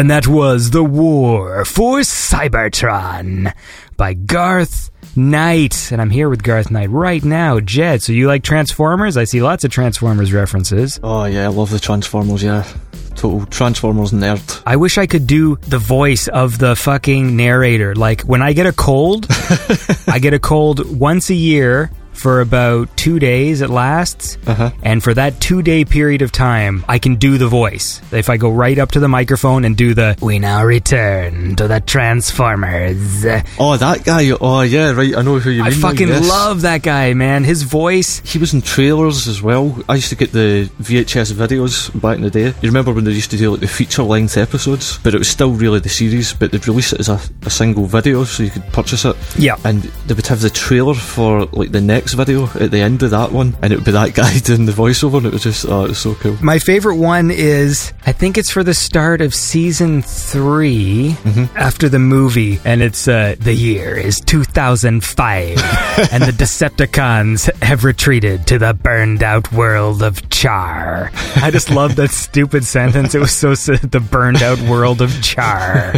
And that was The War for Cybertron by Garth Knight. And I'm here with Garth Knight right now. Jed, so you like Transformers? I see lots of Transformers references. Oh yeah, I love the Transformers. Yeah, total Transformers nerd. I wish I could do the voice of the fucking narrator. Like when I get a cold, *laughs* I get a cold once a year for about two days it lasts. Uh-huh. And for that two day period of time, I can do the voice. If I go right up to the microphone and do the, we now return to the Transformers. Oh, that guy. Oh yeah, right. I know who you I mean. now, fucking yes. love that guy, man. His voice. He was in trailers as well. I used to get the VHS videos back in the day. You remember when they used to do like the feature length episodes, but it was still really the series, but they'd release it as a, a single video so you could purchase it. Yeah. And they would have the trailer for like the next video at the end of that one, and it would be that guy *laughs* doing the voiceover, and it was just oh, it was so cool. My favorite one is I think it's for the start of season 3 after the movie, and it's uh, the year is 2005, *laughs* and the Decepticons have retreated to the burned out world of Char. I just love that stupid sentence. It was so the burned out world of Char.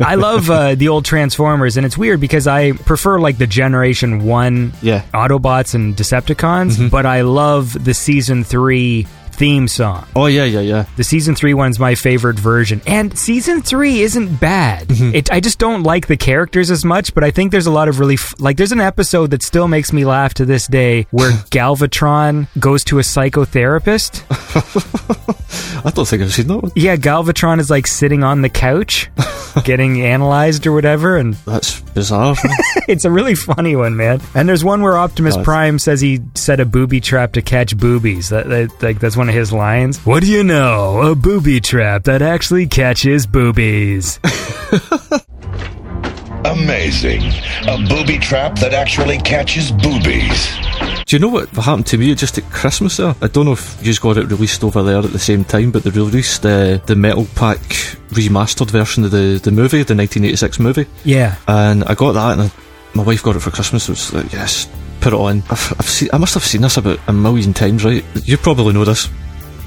I love uh, the old Transformers, and it's weird because I prefer like the Generation One Yeah. Autobots and Decepticons, but I love the season three theme song. Oh yeah, yeah, yeah. The season three one's my favorite version, and season three isn't bad. Mm-hmm. It, I just don't like the characters as much, but I think there's a lot of really f- like. There's an episode that still makes me laugh to this day where *laughs* Galvatron goes to a psychotherapist. *laughs* I don't think I've seen that one. Yeah, Galvatron is like sitting on the couch, *laughs* getting analyzed or whatever, and That's bizarre. it's a really funny one, man. And there's one where Optimus it's- Prime says he set a booby trap to catch boobies. That, that like that's one of his lines. What do you know? A booby trap that actually catches boobies. *laughs* Amazing. A booby trap that actually catches boobies. Do you know what happened to me just at Christmas there? I don't know if you just got it released over there at the same time, but they released uh, the Metal Pack remastered version of the, the movie, the 1986 movie. Yeah. And I got that, and I, my wife got it for Christmas. It was like, yes, put it on. I've, I've seen, I must have seen this about a million times, right? You probably know this,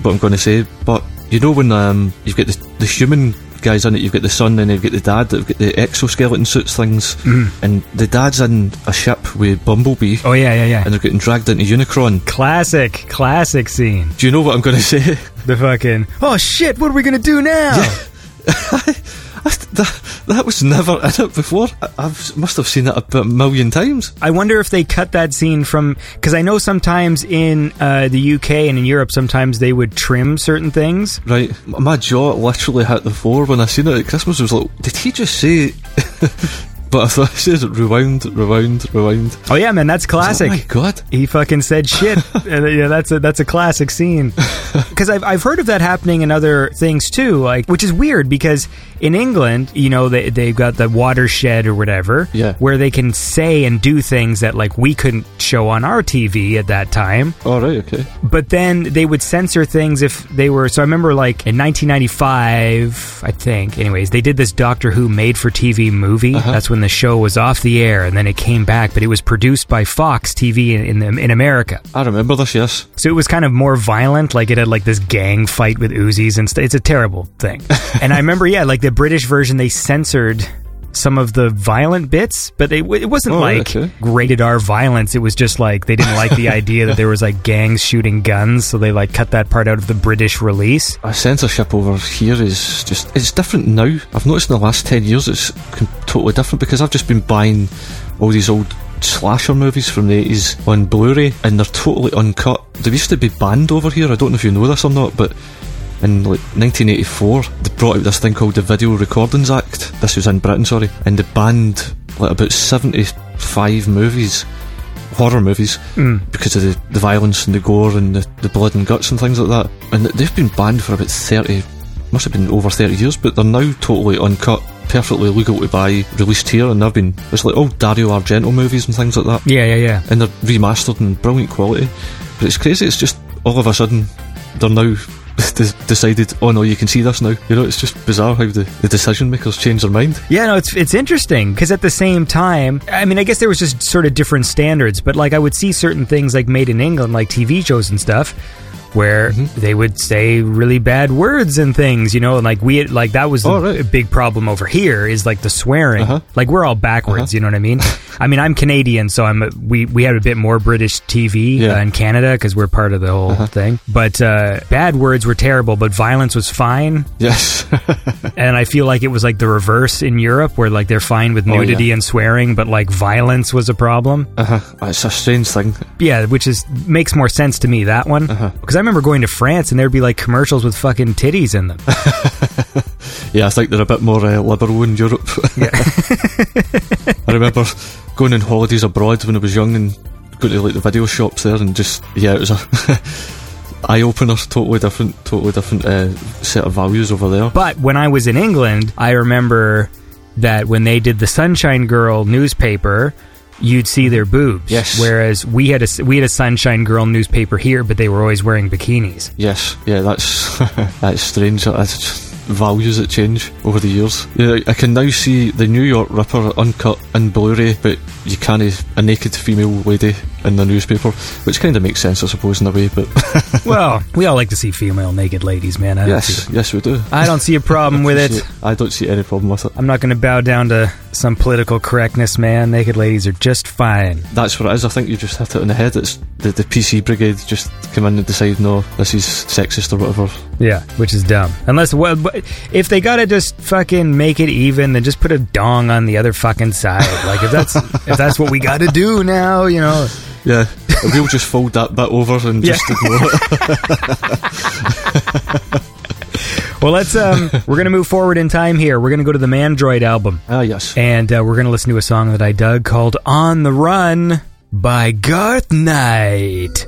what I'm going to say, but you know when um, you've got the, the human guys in it, you've got the son, and you've got the dad that've got the exoskeleton suits things, and the dad's in a ship with Bumblebee. Oh yeah, yeah, yeah. And they're getting dragged into Unicron. Classic, classic scene. Do you know what I'm going *laughs* to say? The fucking oh shit, what are we gonna do now? *laughs* that, that was never in it before. I I've, must have seen it a million times. I wonder if they cut that scene from because I know sometimes in uh, the UK and in Europe sometimes they would trim certain things. Right, my jaw literally hit the floor when I seen it at Christmas. I was like, did he just say? *laughs* but I thought it *laughs* says rewind, rewind, rewind. Oh yeah, man, that's classic. Oh my god! he fucking said shit. *laughs* and, uh, yeah, that's a that's a classic scene. Because I've I've heard of that happening in other things too, like which is weird because in England, you know, they they've got the watershed or whatever, Yeah. where they can say and do things that like we couldn't show on our TV at that time. All right, okay. But then they would censor things if they were. So I remember, like in 1995, I think. Anyways, they did this Doctor Who made-for-TV movie. Uh-huh. That's when the show was off the air, and then it came back. But it was produced by Fox TV in in, in America. I remember this. Yes. So it was kind of more violent. Like it had like this gang fight with Uzis and stuff. It's a terrible thing. *laughs* and I remember, yeah, like the British version, they censored some of the violent bits, but they, it wasn't Oh, like okay. rated R violence. It was just like they didn't like the *laughs* idea that there was like gangs shooting guns, so they like cut that part out of the British release. A censorship over here is just it's different now. I've noticed in the last ten years it's totally different because I've just been buying all these old slasher movies from the 80s on Blu-ray and they're totally uncut. They used to be banned over here. I don't know if you know this or not, but in like 1984 they brought out this thing called the Video Recordings Act. This was in Britain, sorry, and they banned like about 75 movies horror movies hmm. because of the, the violence and the gore and the, the blood and guts and things like that. And they've been banned for about 30, must have been over 30 years, but they're now totally uncut, perfectly legal to buy, released here, and they've been, it's like old Dario Argento movies and things like that. Yeah, yeah, yeah. And they're remastered in brilliant quality. But it's crazy, it's just all of a sudden they're now decided, oh no, you can see this now. You know, it's just bizarre how the, the decision makers change their mind. Yeah, no, it's it's interesting because at the same time, I mean, I guess there was just sort of different standards, but like I would see certain things like made in England, like TV shows and stuff, where they would say really bad words and things, you know, and like we like that was Oh, a, right. a big problem over here is like the swearing. Uh-huh. Like we're all backwards, you know what I mean? *laughs* I mean, I'm Canadian, so I'm a, we we had a bit more British TV Yeah. Uh-huh. uh, in Canada because we're part of the whole thing. But uh, bad words were terrible, but violence was fine. Yes. *laughs* And I feel like it was like the reverse in Europe, where like they're fine with Oh, yeah. nudity and swearing, but like violence was a problem. uh-huh. It's a strange thing. Yeah, which is makes more sense to me that one because Uh-huh. I remember going to France and there'd be like commercials with fucking titties in them. *laughs* Yeah, I think they're a bit more uh, liberal in Europe. *laughs* I remember going on holidays abroad when I was young and going to like the video shops there and just yeah, it was a *laughs* eye opener. Totally different, totally different uh, set of values over there. But when I was in England, I remember that when they did the Sunshine Girl newspaper, you'd see their boobs. Yes. Whereas we had a we had a Sunshine Girl newspaper here, but they were always wearing bikinis. Yes, yeah, that's *laughs* that's strange. That's just values that change over the years. Yeah, I can now see the New York Ripper uncut in Blu-ray, but you can't a naked female lady in the newspaper, which kind of makes sense, I suppose, in a way. But *laughs* well, we all like to see female naked ladies, man. I yes, yes, we do. I don't see a problem with it. *laughs* I don't see any problem with it. I'm not going to bow down to some political correctness, man. Naked ladies are just fine. That's what it is. I think you just hit it on the head. It's the, the PC brigade just come in and decide, no, this is sexist or whatever. Yeah, which is dumb. Unless, well, if they gotta just fucking make it even, then just put a dong on the other fucking side. Like if that's if that's what we gotta do now, you know. Yeah, we'll just fold that bit over and Yeah. just ignore it. *laughs* Well, let's um, we're gonna move forward in time here. We're gonna go to the Mandroid album, Ah, yes. and uh, we're gonna listen to a song that I dug called "On the Run" by Garth Knight.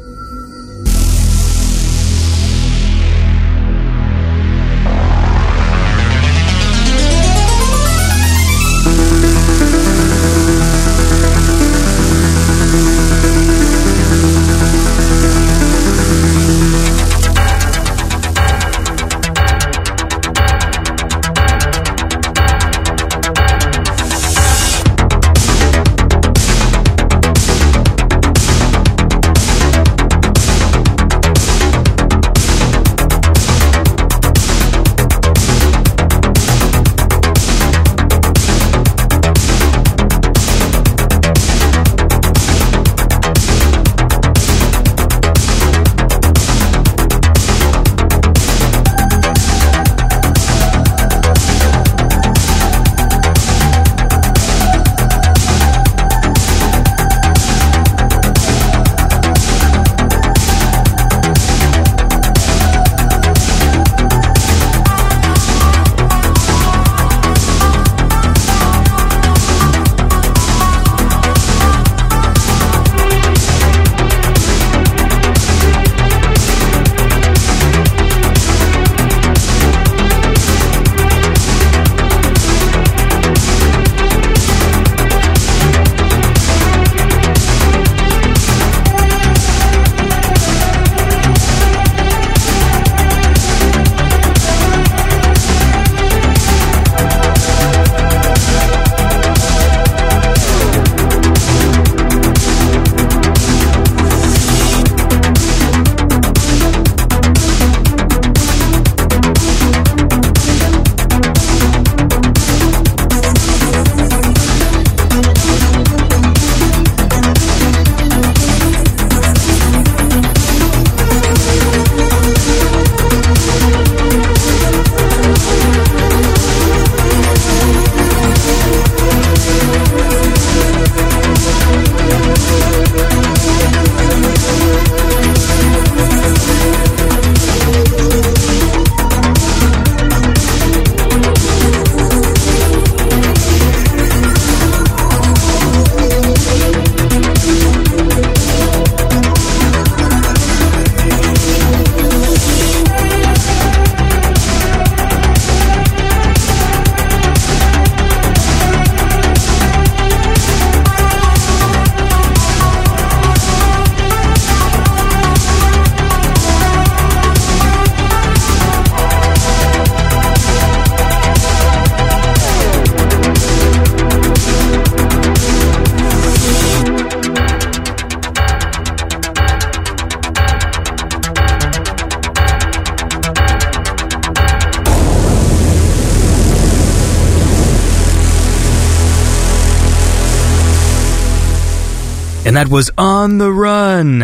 That was On the Run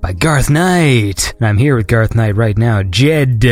by Garth Knight. And I'm here with Garth Knight right now. Jed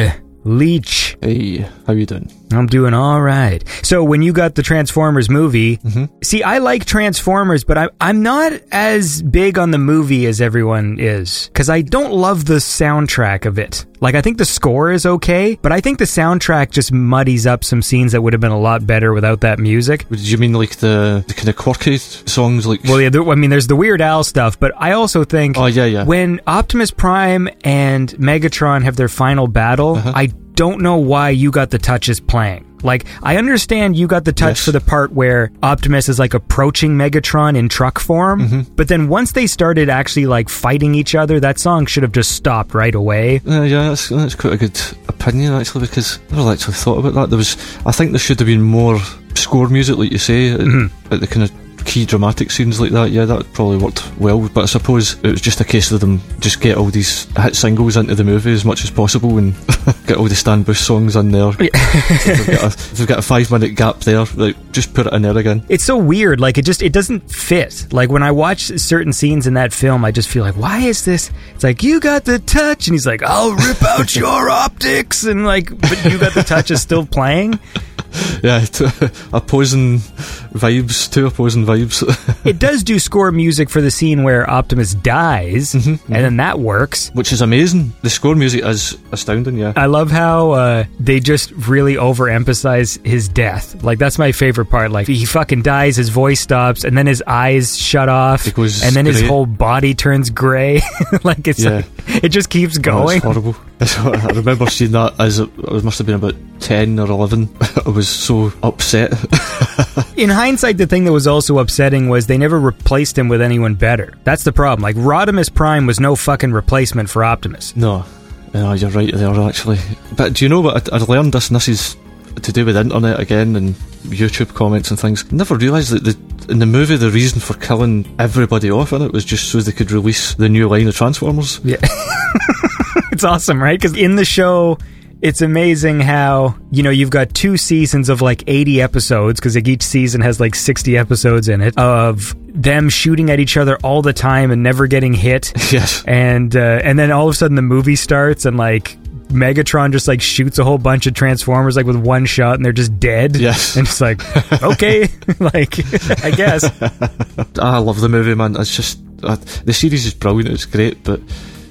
Leach. Hey, how you doing? I'm doing all right. So when you got the Transformers movie, mm-hmm. see, I like Transformers, but I, I'm not as big on the movie as everyone is because I don't love the soundtrack of it. Like I think the score is okay, but I think the soundtrack just muddies up some scenes that would have been a lot better without that music. Did you mean like the, the kind of quirky songs like Well, yeah, there, I mean, there's the Weird Al stuff, but I also think Oh yeah, yeah. when Optimus Prime and Megatron have their final battle, Uh-huh. I don't know why you got the touches playing. Like, I understand you got the touch Yes. for the part where Optimus is like approaching Megatron in truck form, Mm-hmm. but then once they started actually like fighting each other, that song should have just stopped right away. Uh, yeah, that's, that's quite a good opinion actually because I never actually thought about that. There was, I think there should have been more score music, like you say, at, Mm-hmm. at the kind of key dramatic scenes like that. Yeah, that probably worked well. But I suppose it was just a case of them just get all these hit singles into the movie as much as possible and *laughs* get all the Stan Bush songs in there. if, they've got a, they've got a five minute gap there, like just put it in there again. It's so weird. Like it just it doesn't fit. Like when I watch certain scenes in that film, I just feel like, why is this? It's like you got the touch, and he's like, I'll rip out *laughs* your optics, and like, but you got the touch is still playing. *laughs* Yeah, t- opposing vibes, two opposing vibes. *laughs* It does do score music for the scene where Optimus dies, and then that works. which is amazing. The score music is astounding. Yeah, I love how uh, they just really overemphasize his death. Like that's my favorite part. Like he fucking dies, his voice stops, and then his eyes shut off, and then his whole body turns gray. *laughs* like it's Yeah. like, it just keeps Oh, going. it's horrible. I remember seeing that as it, must have been about ten or eleven. *laughs* I was so upset. *laughs* In hindsight, the thing that was also upsetting was they never replaced him with anyone better. That's the problem. Like Rodimus Prime was no fucking replacement for Optimus. no, no, you're right there actually. But do you know what? I, I learned this, and this is to do with internet again and YouTube comments and things. Never realised that the, in the movie the reason for killing everybody off in it was just so they could release the new line of Transformers. Yeah. *laughs* it's awesome, right? Because in the show, it's amazing how, you know, you've got two seasons of like 80 episodes, because like each season has like 60 episodes in it, of them shooting at each other all the time and never getting hit. *laughs* Yes. and uh, and then all of a sudden the movie starts and like Megatron just like shoots a whole bunch of Transformers like with one shot and they're just dead. Yes. *laughs* and it's like okay, *laughs* like I guess. *laughs* I love the movie, man. It's just uh, the series is brilliant. It's great, but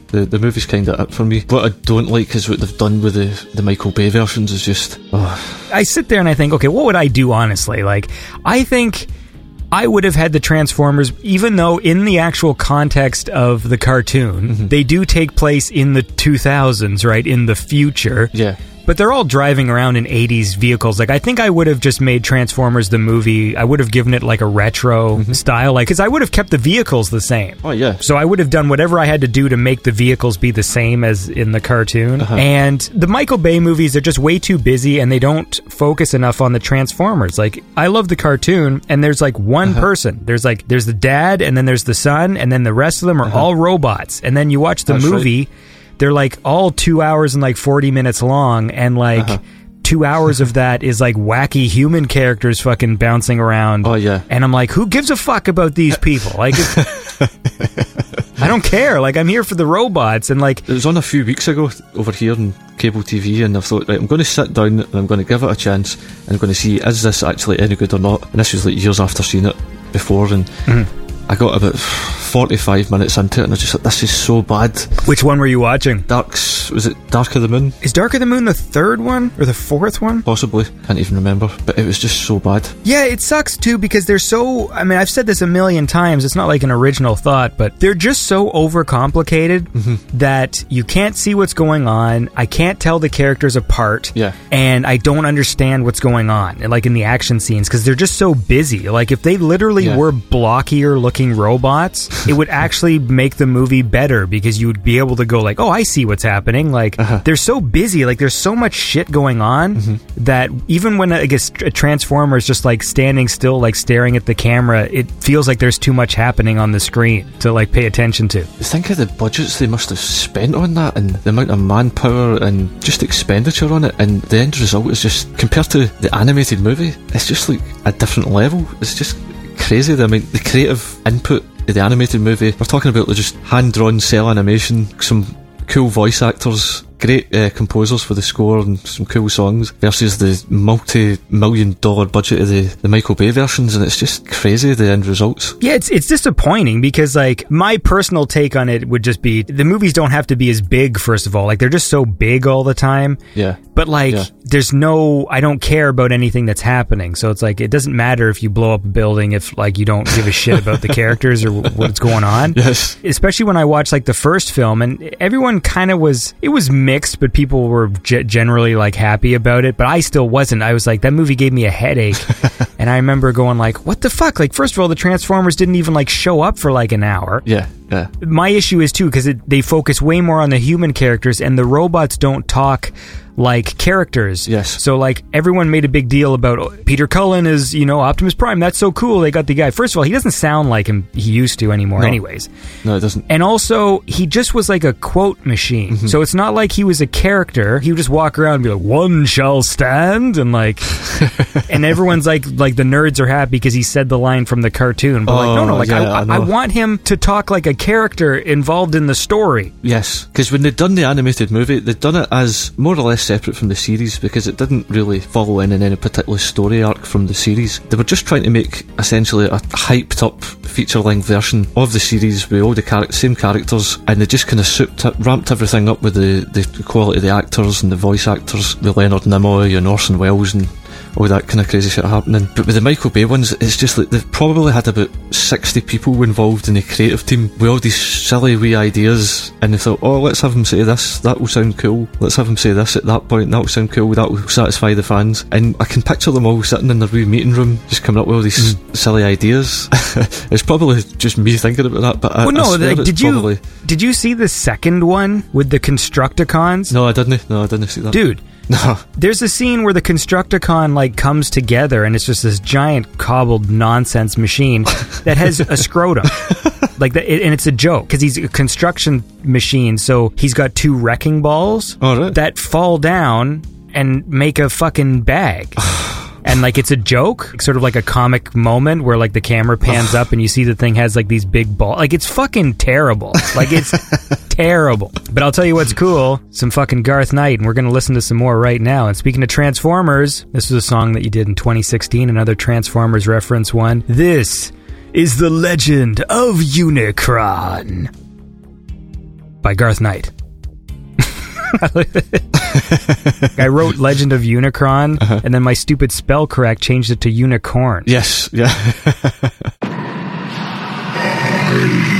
the the movie's kind of it for me. What I don't like is what they've done with the the Michael Bay versions. Is just oh, I sit there and I think, okay, what would I do honestly? Like, I think I would have had the Transformers, even though in the actual context of the cartoon, mm-hmm. they do take place in the 2000s, right? In the future. yeah. But they're all driving around in 80s vehicles. Like, I think I would have just made Transformers the movie, I would have given it like a retro mm-hmm. style, like, because I would have kept the vehicles the same. Oh yeah. So I would have done whatever I had to do to make the vehicles be the same as in the cartoon. Uh-huh. And the Michael Bay movies are just way too busy and they don't focus enough on the Transformers. Like I love the cartoon and there's like one uh-huh. person. There's like there's the dad and then there's the son and then the rest of them are uh-huh. all robots. And then you watch the That's right. They're like all 2 hours and like 40 minutes long and like uh-huh. Two hours of that is like wacky human characters fucking bouncing around. Oh, yeah. And I'm like, who gives a fuck about these people? Like, *laughs* I don't care. Like, I'm here for the robots, and like, It was on a few weeks ago over here on cable TV, and I thought, right, I'm going to sit down and I'm going to give it a chance, and I'm going to see is this actually any good or not. And this was like years after seeing it before, and mm-hmm. I got about 45 minutes into it, and I was just thought, this is so bad. which one were you watching? Dark's was it Dark of the Moon? Is Dark of the Moon the third one or the fourth one? Possibly, can't even remember, but it was just so bad. Yeah, it sucks too because they're so. I mean, I've said this a million times. It's not like an original thought, but they're just so overcomplicated mm-hmm. that you can't see what's going on. I can't tell the characters apart. Yeah. And I don't understand what's going on, like in the action scenes, because they're just so busy. Like, if they literally Yeah. were blockier looking robots, it would *laughs* actually make the movie better because you would be able to go, like, oh, I see what's happening. Like, uh-huh. they're so busy. Like, there's so much shit going on mm-hmm. that even when I guess a transformer is just like standing still, like staring at the camera, it feels like there's too much happening on the screen to like pay attention to. Think of the budgets they must have spent on that, and the amount of manpower and just expenditure on it, and the end result is just compared to the animated movie, it's just like a different level. It's just crazy. I mean, the creative input of the animated movie. We're talking about the just hand drawn cel animation, some cool voice actors, great uh, composers for the score, and some cool songs versus the multi million dollar budget of the, the Michael Bay versions, and it's just crazy the end results. Yeah, it's it's disappointing because like my personal take on it would just be the movies don't have to be as big first of all. Like they're just so big all the time. Yeah. But like Yeah. there's no I don't care about anything that's happening. So it's like it doesn't matter if you blow up a building if like you don't give a shit about the *laughs* characters or what's going on. Yes. Especially when I watched like the first film and everyone kind of was it was mixed but people were ge- generally like happy about it, but I still wasn't. I was like that movie gave me a headache. *laughs* and I remember going like what the fuck? Like first of all the Transformers didn't even like show up for like an hour Yeah, yeah. my issue is too because they focus way more on the human characters and the robots don't talk like characters. Yes. So like everyone made a big deal about oh, Peter Cullen is you know Optimus Prime. That's so cool. They got the guy. First of all, he doesn't sound like him he used to anymore. No. Anyways. No, it doesn't. And also, he just was like a quote machine. Mm-hmm. So it's not like he was a character. He would just walk around and be like, "One shall stand," and like, *laughs* and everyone's like, like the nerds are happy because he said the line from the cartoon. But like, no, no, Oh, like yeah, I, I I, want him to talk like a character involved in the story. Yes, because when they'd done the animated movie, they'd done it as more or less separate from the series because it didn't really follow in in any particular story arc from the series. They were just trying to make essentially a hyped up feature length version of the series with all the char- same characters, and they just kind of souped it, ramped everything up with the, the quality of the actors and the voice actors, with Leonard Nimoy and Orson Welles and all that kind of crazy shit happening. But with the Michael Bay ones, it's just like they've probably had about 60 people involved in the creative team with all these silly wee ideas, and they thought, oh, let's have him say this, that will sound cool. Let's have him say this at that point, that will sound cool, that will satisfy the fans. And I can picture them all sitting in their wee meeting room, just coming up with all these mm. silly ideas. *laughs* it's probably just me thinking about that, but Well, I no, swear like, did you probably- did you see the second one with the Constructicons? No, I didn't. No, I didn't see that. Dude. *laughs* there's a scene where the Constructicon like comes together and it's just this giant cobbled nonsense machine *laughs* that has a scrotum. *laughs* Like that, and it's a joke because he's a construction machine. So he's got two wrecking balls oh, All right. that fall down and make a fucking bag. And like it's a joke, sort of like a comic moment where like the camera pans up and you see the thing has like these big balls. Like it's fucking terrible. Like it's *laughs* terrible. But I'll tell you what's cool: some fucking Garth Knight, and we're gonna listen to some more right now. And speaking of Transformers, this is a song that you did in 2016, another Transformers reference one. This is the Legend of Unicron by Garth Knight. *laughs* I wrote Legend of Unicron, uh-huh. and then my stupid spell correct changed it to unicorn. Yes, yeah. *laughs*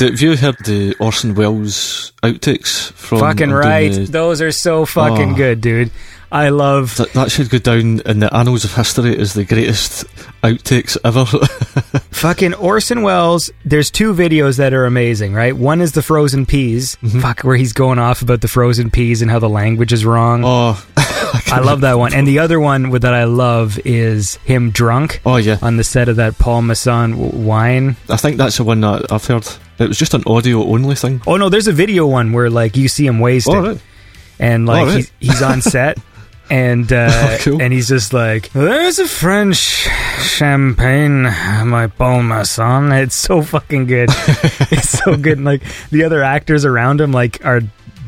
Have you heard the Orson Welles outtakes from fucking right. the- Those are so fucking Oh. good, dude. I love. that, that should go down in the annals of history as the greatest outtakes ever. *laughs* Fucking Orson Welles, there's two videos that are amazing, right? One is the frozen peas, Mm-hmm. fuck, where he's going off about the frozen peas and how the language is wrong. oh, *laughs* I love that one. And the other one that I love is him drunk oh yeah. on the set of that Paul Masson wine. I think that's the one that I've heard. It was just an audio only thing. Oh no, there's a video one where like you see him wasted Oh, right. and like Oh, right. he's, he's on set. *laughs* And uh, Oh, cool. and he's just like, "There's a French champagne, my Paul Masson." It's so fucking good. *laughs* it's so good. And, like the other actors around him, like are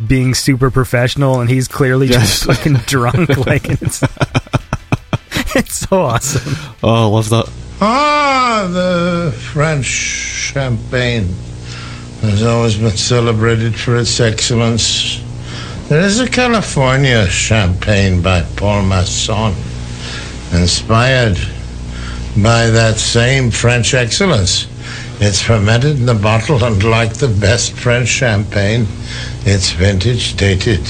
being super professional, and he's clearly just Yes. fucking *laughs* drunk. Like it's it's so awesome. Oh, I love that. Ah, the French champagne has always been celebrated for its excellence. There is a California champagne by Paul Masson, inspired by that same French excellence. It's fermented in the bottle, and like the best French champagne, it's vintage dated.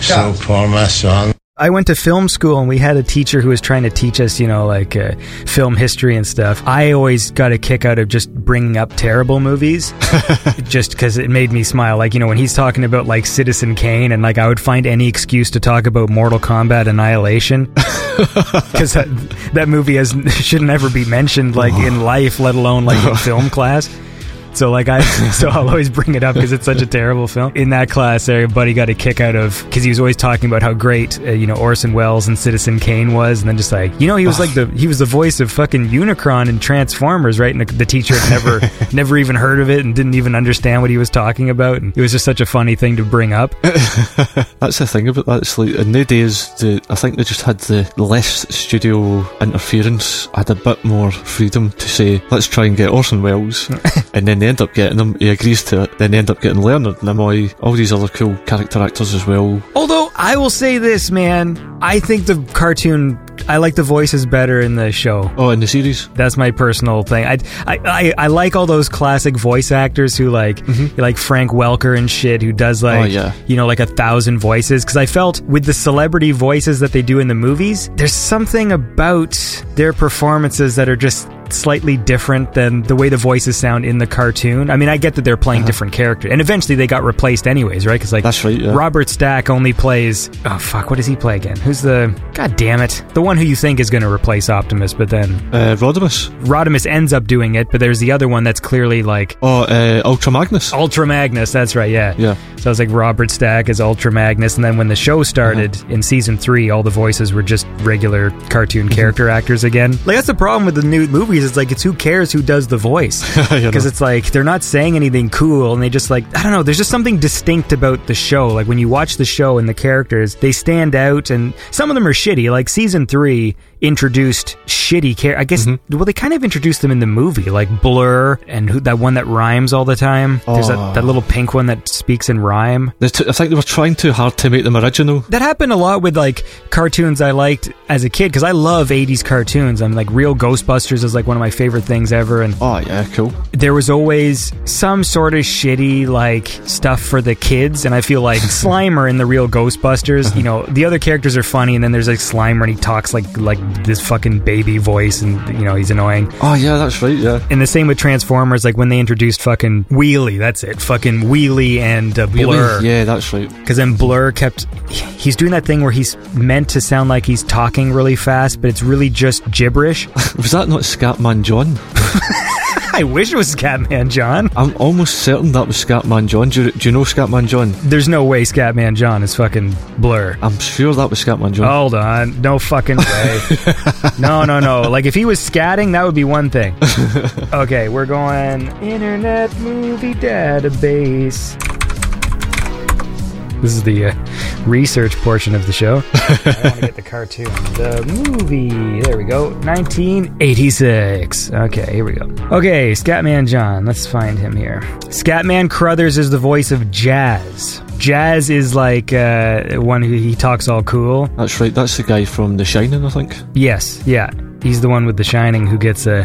So Paul Masson I went to film school and we had a teacher who was trying to teach us, you know, like uh, film history and stuff. I always got a kick out of just bringing up terrible movies *laughs* just because it made me smile. Like, you know, when he's talking about like Citizen Kane and like I would find any excuse to talk about Mortal Kombat Annihilation *laughs* because that, that movie has *laughs* should never be mentioned like in life, let alone like in film class. So like I, *laughs* so I'll always bring it up because it's such a terrible film. In that class, everybody got a kick out of because he was always talking about how great uh, you know Orson Welles and Citizen Kane was, and then just like you know he was like the he was the voice of fucking Unicron and Transformers, right? And the, the teacher had never *laughs* never even heard of it and didn't even understand what he was talking about, and it was just such a funny thing to bring up. *laughs* That's the thing about that. It's like in nowadays, the I think they just had the less studio interference. Had a bit more freedom to say, let's try and get Orson Welles, and then they end up getting him. He agrees to it. Then they end up getting Leonard Nimoy, all these other cool character actors as well. Although I will say this, man, I think the cartoon. I like the voices better in the show. Oh, in the series, That's my personal thing. I, I, I, I like all those classic voice actors who like mm-hmm. like Frank Welker and shit who does oh, like Oh, yeah. you know like a thousand voices because I felt with the celebrity voices that they do in the movies, there's something about their performances that are just slightly different than the way the voices sound in the cartoon. I mean, I get that they're playing different characters, and eventually they got replaced anyways, right? Because like Uh-huh. That's right, yeah. Robert Stack only plays. Oh fuck, what does he play again? Who's the? God damn it, the one who you think is going to replace Optimus, but then uh, Rodimus. Rodimus ends up doing it, but there's the other one that's clearly like Oh, uh, Ultra Magnus. Ultra Magnus. That's right, yeah. Yeah. So it's like Robert Stack is Ultra Magnus, and then when the show started Uh-huh. in season three, all the voices were just regular cartoon Mm-hmm. character actors again. Like that's the problem with the new movies. It's like it's who cares who does the voice *laughs* You because know. it's like they're not saying anything cool, and they just like I don't know. There's just something distinct about the show. Like when you watch the show and the characters, they stand out, and some of them are shitty. Like season three introduced shitty care. I guess Mm-hmm. well they kind of introduced them in the movie, like Blur and who, that one that rhymes all the time. There's that, Oh. that little pink one that speaks in rhyme. They t- I think they were trying too hard to make them original. That happened a lot with like cartoons I liked as a kid because I love 80s cartoons. I'm like Real Ghostbusters is like one of my favorite things ever and Oh yeah, cool. There was always some sort of shitty like stuff for the kids and I feel like *laughs* Slimer in the Real Ghostbusters, you know, the other characters are funny and then there's like Slimer and he talks like like this fucking baby voice and you know, he's annoying. Oh yeah, that's right. Yeah. And the same with Transformers like when they introduced fucking Wheelie, that's it. Fucking Wheelie and uh, Blur. Really? Yeah, that's right. Because then Blur kept. He's doing that thing where he's meant to sound like he's talking really fast, but it's really just gibberish. *laughs* Was that not Scatman John? *laughs* *laughs* I wish it was Scatman John. I'm almost certain that was Scatman John. Do you, do you know Scatman John? There's no way Scatman John is fucking Blur. I'm sure that was Scatman John. Hold on. No fucking *laughs* way. no, no, no. Like, if he was scatting, that would be one thing. *laughs* Okay, we're going Internet Movie Database. This is the uh, research portion of the show. *laughs* I want to get the cartoon. The movie. There we go. 1986. Okay, here we go. Okay, Scatman John. Let's find him here. Scatman Crothers is the voice of Jazz. Jazz is like uh, one who he talks all cool. That's right. That's the guy from The Shining, I think. Yes, yeah. He's the one with the shining who gets a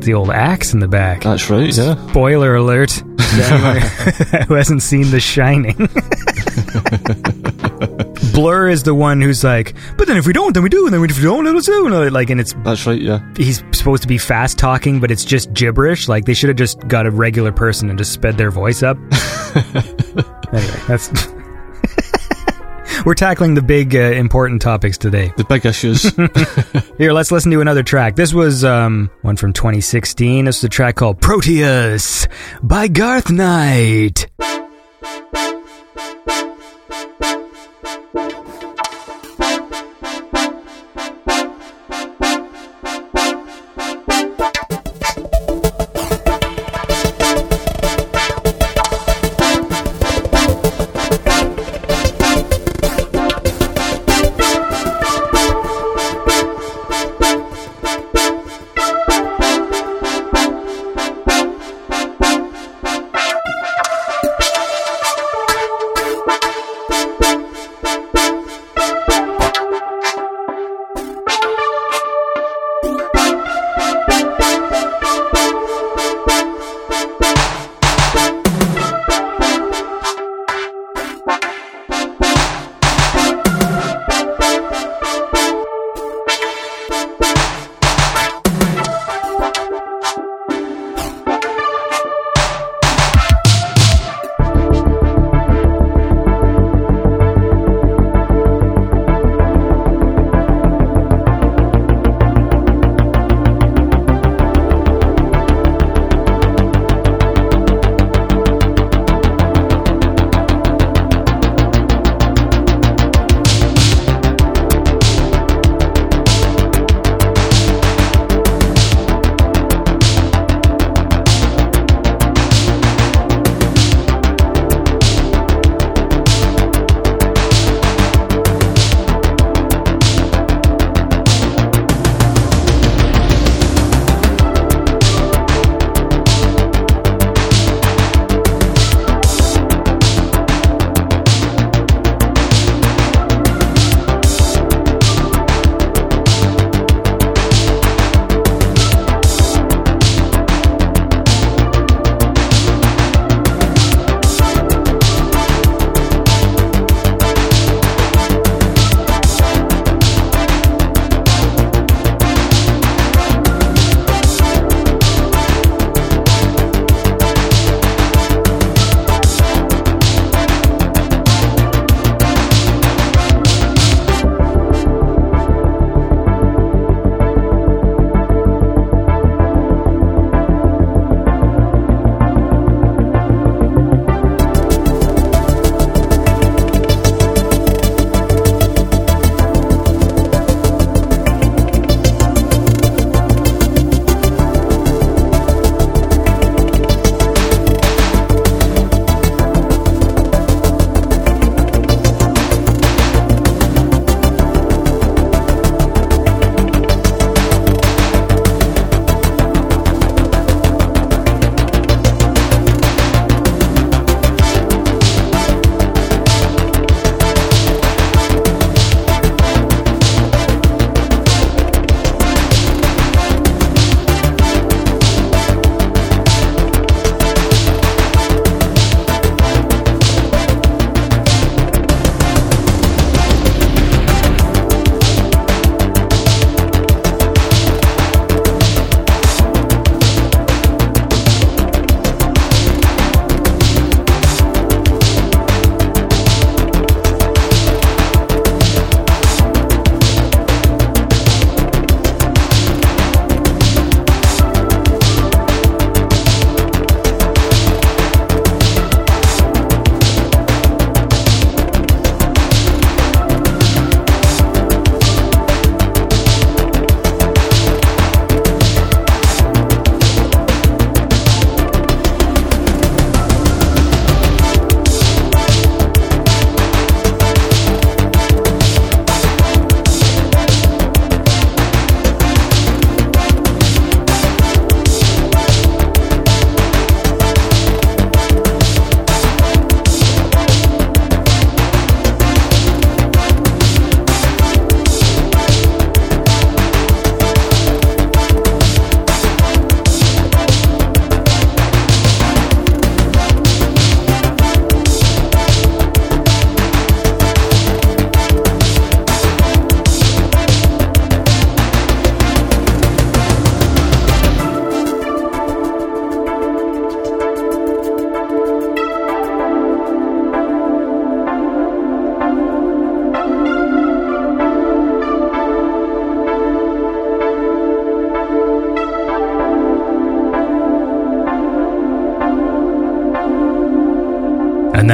the old axe in the back. That's right, yeah. Spoiler alert *laughs* to anyone *laughs* who hasn't seen The Shining. *laughs* Blur is the one who's like, but then if we don't, then we do, and then if we don't, then we do. Like, and it's That's right, yeah. he's supposed to be fast talking, but it's just gibberish. Like they should have just got a regular person and just sped their voice up. *laughs* anyway, that's. *laughs* We're tackling the big uh, important topics today. The big issues. Here, let's listen to another track. This was um, one from 2016. This is a track called Proteus by Garth Knight.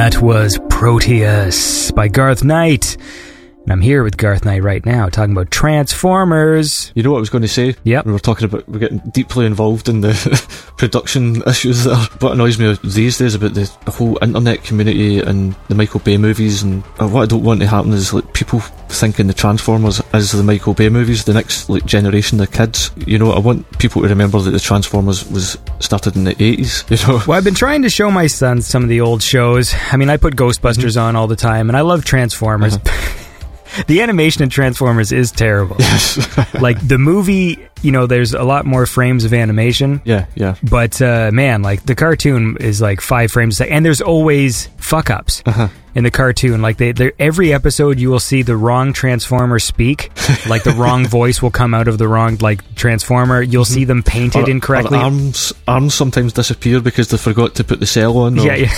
That was Proteus by Garth Knight. And I'm here with Garth Knight right now talking about Transformers. You know what I was going to say? Yep. We were talking about we're getting deeply involved in the *laughs* production issues there. What annoys me these days about the, the whole internet community and the Michael Bay movies and uh, what I don't want to happen is like people thinking the Transformers is the Michael Bay movies, the next like generation of kids. You know, I want people to remember that the Transformers was started in the 80s, *laughs* you know. Well, I've been trying to show my son some of the old shows. I mean, I put Ghostbusters Mm-hmm. on all the time, and I love Transformers. *laughs* the animation in Transformers is terrible. *laughs* Yes. like the movie, you know, there's a lot more frames of animation. yeah, yeah. But uh, man, like the cartoon is like five frames a second, and there's always fuck ups Uh-huh. in the cartoon. Like they, they're- every episode, you will see the wrong transformer speak. *laughs* like the wrong voice will come out of the wrong like transformer. You'll see them painted Or- or incorrectly. arms arms sometimes disappear because they forgot to put the cel on. Or, Yeah, yeah,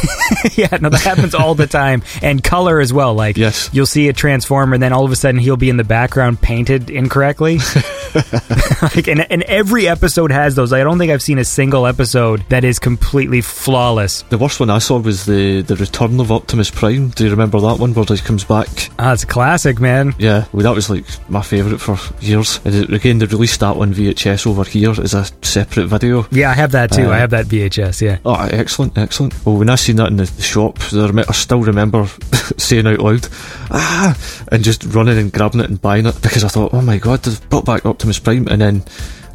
*laughs* yeah. No, that happens all the time, and color as well. Like, Yes. you'll see a transformer, and then all of a sudden he'll be in the background painted incorrectly. *laughs* like, and, and every episode has those. I don't think I've seen a single episode that is completely flawless. The worst one I saw was the the return of Optimus Prime. Do you remember that one where he comes back? Ah, it's a classic, man. Yeah, well, that was like my favourite for years. And it- again, they released that one VHS over here as a separate video. Yeah, I have that too. Uh, I have that VHS. Yeah. Oh, excellent, excellent. Well, when I seen that in the, the shop, I still remember *laughs* saying out loud, ah, and just running and grabbing it and buying it because I thought, oh my god, they've brought back Optimus Prime, and then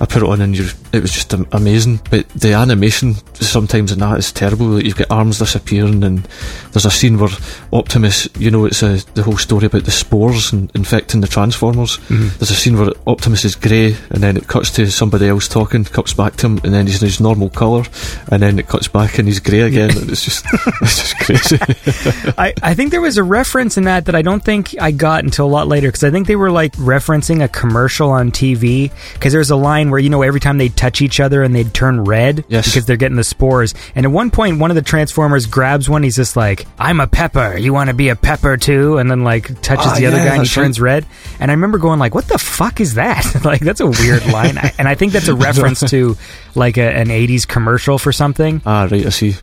I put it on and you it was just amazing. But the animation sometimes in that is terrible. Like you've got arms disappearing, and there's a scene where Optimus, you know, it's a, the whole story about the spores and infecting the Transformers. Mm-hmm. There's a scene where Optimus is grey, and then it cuts to somebody else talking, cuts back to him, and then he's in his normal colour, and then it cuts back and he's grey again. and *laughs* it's just, it's just crazy. *laughs* I, I think there was a reference in that that I don't think I got until a lot later because I think they were like referencing a commercial on TV because there's a line where you know every time they'd touch each other and they'd turn red Yes. because they're getting the spores. And at one point one of the transformers grabs one. He's just like I'm a pepper. You want to be a pepper too? And then like touches Ah, the other guy and he right. turns red. And I remember going like what the fuck is that? *laughs* Like that's a weird line. And I think that's a *laughs* reference to like a, an 80s commercial for something. Ah, right, I see.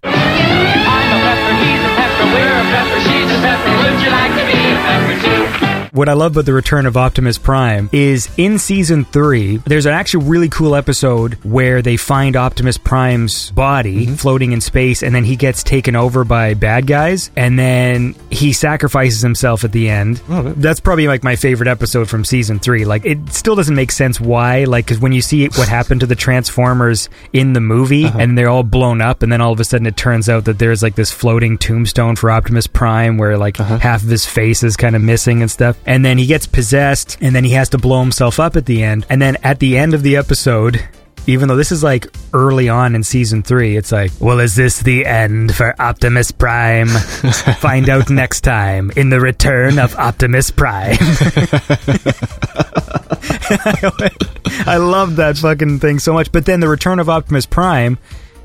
What I love about the return of Optimus Prime is in season three, there's an actually really cool episode where they find Optimus Prime's body mm-hmm. floating in space and then he gets taken over by bad guys and then he sacrifices himself at the end. Oh. That's probably like my favorite episode from season three. Like, it still doesn't make sense why. Like, because when you see what happened to the Transformers in the movie uh-huh. and they're all blown up, and then all of a sudden it turns out that there's like this floating tombstone for Optimus Prime where like uh-huh. half of his face is kind of missing and stuff. And then he gets possessed, and then he has to blow himself up at the end. And then at the end of the episode, even though this is like early on in season three, it's like, well, is this the end for Optimus Prime? *laughs* Find out next time in the return of Optimus Prime. *laughs* *laughs* I love that fucking thing so much. But then the return of Optimus Prime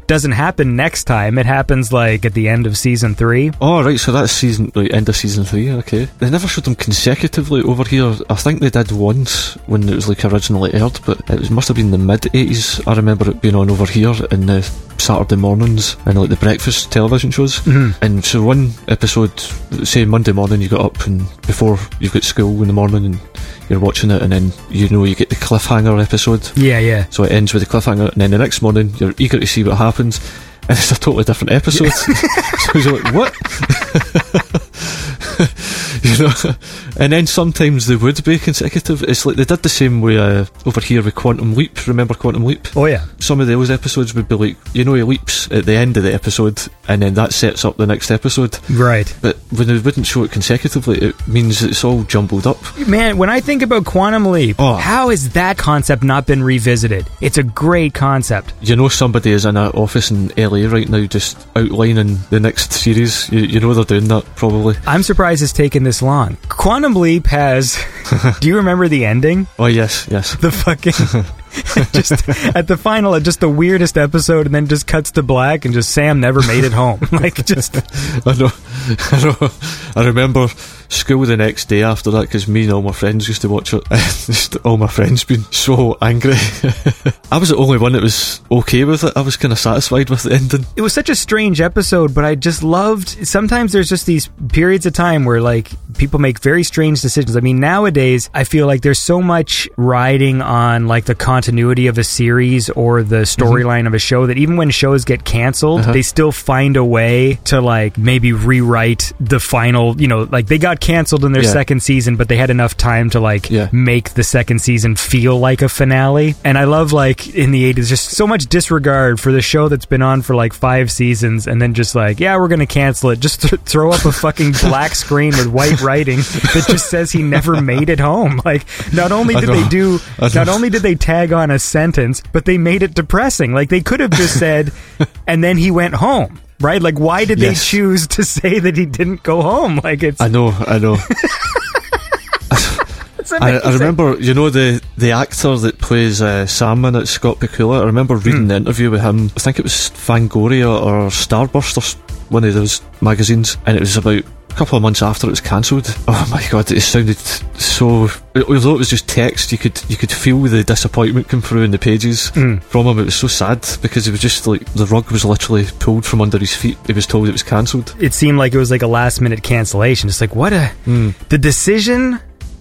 doesn't happen next time. It happens like at the end of season three. Oh, right, so that's season, right, end of season three, okay. They never showed them consecutively over here. I think they did once when it was like originally aired, but it was, must have been the mid 80s. I remember it being on over here in the Saturday mornings and like the breakfast television shows. Mm-hmm. And so one episode, say Monday morning, you got up and before you've got school in the morning and you're watching it, and then you know you get the cliffhanger episode. Yeah, yeah. So it ends with a cliffhanger, and then the next morning you're eager to see what happens, and it's a totally different episode. *laughs* *laughs* so you're like, what? *laughs* *laughs* you know, and then sometimes they would be consecutive. It's like they did the same way uh, over here with Quantum Leap. Remember Quantum Leap? Oh yeah. Some of those episodes would be like, you know, he leaps at the end of the episode, and then that sets up the next episode. Right. But when they wouldn't show it consecutively, it means it's all jumbled up. Man, when I think about Quantum Leap, Oh. how has that concept not been revisited? It's a great concept. You know somebody is in an office in LA right now just outlining the next series. You, you know they're doing that probably. I'm surprised it's taken this long. Quantum Leap has. *laughs* do you remember the ending? Oh yes, yes. The fucking. *laughs* just at the final, just the weirdest episode, and then just cuts to black, and just Sam never made it home. *laughs* like just I know, I know. I remember school the next day after that because me and all my friends used to watch it. *laughs* Just all my friends being so angry. *laughs* I was the only one that was okay with it. I was kind of satisfied with the ending. it was such a strange episode, but I just loved. Sometimes there's just these periods of time where like people make very strange decisions. I mean, nowadays I feel like there's so much riding on like the continuity of a series or the storyline of a show that even when shows get canceled, Uh-huh. they still find a way to like maybe rewrite the final. You know, like they got canceled in their Yeah. second season, but they had enough time to like Yeah. make the second season feel like a finale. And I love like in the 80s just so much disregard for the show that's been on for like 5 seasons and then just like, yeah, we're going to cancel it. Just th- throw up a fucking *laughs* black screen with white writing that just says he never made it home. *laughs* Like not only did they do not only did they tag on a sentence, but they made it depressing. Like they could have just *laughs* said and then he went home. Right? Like why did Yes. they choose to *laughs* say that he didn't go home? Like it's I know, I know. *laughs* I, I remember, you know, the the actor that plays uh, Sam in it, Scott Bakula. I remember reading Hmm. the interview with him. I think it was Fangoria or Starburst or one of those magazines, and it was about couple of months after it was cancelled. *laughs* Oh my god, it sounded so. Although it was just text, you could you could feel the disappointment come through in the pages Hmm. from him. It was so sad because it was just like the rug was literally pulled from under his feet. He was told it was cancelled. it seemed like it was like a last minute cancellation. It's like, what a. The decision.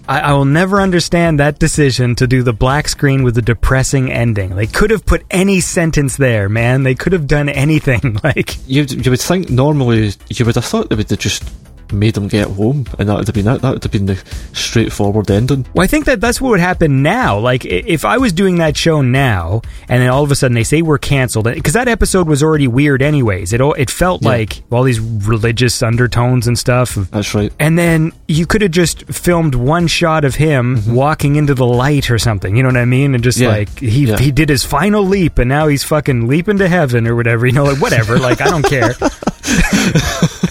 I, I will never understand that decision to do the black screen with the depressing ending. They could have put any sentence there, man. They could have done anything. *laughs* Like, You you would think normally you would have thought they would have just made him get home, and that would have been it. That would have been the straightforward ending. well, I think that that's what would happen now. Like, if I was doing that show now, and then all of a sudden they say we're canceled, because that episode was already weird, anyways. It all, it felt Yeah. like all these religious undertones and stuff. That's right. And then you could have just filmed one shot of him mm-hmm. walking into the light or something. You know what I mean? And just Yeah. like he Yeah. he did his final leap, and now he's fucking leaping to heaven or whatever. You know, like whatever. like I don't care. *laughs*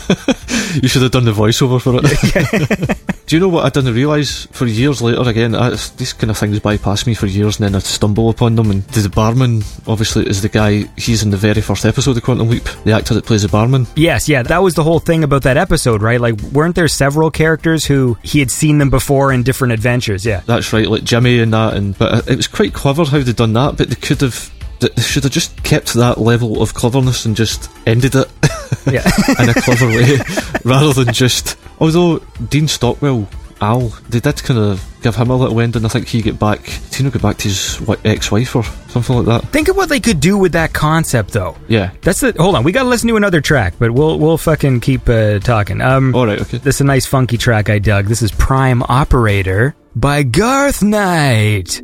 You should have done the voiceover for it. *laughs* *laughs* Do you know what I didn't realise for years later? Again, I, these kind of things bypass me for years, and then I stumble upon them. And the barman, obviously, is the guy. He's in the very first episode of Quantum Leap. The actor that plays the barman. Yes, yeah, that was the whole thing about that episode, right? Like, weren't there several characters who he had seen them before in different adventures? Yeah. That's right, like Jimmy and that. And but uh, it was quite clever how they'd done that. But they could have. They should have just kept that level of cleverness and just ended it. *laughs* Yeah. *laughs* in a clever way *laughs* rather than just. Although Dean Stockwell, Al, they did kind of give him a little ending. I think he get back, did he not get back to his wi- ex-wife or something like that? Think of what they could do with that concept, though. Yeah. That's the. Hold on, we gotta listen to another track, but we'll we'll fucking keep uh, talking. Um, All right. Okay. This is a nice funky track I dug. This is Prime Operator by Garth Knight.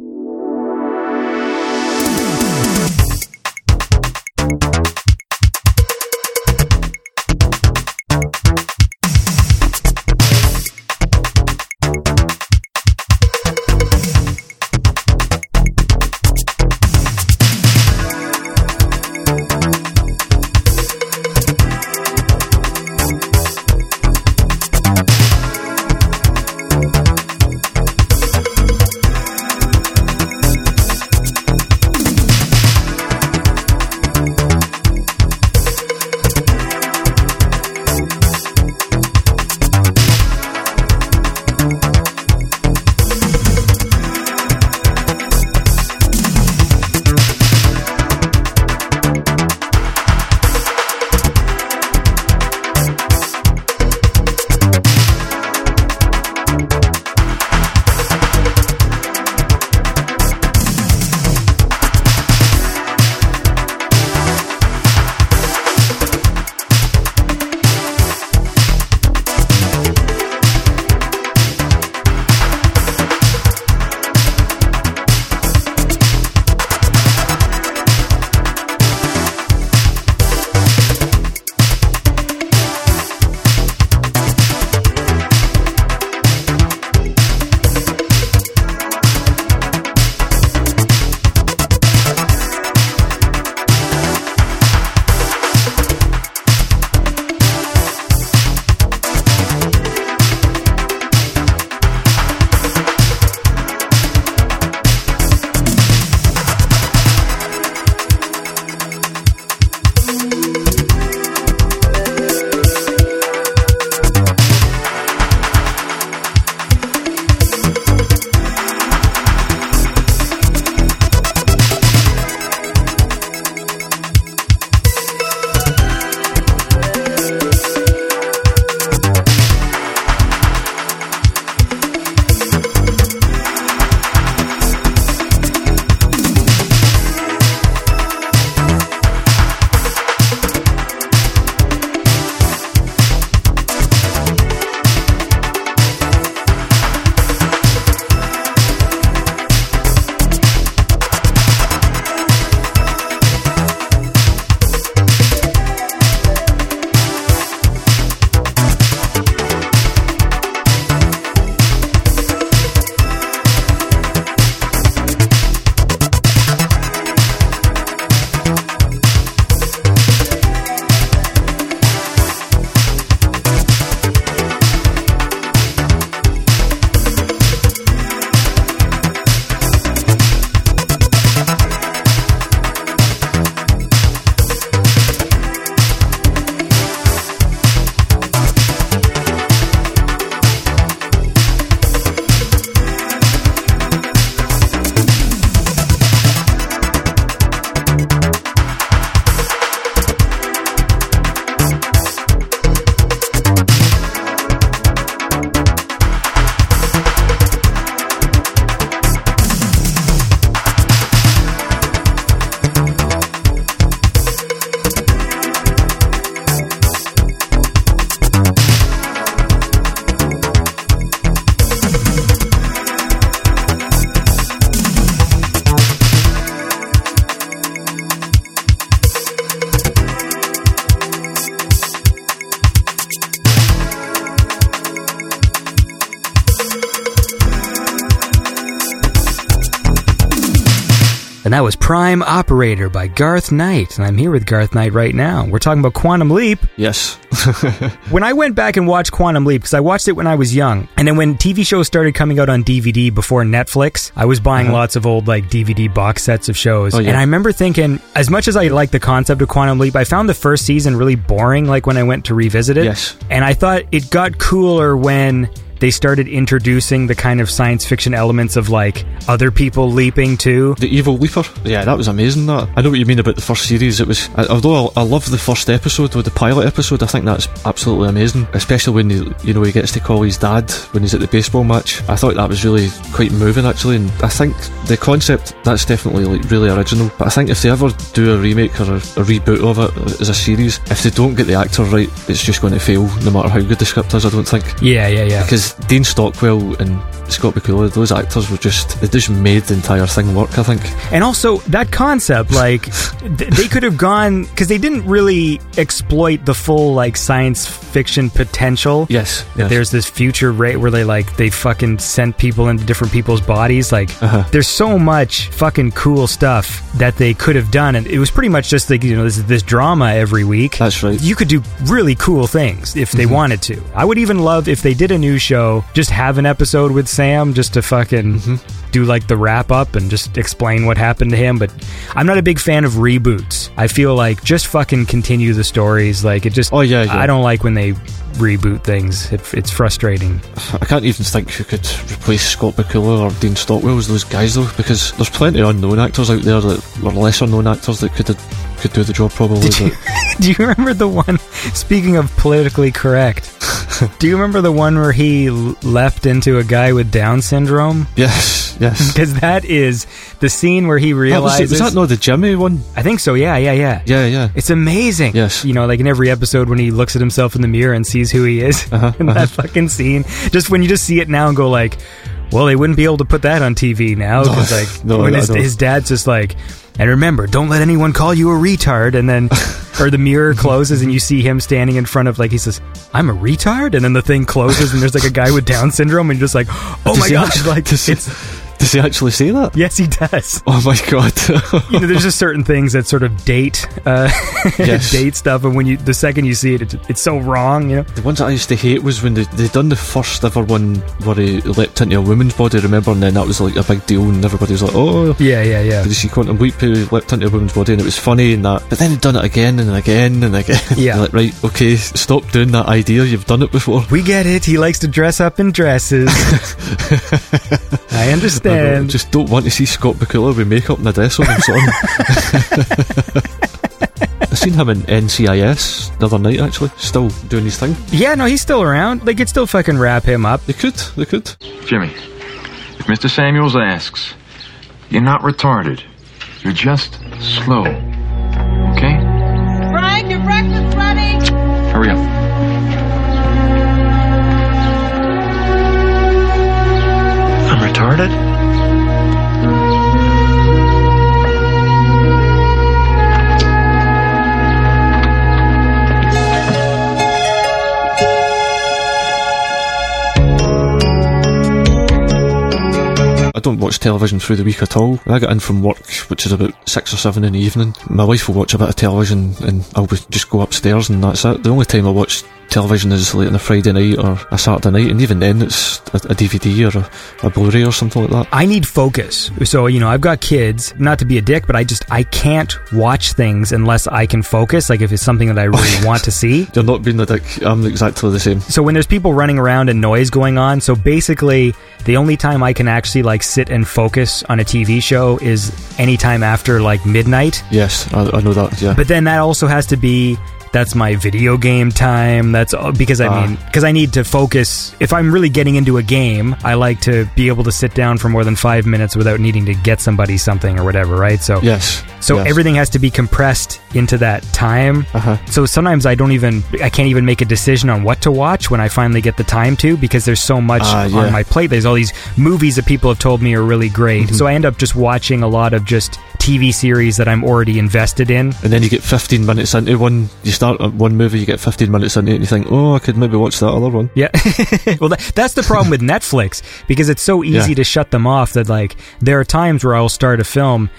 By Garth Knight. And I'm here with Garth Knight right now. We're talking about Quantum Leap. Yes. *laughs* When I went back and watched Quantum Leap, because I watched it when I was young, and then when TV shows started coming out on DVD before Netflix, I was buying lots of old like DVD box sets of shows. Uh-huh. Oh, yeah. And I remember thinking, as much as I like the concept of Quantum Leap, I found the first season really boring. Like when I went to revisit it, Yes. and I thought it got cooler when they started introducing the kind of science fiction elements of like other people leaping too. The Evil Leaper. Yeah, that was amazing. That I know what you mean about the first series. It was, I- although I, I love the first episode with the pilot episode. I think that's absolutely amazing, especially when he, you know he gets to call his dad when he's at the baseball match. I thought that was really quite moving actually, and I think the concept that's definitely like really original. But I think if they ever do a remake or a, a reboot of it as a series, if they don't get the actor right, it's just going to fail, no matter how good the script is. I don't think. Yeah, yeah, yeah. Because Dean Stockwell and Scott Bakula, those actors were just they just made the entire thing work. I think. And also that concept, like *laughs* th- they could have gone because they didn't really exploit the full like science fiction potential. Yes, yes. there's this future rate where they like they fucking sent people into different people's bodies. Like Uh-huh. there's so much fucking cool stuff that they could have done, and it was pretty much just like you know this this drama every week. That's right. You could do really cool things if they mm-hmm. wanted to. I would even love if they did a new show, just have an episode with Sam just to fucking mm-hmm. do like the wrap up and just explain what happened to him. But I'm not a big fan of reboots. I feel like just fucking continue the stories. Like it just. Oh, yeah, yeah. I don't like when they reboot things. It, it's frustrating. I can't even think who could replace Scott Bakula or Dean Stockwell as those guys though, because there's plenty of unknown actors out there that were lesser known actors that could could do the job probably. Did you, *laughs* do you remember the one? Speaking of politically correct, *laughs* do you remember the one where he leapt into a guy with Down syndrome? yes, yes. *laughs* Because that is the scene where he realizes. was that not the Jimmy one? I think so. Yeah, yeah, yeah. Yeah, yeah. It's amazing. Yes. You know, like in every episode when he looks at himself in the mirror and sees who he is Uh-huh, *laughs* in that fucking scene. Just when you just see it now and go like, well, they wouldn't be able to put that on TV now because like *laughs* No, when his, his dad's just like, and remember, don't let anyone call you a retard. And then, or the mirror closes and you see him standing in front of like he says, "I'm a retard," and then the thing closes and there's like a guy with Down syndrome and you're just like, oh Does my gosh, like it's Does he actually say that? yes, he does. Oh my god. you know, there's just certain things that sort of date, uh, *laughs* Yes. date stuff, and when you the second you see it, it, it's so wrong. You know, The ones that I used to hate was when they they done the first ever one where he leapt into a woman's body, remember? And then that was like a big deal, and everybody was like, "Oh, yeah, yeah, yeah, did you see Quantum Leap? Who leapt into a woman's body?" And it was funny and that. But then he'd done it again and again and again. *laughs* Yeah. Like right, okay, stop doing that idea. You've done it before. we get it. He likes to dress up in dresses. *laughs* I I understand. just don't want to see Scott Bakula with makeup and a dress on him. Son. I seen him in NCIS the other night. Actually, still doing his thing. yeah, no, he's still around. They could still fucking wrap him up. They could, they could. Jimmy, if Mr. Samuels asks, you're not retarded. You're just slow. Okay? Frank, your breakfast's ready? Hurry up. I'm retarded? I don't watch television through the week at all. When I get in from work, which is about six or seven in the evening, my wife will watch a bit of television and I'll just go upstairs and that's it. The only time I watch television is late on a Friday night or a Saturday night, and even then it's a, a DVD or a, a Blu-ray or something like that. I need focus. So, you know, I've got kids, not to be a dick, but I just, I can't watch things unless I can focus. Like if it's something that I really *laughs* want to see. You're not being a dick. I'm exactly the same. So when there's people running around and noise going on, so basically the only time I can actually like sit and focus on a TV show is anytime after like midnight. Yes, I, I know that. Yeah. But then that also has to be that's my video game time. That's all, because I Ah. mean because I need to focus. If I'm really getting into a game, I like to be able to sit down for more than five minutes without needing to get somebody something or whatever. Right. So yes. so yes. everything has to be compressed into that time. Uh-huh. So sometimes I don't even I can't even make a decision on what to watch when I finally get the time to because there's so much Ah, yeah. on my plate. There's all these movies that people have told me are really great. Mm-hmm. So I end up just watching a lot of just TV series that I'm already invested in. And then you get 15 minutes into one, you start one movie, you get 15 minutes into it, and you think, oh, I could maybe watch that other one. Yeah. *laughs* well, that, that's the problem with Netflix because it's so easy Yeah. to shut them off that like there are times where I'll start a film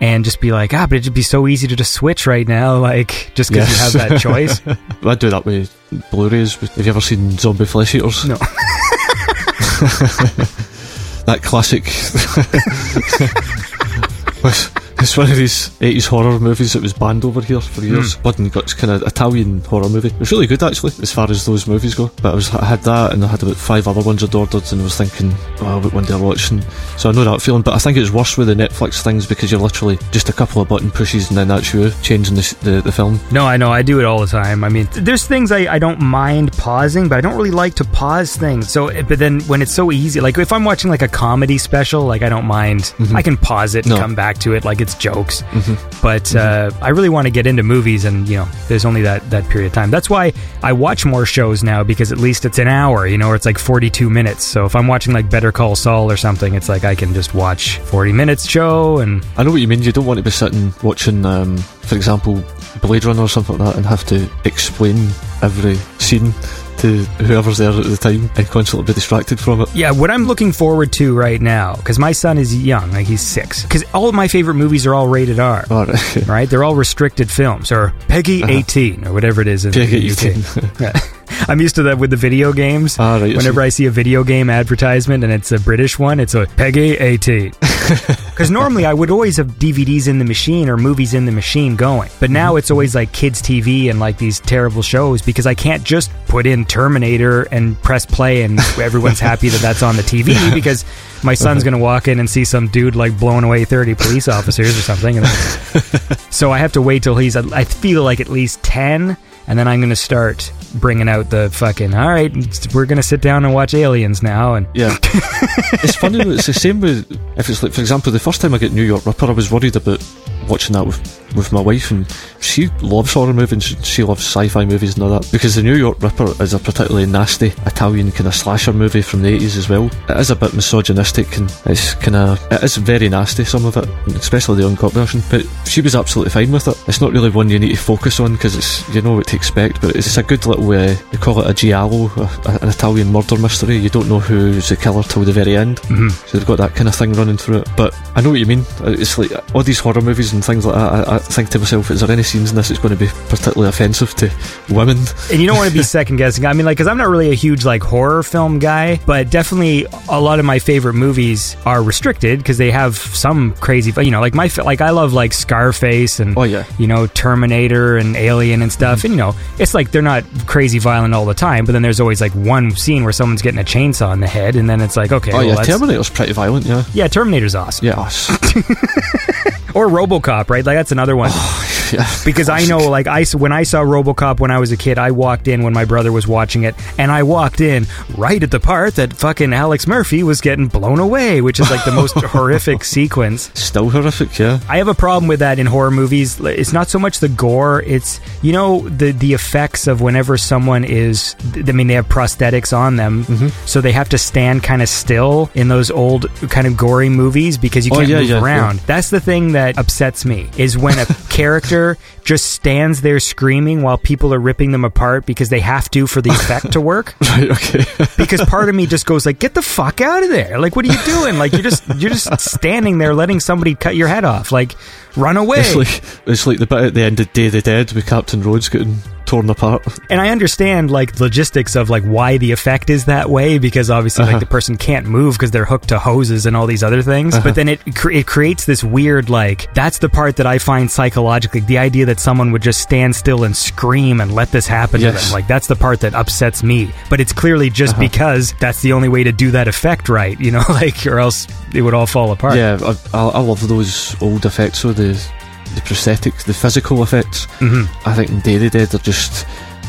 and just be like, ah, but it'd be so easy to just switch right now, *laughs* like just because Yes. you have that choice. *laughs* I do that with Blu-rays. Have you ever seen Zombie Flesh Eaters? No. that classic. It's- one of these 80s horror movies that was banned over here for years. Blood and Guts, kind of Italian horror movie. It was really good actually, as far as those movies go. But I was I had that, and I had about five other ones I'd ordered, and I was thinking, oh, what one day I watch? And so I know that feeling. But I think it's worse with the Netflix things because you're literally just a couple of button pushes, and then that's you changing the, the, the film. No, I know. I do it all the time. I mean, th- there's things I, I don't mind pausing, but I don't really like to pause things. So, eh, but then when it's so easy, like if I'm watching like a comedy special, like I don't mind. I can pause it and No. come back to it, like it's jokes. But uh, I really want to get into movies, and you know, there's only that that period of time. That's why I watch more shows now because at least it's an hour, you know, or it's like 42 minutes. So if I'm watching like Better Call Saul or something, it's like I can just watch 40 minutes show and I know what you mean. You don't want to be sitting watching, um, for example, Blade Runner or something like that, and have to explain every scene to whoever's there at the time and constantly be distracted from it. Yeah, what I'm looking forward to right now, because my son is young, like he's six, because all of my favorite movies are all rated R. All right. *laughs* Right? They're all restricted films, or PEGI uh-huh. 18, or whatever it is in PEGI the 18. UK. *laughs* Yeah. *laughs* I'm used to that with the video games. Ah, right, Whenever. I see a video game advertisement and it's a British one, it's a PEGI 18. *laughs* Because normally I would always have DVDs in the machine or movies in the machine going. But now it's always like kids' TV and like these terrible shows because I can't just put in Terminator and press play and *laughs* everyone's happy that that's on the TV because my son's going to walk in and see some dude like blowing away 30 police officers or something. So I have to wait till he's, I feel like at least 10. And then I'm going to start bringing out the fucking, all right, we're going to sit down and watch Aliens now. And Yeah. *laughs* it's funny, though, it's the same with, if it's like, for example, the first time I get New York Ripper, I was worried about watching that with, with my wife, and she loves horror movies, she, she loves sci fi movies and all that, because the New York Ripper is a particularly nasty Italian kind of slasher movie from the 80s as well. It is a bit misogynistic, and it's kind of, it is very nasty, some of it, especially the uncut version, but she was absolutely fine with it. It's not really one you need to focus on, because it's, you know what to expect, but it's a good little, uh, they call it a giallo, a, an Italian murder mystery. You don't know who's the killer till the very end. Mhm. So they've got that kind of thing running through it. But I know what you mean. It's like all these horror movies and things like that. I, I think to myself, is there any scenes in this that's going to be particularly offensive to women? and you don't want to be *laughs* second guessing. I mean, like, because I'm not really a huge like horror film guy, but definitely a lot of my favorite movies are restricted because they have some crazy, you know, like my like I love like Scarface and Oh, yeah. you know Terminator and Alien and stuff, and you know it's like they're not crazy violent all the time, but then there's always like one scene where someone's getting a chainsaw in the head, and then it's like okay, oh well, yeah, Terminator's pretty violent. Yeah, yeah, Terminator's awesome, yeah, oh, it's- *laughs* *laughs* or RoboCop, right? Like that's another one. *sighs* yeah. because I know, like, I when I saw RoboCop when I was a kid, I walked in when my brother was watching it, and I walked in right at the part that fucking Alex Murphy was getting blown away, which is like the most *laughs* horrific sequence. Still horrific. Yeah. I have a problem with that in horror movies. It's not so much the gore; it's you know the the effects of whenever someone is. I mean, they have prosthetics on them, so they have to stand kind of still in those old kind of gory movies because you Oh, can't yeah, move yeah, around. That's the thing that upsets me is when a *laughs* character just stands there screaming while people are ripping them apart because they have to for the effect to work. *laughs* Right. Okay. *laughs* Because part of me just goes like, "Get the fuck out of there! Like, what are you doing? Like, you're just you're just standing there letting somebody cut your head off. Like, run away." It's like it's like the bit at the end of Day of the Dead with Captain Rhodes getting torn apart. And I understand like logistics of like why the effect is that way because obviously Uh-huh. like the person can't move because they're hooked to hoses and all these other things. Uh-huh. But then it cre- it creates this weird like that's the part that I find psychologically the idea that someone would just stand still and scream and let this happen to Yes. them like that's the part that upsets me. But it's clearly just Uh-huh. because that's the only way to do that effect right, you know, *laughs* like or else it would all fall apart. Yeah, I, I, I love those old effects. So the the prosthetics, the physical effects. Mhm. I think in Day of the Dead they're just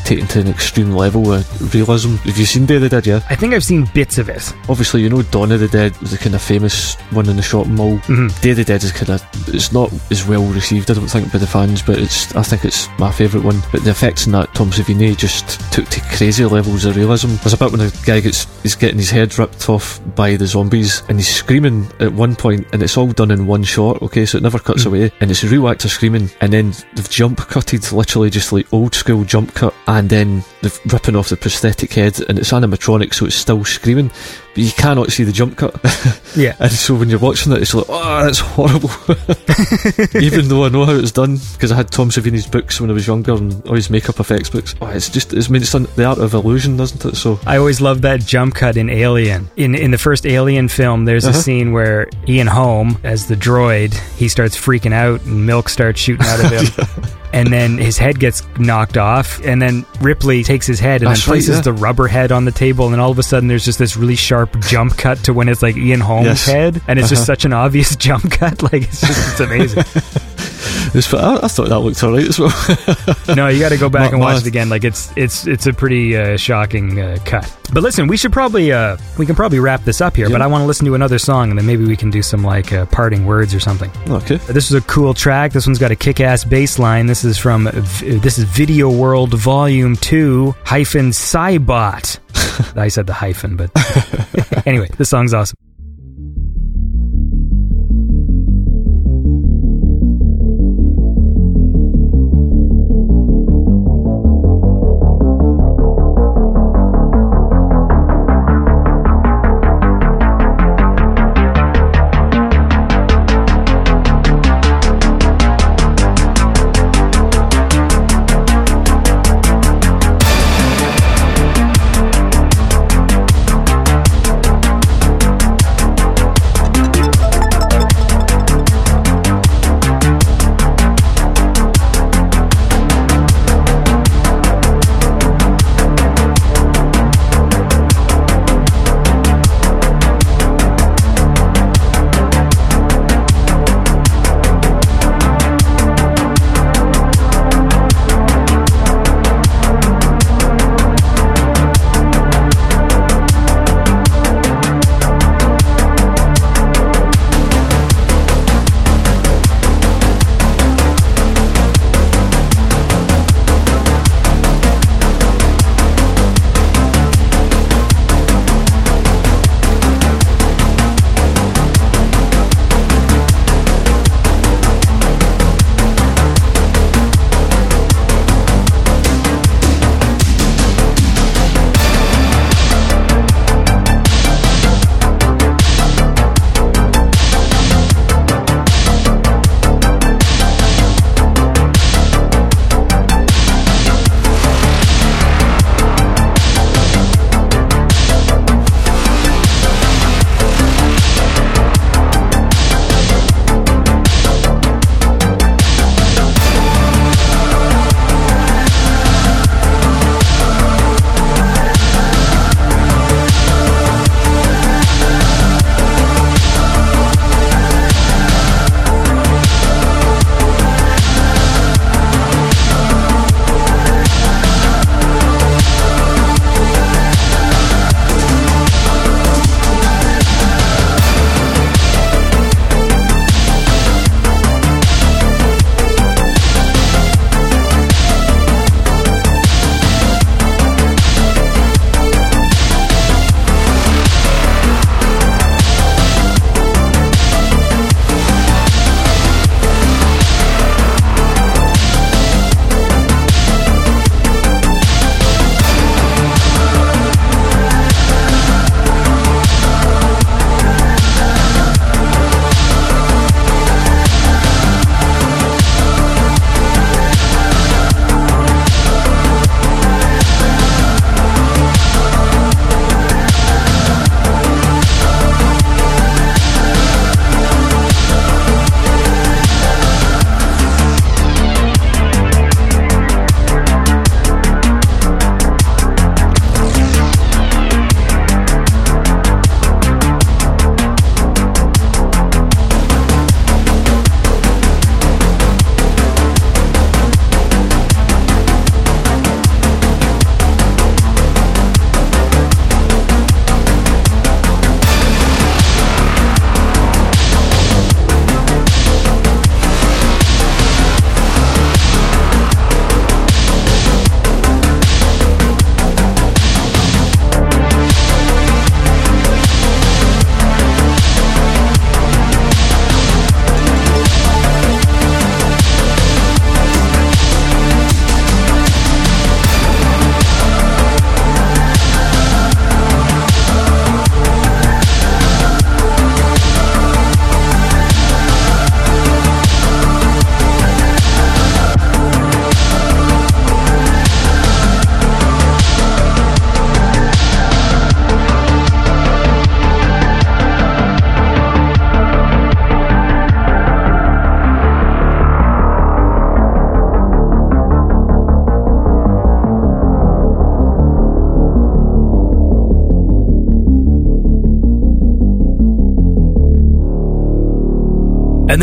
taken to an extreme level of realism. Have you seen Day of the Dead? Yeah. I think I've seen bits of it. Obviously, you know Dawn of the Dead was the kind of famous one in the shopping mall. Mhm. Day of the Dead is kind of it's not as well received, I don't think, by the fans, but it's I think it's my favourite one. But the effects in that Tom Savini just took to crazy levels of realism. There's a bit when a guy gets he's getting his head ripped off by the zombies and he's screaming at one point, and it's all done in one shot. Okay, so it never cuts away, and it's a real actor screaming, and then they've jump cutted, literally just like old school jump cut, and then they've ripping off the prosthetic head, and it's animatronic, so it's still screaming you cannot see the jump cut. *laughs* Yeah. and so when you're watching it, it's like, oh, that's horrible. *laughs* Even though I know how it's done, because I had Tom Savini's books when I was younger and all his makeup effects books. Oh, it's just, it's, I mean, it's the art of illusion, doesn't it? So, I always loved that jump cut in Alien. In in the first Alien film, there's a Uh-huh. scene where Ian Holm, as the droid, he starts freaking out and milk starts shooting out of him. *laughs* And then his head gets knocked off, and then Ripley takes his head and That's then right, places yeah. the rubber head on the table, and all of a sudden there's just this really sharp jump cut to when it's like Ian Holm's Yes. head, and it's just Uh-huh. such an obvious *laughs* jump cut. Like it's just it's amazing. *laughs* I, I thought that looked alright as well. *laughs* no, you got to go back and watch it again. Like it's it's it's a pretty uh, shocking uh, cut. But listen, we should probably uh, we can probably wrap this up here. But I want to listen to another song, and then maybe we can do some like uh, parting words or something. Okay. This is a cool track. This one's got a kick-ass bass line. This is from v- this is Video World Volume Two hyphen Cybot. *laughs* I said the hyphen, but *laughs* anyway, this song's awesome.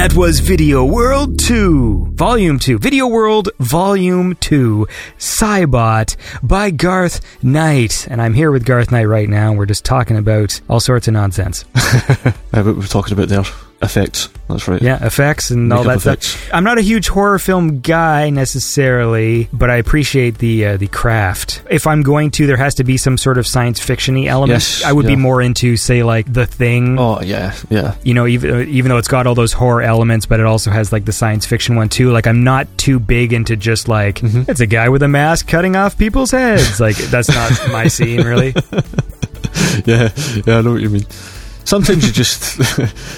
That was Video World 2, Volume 2. Video World Volume 2, Cybot by Garth Knight. And I'm here with Garth Knight right now. We're just talking about all sorts of nonsense. *laughs* What we're talking about there. Effects. That's right. Yeah, effects and all that Makeup stuff. I'm not a huge horror film guy necessarily, but I appreciate the uh, the craft. If I'm going to, there has to be some sort of science fictiony element. Yes, I would be more into, say, like The Thing. Oh yeah, yeah. You know, even even though it's got all those horror elements, but it also has like the science fiction one too. Like I'm not too big into just like Mm-hmm. it's a guy with a mask cutting off people's heads. Like that's not my *laughs* scene really. *laughs* yeah, yeah, I know what you mean. Sometimes you just,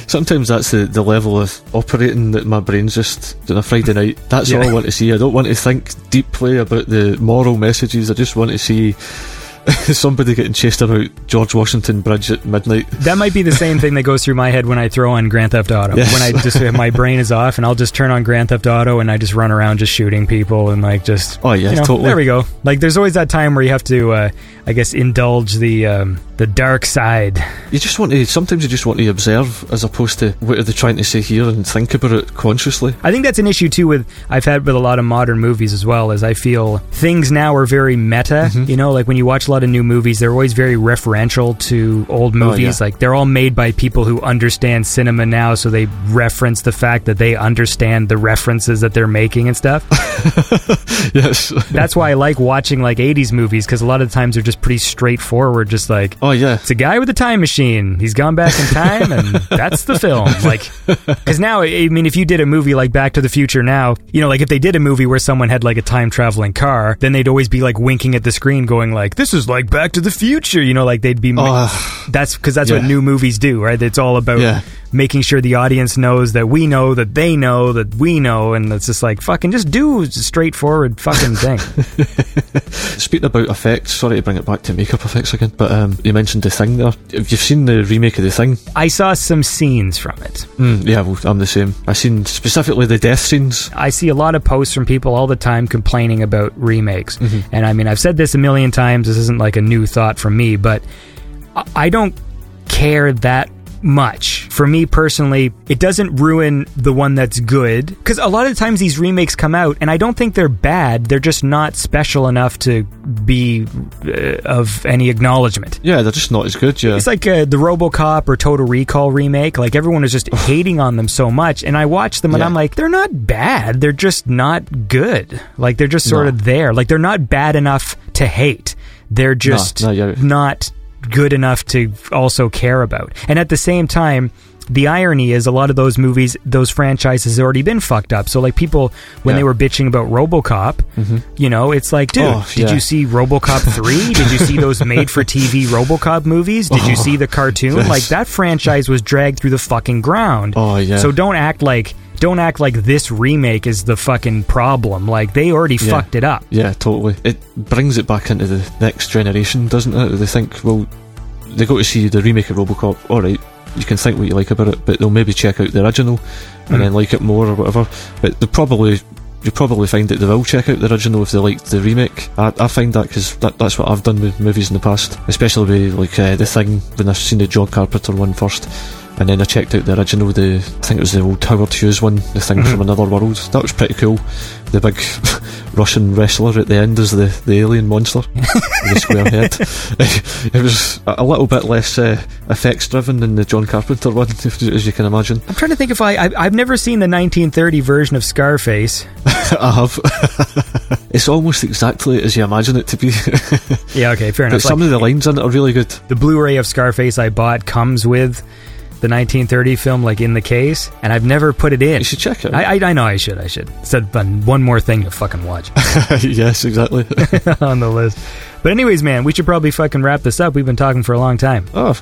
*laughs* sometimes that's the, the level of operating that my brain's just on a Friday night. That's all I want to see. I don't want to think deeply about the moral messages. I just want to see *laughs* *laughs* somebody getting chased about George Washington Bridge at midnight. That might be the same thing that goes through my head when I throw on Grand Theft Auto. Yes. When I just my brain is off and I'll just turn on Grand Theft Auto and I just run around just shooting people and like just Oh, yeah, you know, totally. There we go. Like there's always that time where you have to uh, I guess indulge the um, the dark side. You just want to, sometimes you just want to observe as opposed to what are they trying to say here and think about it consciously. I think that's an issue too with I've had with a lot of modern movies as well as I feel things now are very meta. Mm-hmm. You know, like when you watch a lot of new movies, they're always very referential to old Oh, movies. yeah. Like they're all made by people who understand cinema now, so they reference the fact that they understand the references that they're making and stuff. *laughs* yes. That's why I like watching like 80s movies because a lot of times they're just pretty straightforward. Just like, oh yeah, it's a guy with a time machine. He's gone back in time, and that's the film. *laughs* Like, because now, I mean, if you did a movie like Back to the Future now, you know, like if they did a movie where someone had like a time traveling car, then they'd always be like winking at the screen, going like, "This is like Back to the Future." You know, like they'd be. that's because that's what new movies do, right? It's all about Yeah. Making sure the audience knows that we know that they know that we know, and it's just like fucking just do a straightforward fucking thing. *laughs* Speaking about effects, sorry to bring it back to makeup effects again, but um, you mentioned The Thing there. Have you seen the remake of The Thing? I saw some scenes from it. Mm, yeah, well, I'm the same. I seen specifically the death scenes. I see a lot of posts from people all the time complaining about remakes. And I mean, I've said this a million times. This isn't like a new thought from me, but I- I don't care that much. For me personally, it doesn't ruin the one that's good. Because a lot of times these remakes come out, and I don't think they're bad. They're just not special enough to be uh, of any acknowledgement. Yeah, they're just not as good, yeah. It's like uh, the RoboCop or Total Recall remake. Like everyone is just *sighs* hating on them so much, and I watch them and Yeah. I'm like, they're not bad. They're just not good. Like they're just sort No. of there. Like they're not bad enough to hate. They're just no, you're- not good enough to also care about. And at the same time. The irony is a lot of those movies, those franchises have already been fucked up. So like people, when Yeah. they were bitching about RoboCop, mm-hmm. you know, it's like, dude, Oh, did yeah. you see RoboCop *laughs* 3? did you see those made for TV *laughs* RoboCop movies? Did you Oh, see the cartoon? yes. Like that franchise was dragged through the fucking ground. Oh, yeah. So don't act like don't act like this remake is the fucking problem. Like they already Yeah. fucked it up. Yeah, totally. It brings it back into the next generation, doesn't it? They think, well, they go to see the remake of Robocop, alright, you can think what you like about it, but they'll maybe check out the original and Mm. then like it more or whatever. But they probably. You probably find that they will check out the original if they liked the remake. I, I find that because that, that's what I've done with movies in the past, especially with like uh, the thing when I've seen the John Carpenter one first, and then I checked out the original. The I think it was the old Howard Hughes one, the thing Mhm. from another world. That was pretty cool. The big *laughs* Russian wrestler at the end is the, the alien monster *laughs* with the square head. *laughs* it was a little bit less uh, effects driven than the John Carpenter one, if, as you can imagine. I'm trying to think if I, I I've never seen the 1930 version of Scarface. I have. it's almost exactly as you imagine it to be. Yeah, okay, fair but enough. some Like, of the lines in it are really good. the Blu-ray of Scarface I bought comes with the 1930 film like in the case, and I've never put it in. You should check it. I, I, I know I should. I should. Said one more thing to fucking watch *laughs* yes, exactly. *laughs* on the list. But anyways, man, we should probably fucking wrap this up. We've been talking for a long time. oh,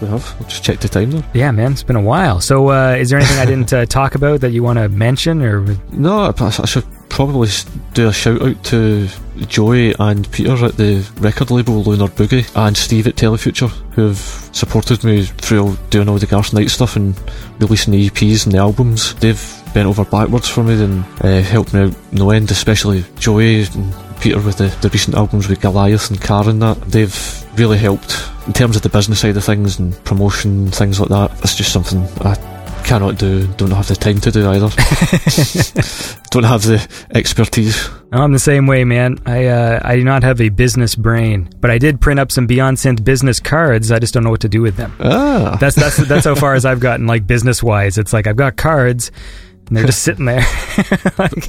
we have. I'll just check the time there. Yeah, man, it's been a while. So, uh, is there anything I didn't uh, *laughs* talk about that you want to mention, or No, I, I should probably do a shout out to Joey and Peter at the record label Lunar Boogie and Steve at Telefuture who have supported me through doing all the Garth Knight stuff and releasing the EPs and the albums. They've bent over backwards for me and uh, helped me out no end, especially Joey and Peter with the, the recent albums with Goliath and Karen that. They've really helped in terms of the business side of things and promotion, things like that. It's just something I cannot do, don't have the time to do either. *laughs* don't have the expertise. I'm the same way, man. I uh, I do not have a business brain, but I did print up some Beyond Synth business cards. I just don't know what to do with them. Ah. That's that's that's how far as I've gotten, like business wise. It's like I've got cards, and they're just sitting there. *laughs*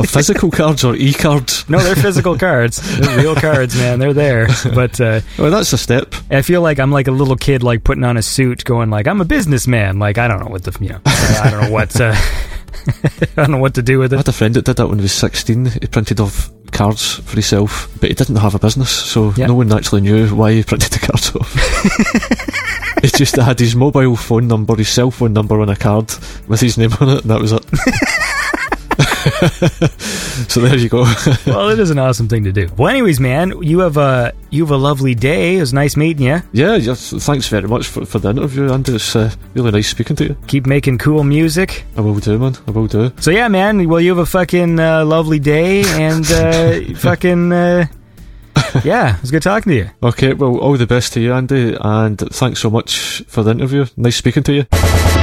Physical cards or e cards? no, they're physical cards. They're real *laughs* cards, man. They're there. But uh, Well, that's a step. I feel like I'm like a little kid, like putting on a suit, going like I'm a businessman. Like I don't know what the you know, I don't know what uh, *laughs* I don't know what to do with it. I had a friend that did that when he was 16. He printed off cards for himself, but he didn't have a business, so Yeah. no one actually knew why he printed the cards off. *laughs* he just had his mobile phone number, his cell phone number on a card with his name on it, and that was it. *laughs* *laughs* so there you go. *laughs* well, it is an awesome thing to do. Well, anyways, man, you have a you have a lovely day. It was nice meeting you. yeah, yes, thanks very much for, for the interview, Andy. It's uh, really nice speaking to you. Keep making cool music. I will do, man. I will do. So yeah, man. Well, you have a fucking uh, lovely day, and uh, *laughs* fucking uh, yeah, it was good talking to you. Okay, well, all the best to you, Andy, and thanks so much for the interview. Nice speaking to you.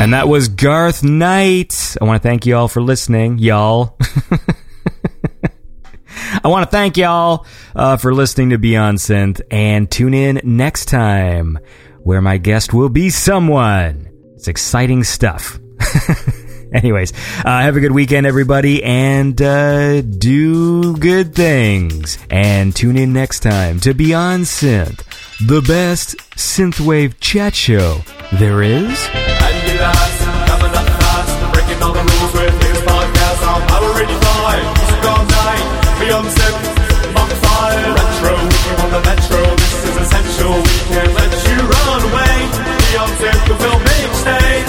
And that was Garth Knight. I want to thank you all for listening, y'all. *laughs* I want to thank y'all uh, for listening to Beyond Synth and tune in next time where my guest will be someone. It's exciting stuff. *laughs* Anyways, uh, have a good weekend, everybody, and uh, do good things. And tune in next time to Beyond Synth, the best synthwave chat show there is. Coming fast, breaking all the rules beyond on fire. Retro, we the metro. This is essential. We can't let you run away. Beyond step, the film each stay.